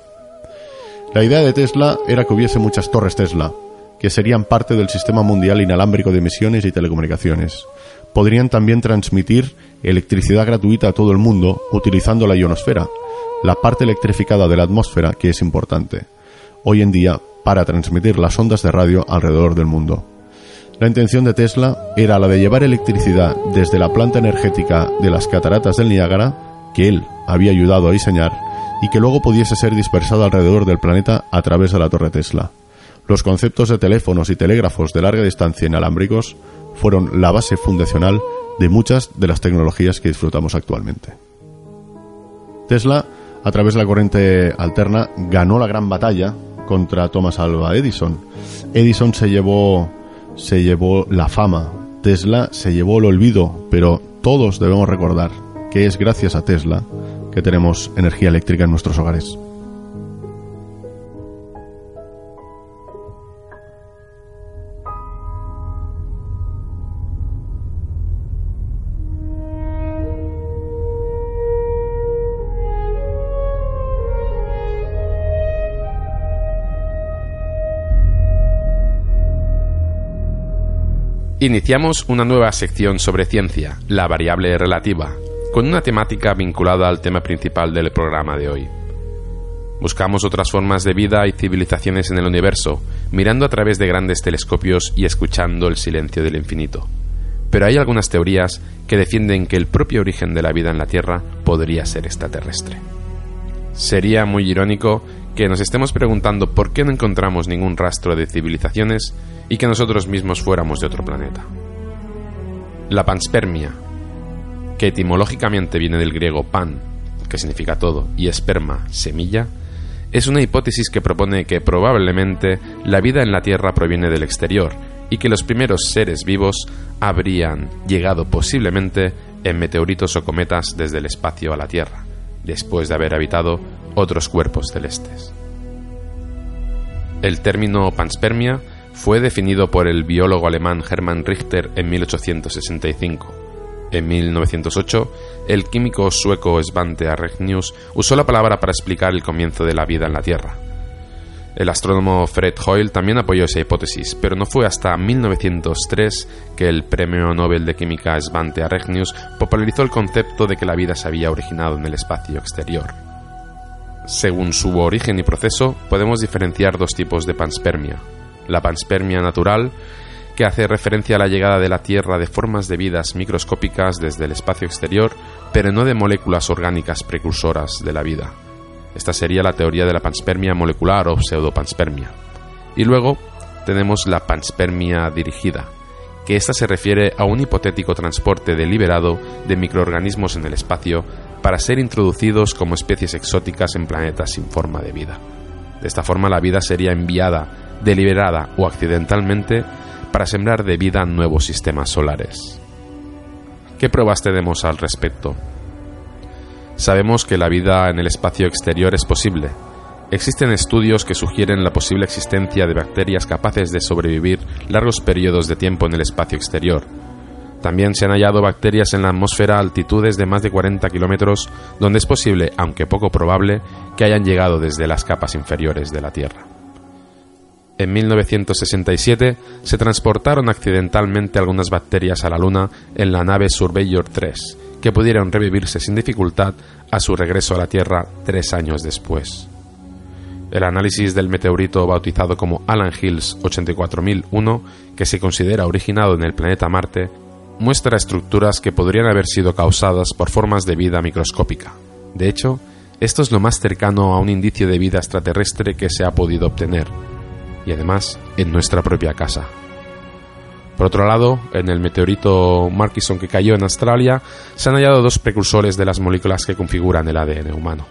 La idea de Tesla era que hubiese muchas torres Tesla, que serían parte del sistema mundial inalámbrico de emisiones y telecomunicaciones. Podrían también transmitir electricidad gratuita a todo el mundo utilizando la ionosfera, la parte electrificada de la atmósfera que es importante hoy en día para transmitir las ondas de radio alrededor del mundo. La intención de Tesla era la de llevar electricidad desde la planta energética de las cataratas del Niágara, que él había ayudado a diseñar, y que luego pudiese ser dispersada alrededor del planeta a través de la torre Tesla. Los conceptos de teléfonos y telégrafos de larga distancia inalámbricos fueron la base fundacional de muchas de las tecnologías que disfrutamos actualmente. Tesla, a través de la corriente alterna, ganó la gran batalla contra Thomas Alva Edison. Edison se llevó, se llevó la fama, Tesla se llevó el olvido, pero todos debemos recordar que es gracias a Tesla que tenemos energía eléctrica en nuestros hogares. Iniciamos una nueva sección sobre ciencia, la variable relativa, con una temática vinculada al tema principal del programa de hoy. Buscamos otras formas de vida y civilizaciones en el universo, mirando a través de grandes telescopios y escuchando el silencio del infinito. Pero hay algunas teorías que defienden que el propio origen de la vida en la Tierra podría ser extraterrestre. Sería muy irónico que nos estemos preguntando por qué no encontramos ningún rastro de civilizaciones y que nosotros mismos fuéramos de otro planeta. La panspermia, que etimológicamente viene del griego pan, que significa todo, y esperma, semilla, es una hipótesis que propone que probablemente la vida en la Tierra proviene del exterior y que los primeros seres vivos habrían llegado posiblemente en meteoritos o cometas desde el espacio a la Tierra, después de haber habitado otros cuerpos celestes. El término panspermia fue definido por el biólogo alemán Hermann Richter en 1865 en 1908, el químico sueco Svante Arrhenius usó la palabra para explicar el comienzo de la vida en la Tierra. El astrónomo Fred Hoyle también apoyó esa hipótesis, pero no fue hasta 1903 que el premio Nobel de Química Svante Arrhenius popularizó el concepto de que la vida se había originado en el espacio exterior. Según su origen y proceso, podemos diferenciar dos tipos de panspermia. La panspermia natural que hace referencia a la llegada de la Tierra de formas de vidas microscópicas desde el espacio exterior, pero no de moléculas orgánicas precursoras de la vida. Esta sería la teoría de la panspermia molecular o pseudopanspermia. Y luego tenemos la panspermia dirigida, que esta se refiere a un hipotético transporte deliberado de microorganismos en el espacio para ser introducidos como especies exóticas en planetas sin forma de vida. De esta forma la vida sería enviada, deliberada o accidentalmente para sembrar de vida nuevos sistemas solares. ¿Qué pruebas tenemos al respecto? Sabemos que la vida en el espacio exterior es posible. Existen estudios que sugieren la posible existencia de bacterias capaces de sobrevivir largos periodos de tiempo en el espacio exterior. También se han hallado bacterias en la atmósfera a altitudes de más de 40 kilómetros, donde es posible, aunque poco probable, que hayan llegado desde las capas inferiores de la Tierra. En 1967 se transportaron accidentalmente algunas bacterias a la Luna en la nave Surveyor 3, que pudieron revivirse sin dificultad a su regreso a la Tierra tres años después. El análisis del meteorito bautizado como Alan Hills 84001, que se considera originado en el planeta Marte, muestra estructuras que podrían haber sido causadas por formas de vida microscópica. De hecho, esto es lo más cercano a un indicio de vida extraterrestre que se ha podido obtener, y además en nuestra propia casa. Por otro lado, en el meteorito Markison que cayó en Australia, se han hallado dos precursores de las moléculas que configuran el ADN humano.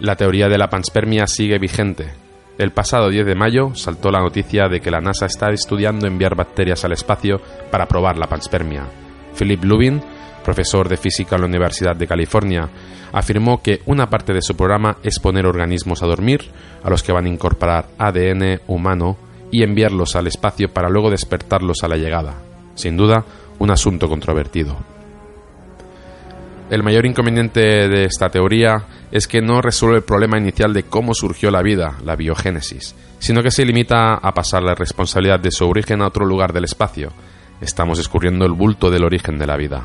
La teoría de la panspermia sigue vigente. El pasado 10 de mayo saltó la noticia de que la NASA está estudiando enviar bacterias al espacio para probar la panspermia. Philip Lubin, profesor de física en la Universidad de California, afirmó que una parte de su programa es poner organismos a dormir, a los que van a incorporar ADN humano y enviarlos al espacio para luego despertarlos a la llegada. Sin duda, un asunto controvertido. El mayor inconveniente de esta teoría es que no resuelve el problema inicial de cómo surgió la vida, la biogénesis, sino que se limita a pasar la responsabilidad de su origen a otro lugar del espacio. Estamos escurriendo el bulto del origen de la vida.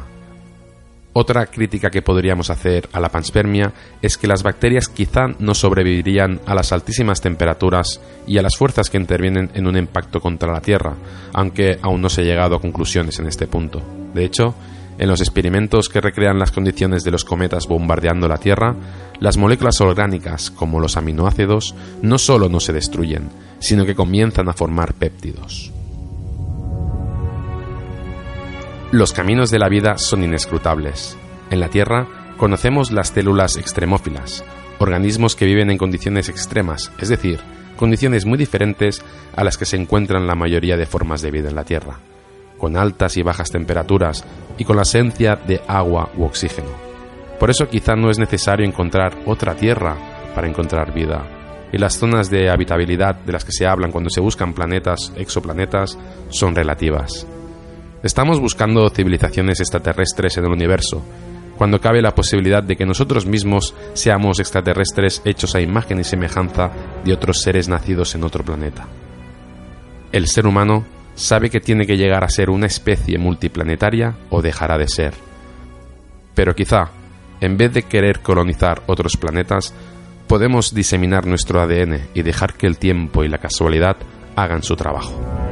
Otra crítica que podríamos hacer a la panspermia es que las bacterias quizá no sobrevivirían a las altísimas temperaturas y a las fuerzas que intervienen en un impacto contra la Tierra, aunque aún no se ha llegado a conclusiones en este punto. De hecho, en los experimentos que recrean las condiciones de los cometas bombardeando la Tierra, las moléculas orgánicas, como los aminoácidos, no solo no se destruyen, sino que comienzan a formar péptidos. Los caminos de la vida son inescrutables. En la Tierra conocemos las células extremófilas, organismos que viven en condiciones extremas, es decir, condiciones muy diferentes a las que se encuentran la mayoría de formas de vida en la Tierra, con altas y bajas temperaturas y con la esencia de agua u oxígeno. Por eso quizá no es necesario encontrar otra Tierra para encontrar vida, y las zonas de habitabilidad de las que se hablan cuando se buscan planetas, exoplanetas, son relativas. Estamos buscando civilizaciones extraterrestres en el universo, cuando cabe la posibilidad de que nosotros mismos seamos extraterrestres hechos a imagen y semejanza de otros seres nacidos en otro planeta. El ser humano sabe que tiene que llegar a ser una especie multiplanetaria o dejará de ser. Pero quizá, en vez de querer colonizar otros planetas, podemos diseminar nuestro ADN y dejar que el tiempo y la casualidad hagan su trabajo.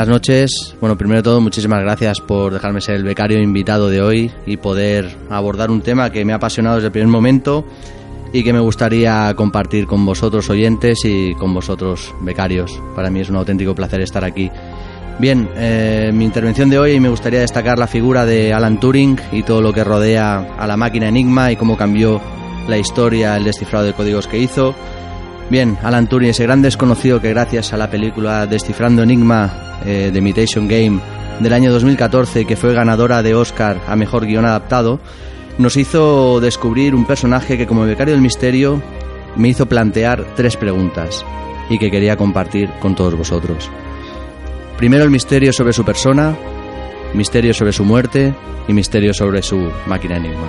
Buenas noches. Bueno, primero de todo, muchísimas gracias por dejarme ser el becario invitado de hoy y poder abordar un tema que me ha apasionado desde el primer momento y que me gustaría compartir con vosotros oyentes y con vosotros becarios. Para mí es un auténtico placer estar aquí. Bien, eh, mi intervención de hoy me gustaría destacar la figura de Alan Turing y todo lo que rodea a la máquina Enigma y cómo cambió la historia, el descifrado de códigos que hizo. Bien, Alan Turing, ese gran desconocido que gracias a la película Descifrando Enigma eh, de Imitation Game del año 2014, que fue ganadora de Oscar a Mejor Guión Adaptado, nos hizo descubrir un personaje que como becario del misterio me hizo plantear tres preguntas y que quería compartir con todos vosotros. Primero el misterio sobre su persona, misterio sobre su muerte y misterio sobre su máquina enigma.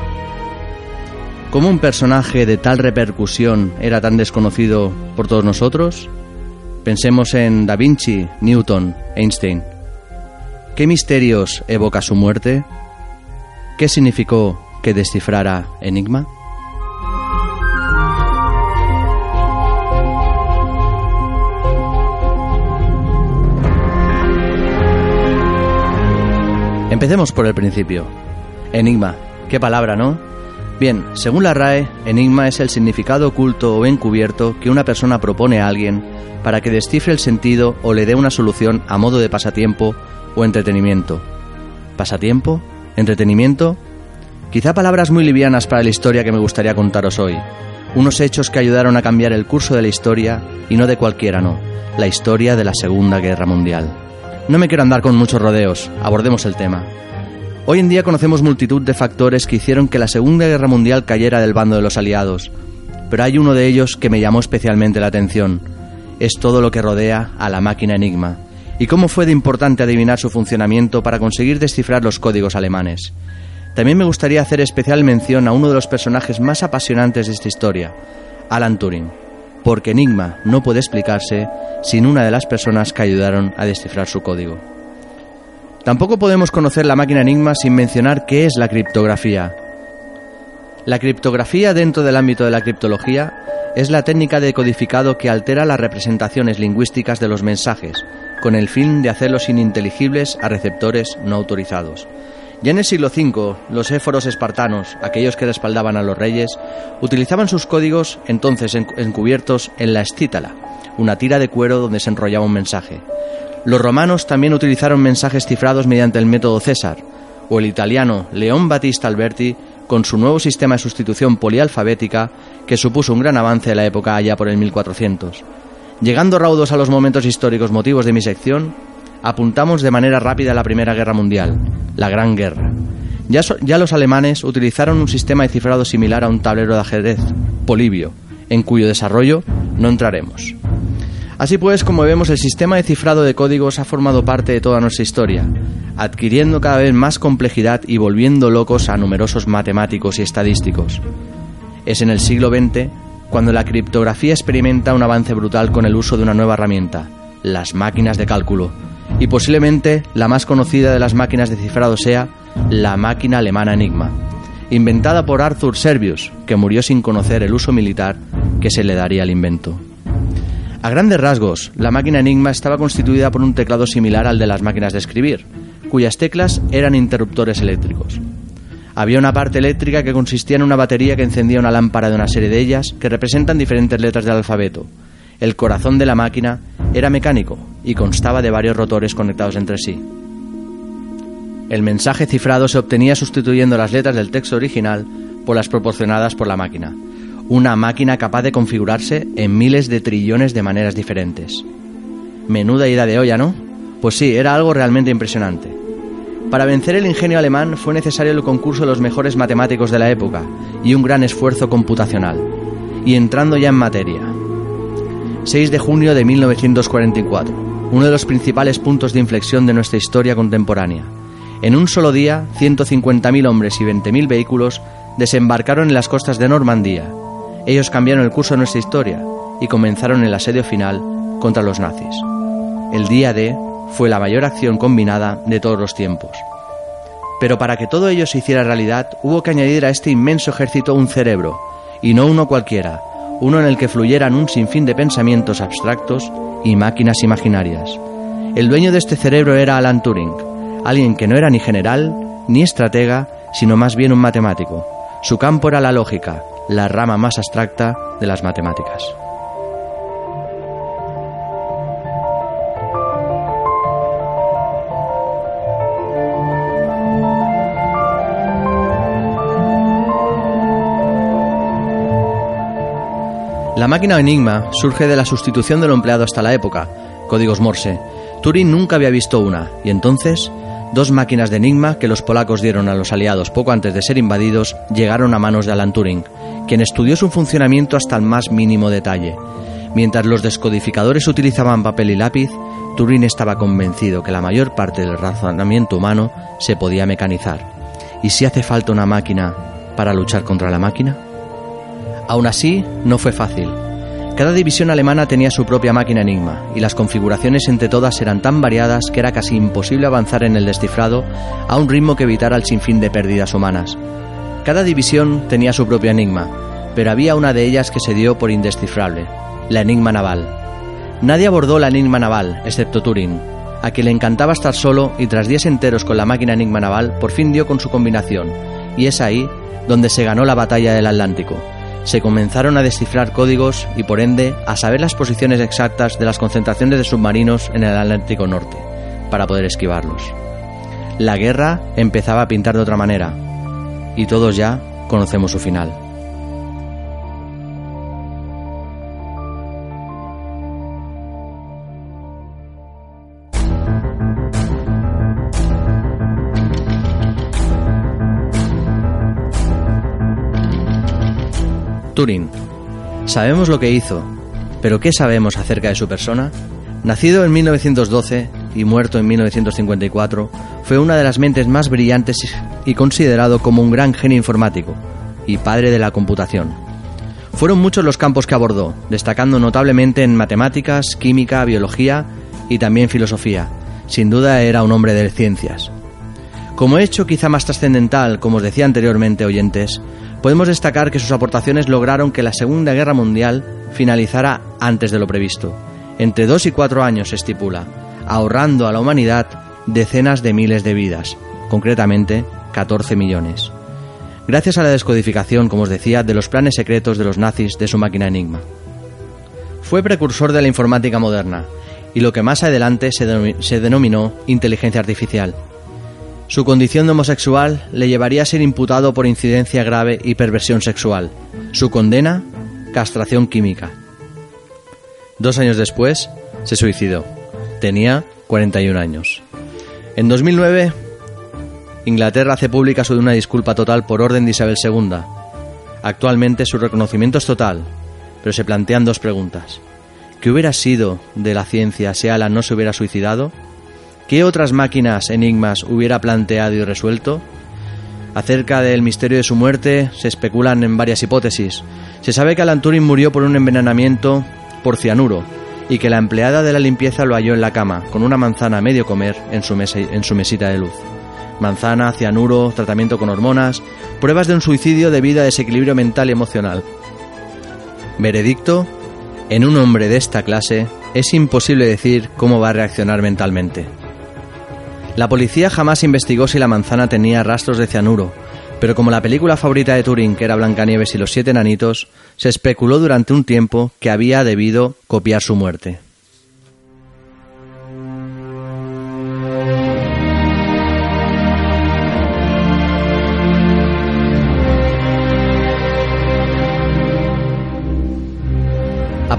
¿Cómo un personaje de tal repercusión era tan desconocido por todos nosotros? Pensemos en Da Vinci, Newton, Einstein. ¿Qué misterios evoca su muerte? ¿Qué significó que descifrara Enigma? Empecemos por el principio. Enigma. Qué palabra, ¿no? Bien, según la RAE, enigma es el significado oculto o encubierto que una persona propone a alguien para que descifre el sentido o le dé una solución a modo de pasatiempo o entretenimiento. ¿Pasatiempo? ¿Entretenimiento? Quizá palabras muy livianas para la historia que me gustaría contaros hoy. Unos hechos que ayudaron a cambiar el curso de la historia y no de cualquiera, no. La historia de la Segunda Guerra Mundial. No me quiero andar con muchos rodeos, abordemos el tema. Hoy en día conocemos multitud de factores que hicieron que la Segunda Guerra Mundial cayera del bando de los aliados, pero hay uno de ellos que me llamó especialmente la atención. Es todo lo que rodea a la máquina Enigma y cómo fue de importante adivinar su funcionamiento para conseguir descifrar los códigos alemanes. También me gustaría hacer especial mención a uno de los personajes más apasionantes de esta historia, Alan Turing, porque Enigma no puede explicarse sin una de las personas que ayudaron a descifrar su código. Tampoco podemos conocer la máquina Enigma sin mencionar qué es la criptografía. La criptografía dentro del ámbito de la criptología es la técnica de codificado que altera las representaciones lingüísticas de los mensajes, con el fin de hacerlos ininteligibles a receptores no autorizados. Ya en el siglo V, los éforos espartanos, aquellos que respaldaban a los reyes, utilizaban sus códigos entonces encubiertos en la escítala, una tira de cuero donde se enrollaba un mensaje. Los romanos también utilizaron mensajes cifrados mediante el método César, o el italiano León Battista Alberti con su nuevo sistema de sustitución polialfabética que supuso un gran avance de la época allá por el 1400. Llegando raudos a los momentos históricos motivos de mi sección, apuntamos de manera rápida a la Primera Guerra Mundial, la Gran Guerra. Ya, los alemanes utilizaron un sistema de cifrado similar a un tablero de ajedrez, Polibio, en cuyo desarrollo no entraremos. Así pues, como vemos, el sistema de cifrado de códigos ha formado parte de toda nuestra historia, adquiriendo cada vez más complejidad y volviendo locos a numerosos matemáticos y estadísticos. Es en el siglo XX cuando la criptografía experimenta un avance brutal con el uso de una nueva herramienta, las máquinas de cálculo, y posiblemente la más conocida de las máquinas de cifrado sea la máquina alemana Enigma, inventada por Arthur Servius, que murió sin conocer el uso militar que se le daría al invento. A grandes rasgos, la máquina Enigma estaba constituida por un teclado similar al de las máquinas de escribir, cuyas teclas eran interruptores eléctricos. Había una parte eléctrica que consistía en una batería que encendía una lámpara de una serie de ellas que representan diferentes letras del alfabeto. El corazón de la máquina era mecánico y constaba de varios rotores conectados entre sí. El mensaje cifrado se obtenía sustituyendo las letras del texto original por las proporcionadas por la máquina. Una máquina capaz de configurarse en miles de trillones de maneras diferentes. Menuda idea de olla, ¿no? Pues sí, era algo realmente impresionante. Para vencer el ingenio alemán fue necesario el concurso de los mejores matemáticos de la época y un gran esfuerzo computacional. Y entrando ya en materia. 6 de junio de 1944, uno de los principales puntos de inflexión de nuestra historia contemporánea. En un solo día, 150.000 hombres y 20.000 vehículos desembarcaron en las costas de Normandía. Ellos cambiaron el curso de nuestra historia y comenzaron el asedio final contra los nazis. El día D fue la mayor acción combinada de todos los tiempos. Pero para que todo ello se hiciera realidad, hubo que añadir a este inmenso ejército un cerebro, y no uno cualquiera, uno en el que fluyeran un sinfín de pensamientos abstractos y máquinas imaginarias. El dueño de este cerebro era Alan Turing, alguien que no era ni general ni estratega, sino más bien un matemático. Su campo era la lógica, la rama más abstracta de las matemáticas. La máquina Enigma surge de la sustitución de lo empleado hasta la época, códigos Morse. Turing nunca había visto una, y entonces dos máquinas de Enigma que los polacos dieron a los aliados poco antes de ser invadidos llegaron a manos de Alan Turing, quien estudió su funcionamiento hasta el más mínimo detalle. Mientras los descodificadores utilizaban papel y lápiz, Turing estaba convencido que la mayor parte del razonamiento humano se podía mecanizar. ¿Y si hace falta una máquina para luchar contra la máquina? Aún así, no fue fácil. Cada división alemana tenía su propia máquina Enigma, y las configuraciones entre todas eran tan variadas que era casi imposible avanzar en el descifrado a un ritmo que evitara el sinfín de pérdidas humanas. Cada división tenía su propia Enigma, pero había una de ellas que se dio por indescifrable, la Enigma Naval. Nadie abordó la Enigma Naval, excepto Turing, a quien le encantaba estar solo y tras días enteros con la máquina Enigma Naval por fin dio con su combinación, y es ahí donde se ganó la batalla del Atlántico se comenzaron a descifrar códigos y por ende a saber las posiciones exactas de las concentraciones de submarinos en el Atlántico Norte, para poder esquivarlos. La guerra empezaba a pintar de otra manera, y todos ya conocemos su final. Turing. Sabemos lo que hizo, pero ¿qué sabemos acerca de su persona? Nacido en 1912 y muerto en 1954, fue una de las mentes más brillantes y considerado como un gran genio informático y padre de la computación. Fueron muchos los campos que abordó, destacando notablemente en matemáticas, química, biología y también filosofía. Sin duda era un hombre de ciencias. Como hecho quizá más trascendental, como os decía anteriormente oyentes, podemos destacar que sus aportaciones lograron que la Segunda Guerra Mundial finalizara antes de lo previsto. Entre dos y cuatro años se estipula, ahorrando a la humanidad decenas de miles de vidas, concretamente 14 millones. Gracias a la descodificación, como os decía, de los planes secretos de los nazis de su máquina Enigma. Fue precursor de la informática moderna y lo que más adelante se, denominó inteligencia artificial, su condición de homosexual le llevaría a ser imputado por incidencia grave y perversión sexual. Su condena, castración química. Dos años después, se suicidó. Tenía 41 años. En 2009, Inglaterra hace pública su una disculpa total por orden de Isabel II. Actualmente su reconocimiento es total, pero se plantean dos preguntas. ¿Qué hubiera sido de la ciencia si Alan no se hubiera suicidado? ¿Qué otras máquinas enigmas hubiera planteado y resuelto? Acerca del misterio de su muerte se especulan en varias hipótesis. Se sabe que Alan Turing murió por un envenenamiento por cianuro y que la empleada de la limpieza lo halló en la cama con una manzana a medio comer en su, en su mesita de luz. Manzana, cianuro, tratamiento con hormonas, pruebas de un suicidio debido a desequilibrio mental y emocional. Veredicto, en un hombre de esta clase es imposible decir cómo va a reaccionar mentalmente. La policía jamás investigó si la manzana tenía rastros de cianuro, pero como la película favorita de Turing, que era Blancanieves y los siete enanitos, se especuló durante un tiempo que había debido copiar su muerte.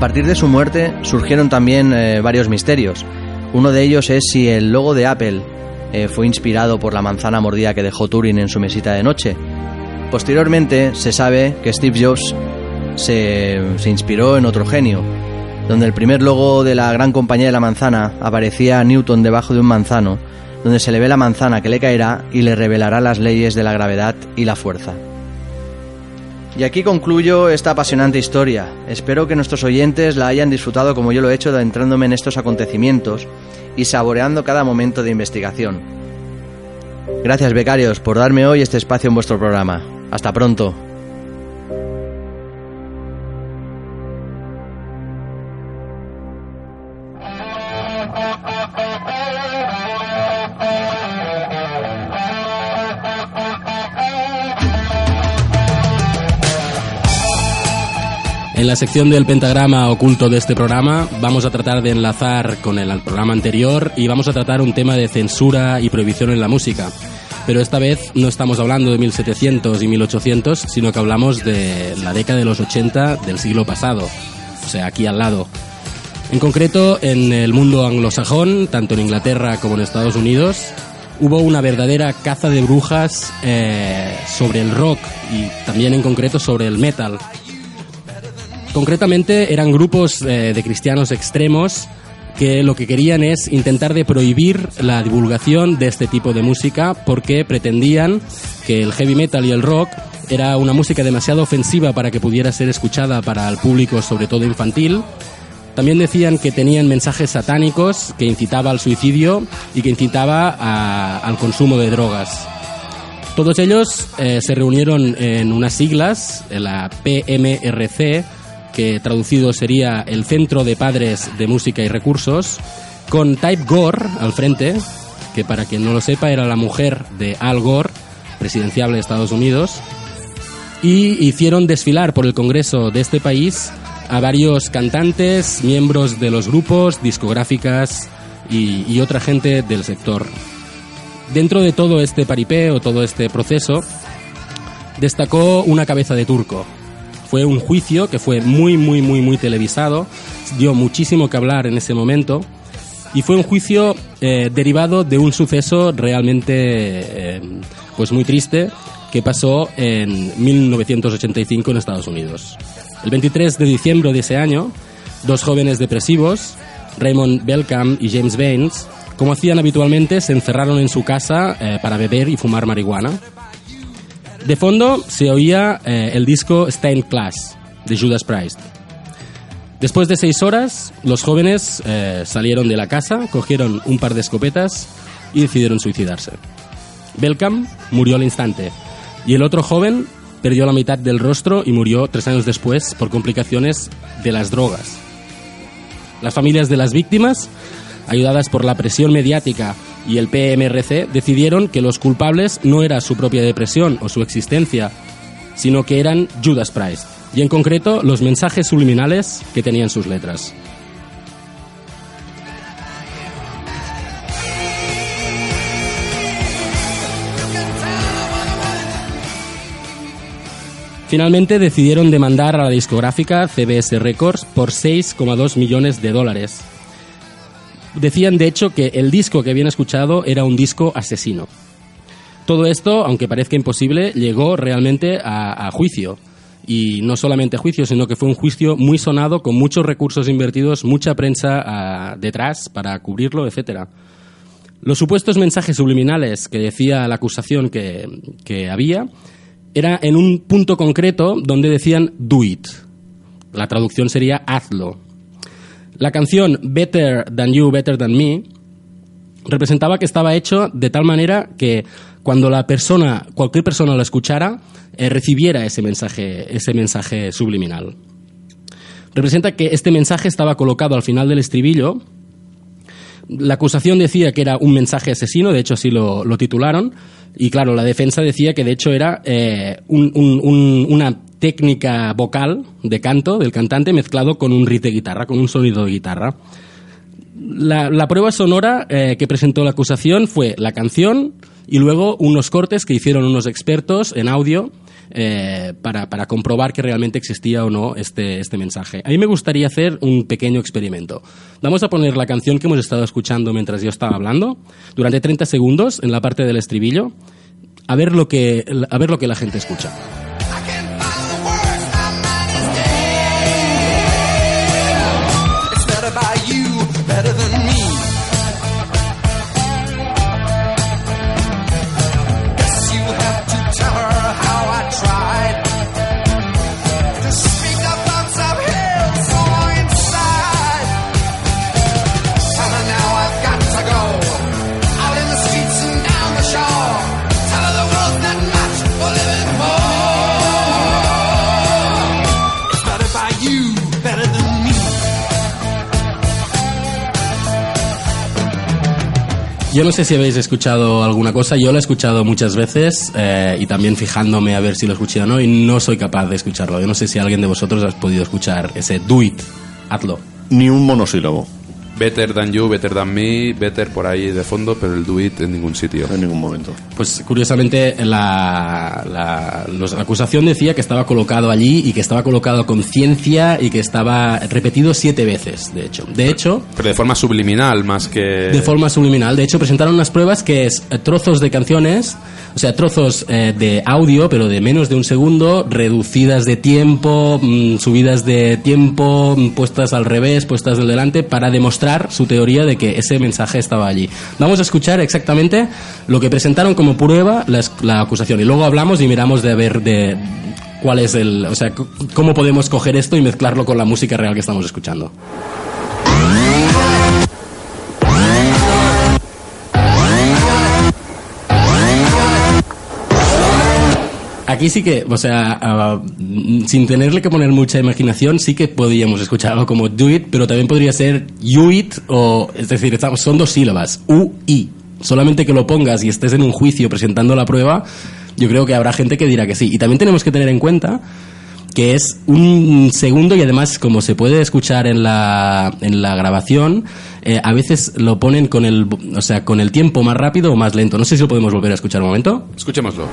partir de su muerte surgieron también eh, varios misterios. Uno de ellos es si el logo de Apple eh, fue inspirado por la manzana mordida que dejó Turing en su mesita de noche. Posteriormente se sabe que Steve Jobs se, se inspiró en otro genio, donde el primer logo de la gran compañía de la manzana aparecía Newton debajo de un manzano, donde se le ve la manzana que le caerá y le revelará las leyes de la gravedad y la fuerza. Y aquí concluyo esta apasionante historia. Espero que nuestros oyentes la hayan disfrutado como yo lo he hecho adentrándome en estos acontecimientos y saboreando cada momento de investigación. Gracias becarios por darme hoy este espacio en vuestro programa. Hasta pronto. En la sección del pentagrama oculto de este programa vamos a tratar de enlazar con el programa anterior y vamos a tratar un tema de censura y prohibición en la música. Pero esta vez no estamos hablando de 1700 y 1800, sino que hablamos de la década de los 80 del siglo pasado, o sea, aquí al lado. En concreto, en el mundo anglosajón, tanto en Inglaterra como en Estados Unidos, hubo una verdadera caza de brujas eh, sobre el rock y también en concreto sobre el metal. Concretamente eran grupos eh, de cristianos extremos que lo que querían es intentar de prohibir la divulgación de este tipo de música porque pretendían que el heavy metal y el rock era una música demasiado ofensiva para que pudiera ser escuchada para el público, sobre todo infantil. También decían que tenían mensajes satánicos que incitaba al suicidio y que incitaba al consumo de drogas. Todos ellos eh, se reunieron en unas siglas, la PMRC, que traducido sería el Centro de Padres de Música y Recursos, con Type Gore al frente, que para quien no lo sepa era la mujer de Al Gore, presidenciable de Estados Unidos, y hicieron desfilar por el Congreso de este país a varios cantantes, miembros de los grupos, discográficas y, y otra gente del sector. Dentro de todo este paripé o todo este proceso, destacó una cabeza de turco. Fue un juicio que fue muy, muy, muy, muy televisado, dio muchísimo que hablar en ese momento y fue un juicio eh, derivado de un suceso realmente eh, pues muy triste que pasó en 1985 en Estados Unidos. El 23 de diciembre de ese año, dos jóvenes depresivos, Raymond Belcam y James Baines, como hacían habitualmente, se encerraron en su casa eh, para beber y fumar marihuana. De fondo se oía eh, el disco Stained Class de Judas Priest. Después de seis horas, los jóvenes eh, salieron de la casa, cogieron un par de escopetas y decidieron suicidarse. Belcam murió al instante y el otro joven perdió la mitad del rostro y murió tres años después por complicaciones de las drogas. Las familias de las víctimas, ayudadas por la presión mediática y el PMRC, decidieron que los culpables no era su propia depresión o su existencia, sino que eran Judas Priest, y en concreto los mensajes subliminales que tenían sus letras. Finalmente decidieron demandar a la discográfica CBS Records por 6,2 millones de dólares. Decían, de hecho, que el disco que habían escuchado era un disco asesino. Todo esto, aunque parezca imposible, llegó realmente a, juicio. Y no solamente juicio, sino que fue un juicio muy sonado, con muchos recursos invertidos, mucha prensa ah, detrás para cubrirlo, etcétera. Los supuestos mensajes subliminales que decía la acusación que, que había era en un punto concreto donde decían do it. La traducción sería hazlo. La canción Better Than You, Better Than Me representaba que estaba hecho de tal manera que cuando la persona, cualquier persona lo escuchara, eh, recibiera ese mensaje, ese mensaje subliminal. Representa que este mensaje estaba colocado al final del estribillo. La acusación decía que era un mensaje asesino, de hecho así lo, titularon, y claro, la defensa decía que de hecho era eh, un- una técnica vocal de canto del cantante mezclado con un riff de guitarra, con un sonido de guitarra. La, la prueba sonora eh, que presentó la acusación fue la canción y luego unos cortes que hicieron unos expertos en audio eh, para, para comprobar que realmente existía o no este, este mensaje. A mí me gustaría hacer un pequeño experimento. Vamos a poner la canción que hemos estado escuchando mientras yo estaba hablando durante 30 segundos en la parte del estribillo a ver lo que, a ver lo que la gente escucha. Yo no sé si habéis escuchado alguna cosa, yo lo he escuchado muchas veces eh, y también fijándome a ver si lo escuché o no y no soy capaz de escucharlo. Yo no sé si alguien de vosotros ha podido escuchar ese do it, hazlo. Ni un monosílabo. Better than you, better than me, better por ahí de fondo, pero el do it en ningún sitio. En ningún momento. Pues curiosamente la, la, los- la acusación decía que estaba colocado allí y que estaba colocado con ciencia y que estaba repetido siete veces, de hecho. De hecho, Pero de forma subliminal, más que... de forma subliminal. De hecho, presentaron unas pruebas que es eh, trozos de canciones, o sea, trozos eh, de audio, pero de menos de un segundo, reducidas de tiempo, mm, subidas de tiempo, mm, puestas al revés, puestas del delante, para demostrar su teoría de que ese mensaje estaba allí. Vamos a escuchar exactamente lo que presentaron como prueba la, la acusación y luego hablamos y miramos de ver de cuál es el, o sea, cómo podemos coger esto y mezclarlo con la música real que estamos escuchando. Aquí sí que, o sea, mm, sin tenerle que poner mucha imaginación, sí que podríamos escuchar algo como do it, pero también podría ser you it, o, es decir, estamos, son dos sílabas, u, i. Solamente que lo pongas y estés en un juicio presentando la prueba, yo creo que habrá gente que dirá que sí. Y también tenemos que tener en cuenta que es un segundo y además como se puede escuchar en la, en la grabación, eh, a veces lo ponen con el, o sea, con el tiempo más rápido o más lento. No sé si lo podemos volver a escuchar un momento. Escuchémoslo.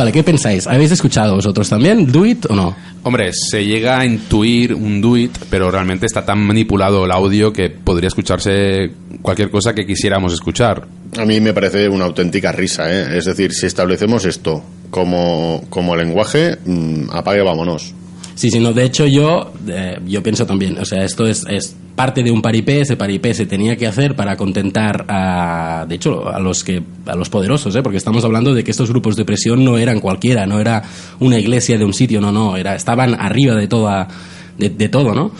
Vale, ¿qué pensáis? ¿Habéis escuchado vosotros también? ¿Do it o no? Hombre, se llega a intuir un do it, pero realmente está tan manipulado el audio que podría escucharse cualquier cosa que quisiéramos escuchar. A mí me parece una auténtica risa, ¿eh? Es decir, si establecemos esto como, como lenguaje, mm, apague vámonos. Sí, sí, no, de hecho yo, eh, yo pienso también, o sea, esto es, es parte de un paripé, ese paripé se tenía que hacer para contentar a, de hecho, a los que, a los poderosos, ¿eh? porque estamos hablando de que estos grupos de presión no eran cualquiera, no era una iglesia de un sitio, no, no, era, estaban arriba de toda, de, todo, ¿no?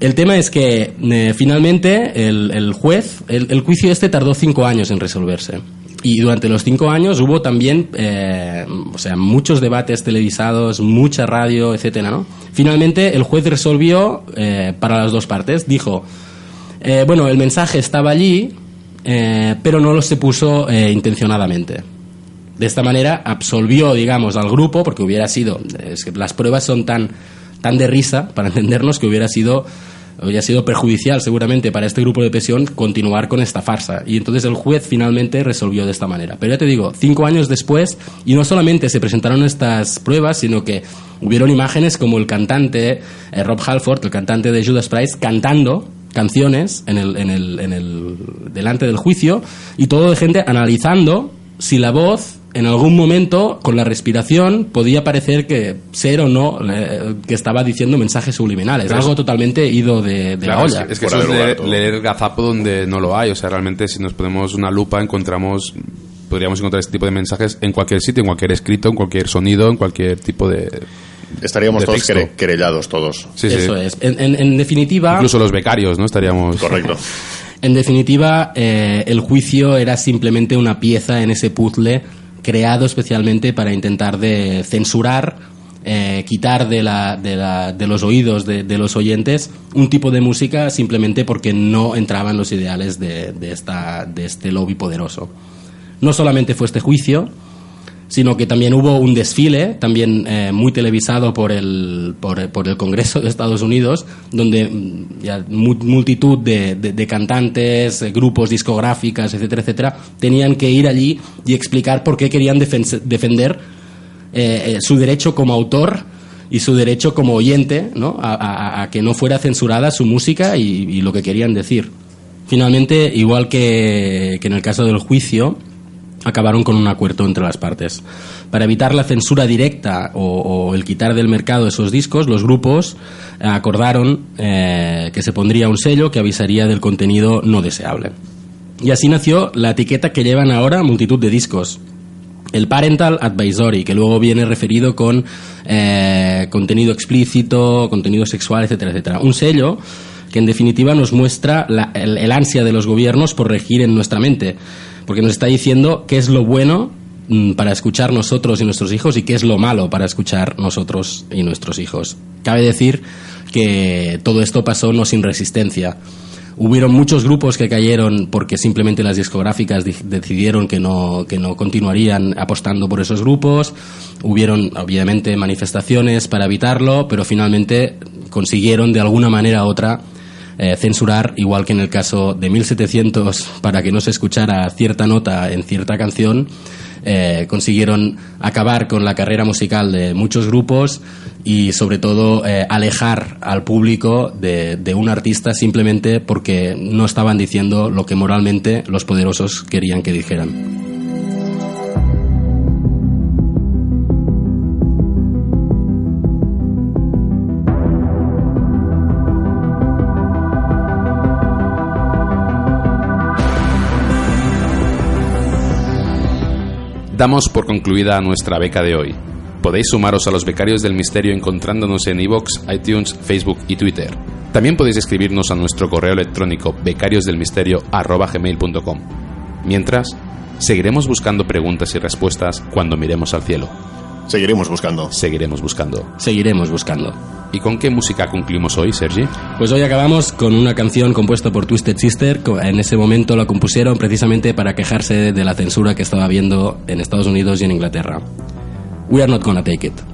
El tema es que eh, finalmente el, el juez, el juicio este tardó cinco años en resolverse. Y durante los cinco años hubo también, eh, o sea, muchos debates televisados, mucha radio, etcétera, ¿no? Finalmente el juez resolvió eh, para las dos partes. Dijo, eh, bueno, el mensaje estaba allí, eh, pero no lo se puso intencionadamente. De esta manera absolvió, digamos, al grupo, porque hubiera sido, es que las pruebas son tan, tan de risa, para (laughs) entendernos, que hubiera sido, hubiera sido perjudicial seguramente para este grupo de presión continuar con esta farsa. Y entonces el juez finalmente resolvió de esta manera. Pero ya te digo, cinco años después, y no solamente se presentaron estas pruebas, sino que hubieron imágenes como el cantante eh, Rob Halford, el cantante de Judas Priest, cantando canciones en el, en el, en el, delante del juicio y todo de gente analizando si la voz en algún momento con la respiración podía parecer que ser o no eh, que estaba diciendo mensajes subliminales Pero algo es- totalmente ido de, de Claro, la es olla que- es que eso es leer, leer gazapo donde no lo hay. O sea, realmente si nos ponemos una lupa encontramos podríamos encontrar este tipo de mensajes en cualquier sitio, en cualquier escrito, en cualquier sonido, en cualquier tipo de Estaríamos de todos texto. querellados todos. Sí, sí. eso es en, en- en definitiva Incluso los becarios, ¿no? Estaríamos... Correcto. (laughs) En definitiva, eh, el juicio era simplemente una pieza en ese puzzle creado especialmente para intentar de censurar, eh, quitar de, la, de, la- de los oídos de, de los oyentes un tipo de música simplemente porque no entraban los ideales de, esta, de este lobby poderoso. No solamente fue este juicio, sino que también hubo un desfile, también eh, muy televisado por el, por, el Congreso de Estados Unidos, donde mm, ya mu- multitud de, de- cantantes, eh, grupos, discográficas, etcétera, etcétera, tenían que ir allí y explicar por qué querían defen- defender eh, su derecho como autor y su derecho como oyente ¿no? a, que no fuera censurada su música y, lo que querían decir. Finalmente, igual que en el caso del juicio, acabaron con un acuerdo entre las partes. Para evitar la censura directa o, el quitar del mercado esos discos, los grupos acordaron eh, que se pondría un sello que avisaría del contenido no deseable. Y así nació la etiqueta que llevan ahora multitud de discos. El Parental Advisory, que luego viene referido con eh, contenido explícito, contenido sexual, etcétera, etcétera. Un sello que en definitiva nos muestra la- el ansia de los gobiernos por regir en nuestra mente, porque nos está diciendo qué es lo bueno mm, para escuchar nosotros y nuestros hijos y qué es lo malo para escuchar nosotros y nuestros hijos. Cabe decir que todo esto pasó no sin resistencia. Hubieron muchos grupos que cayeron porque simplemente las discográficas di- decidieron que no, que no continuarían apostando por esos grupos. Hubieron, obviamente, manifestaciones para evitarlo, pero finalmente consiguieron de alguna manera u otra eh, censurar, igual que en el caso de 1700, para que no se escuchara cierta nota en cierta canción, eh, consiguieron acabar con la carrera musical de muchos grupos y sobre todo eh, alejar al público de, de un artista simplemente porque no estaban diciendo lo que moralmente los poderosos querían que dijeran. Damos por concluida nuestra beca de hoy. Podéis sumaros a los becarios del misterio encontrándonos en iVoox, iTunes, Facebook y Twitter. También podéis escribirnos a nuestro correo electrónico becariosdelmisterio@gmail.com. Mientras, seguiremos buscando preguntas y respuestas cuando miremos al cielo. Seguiremos buscando. Seguiremos buscando. Seguiremos buscando. ¿Y con qué música concluimos hoy, Sergi? Pues hoy acabamos con una canción compuesta por Twisted Sister. En ese momento la compusieron precisamente para quejarse de la censura que estaba habiendo en Estados Unidos y en Inglaterra. We are not gonna take it.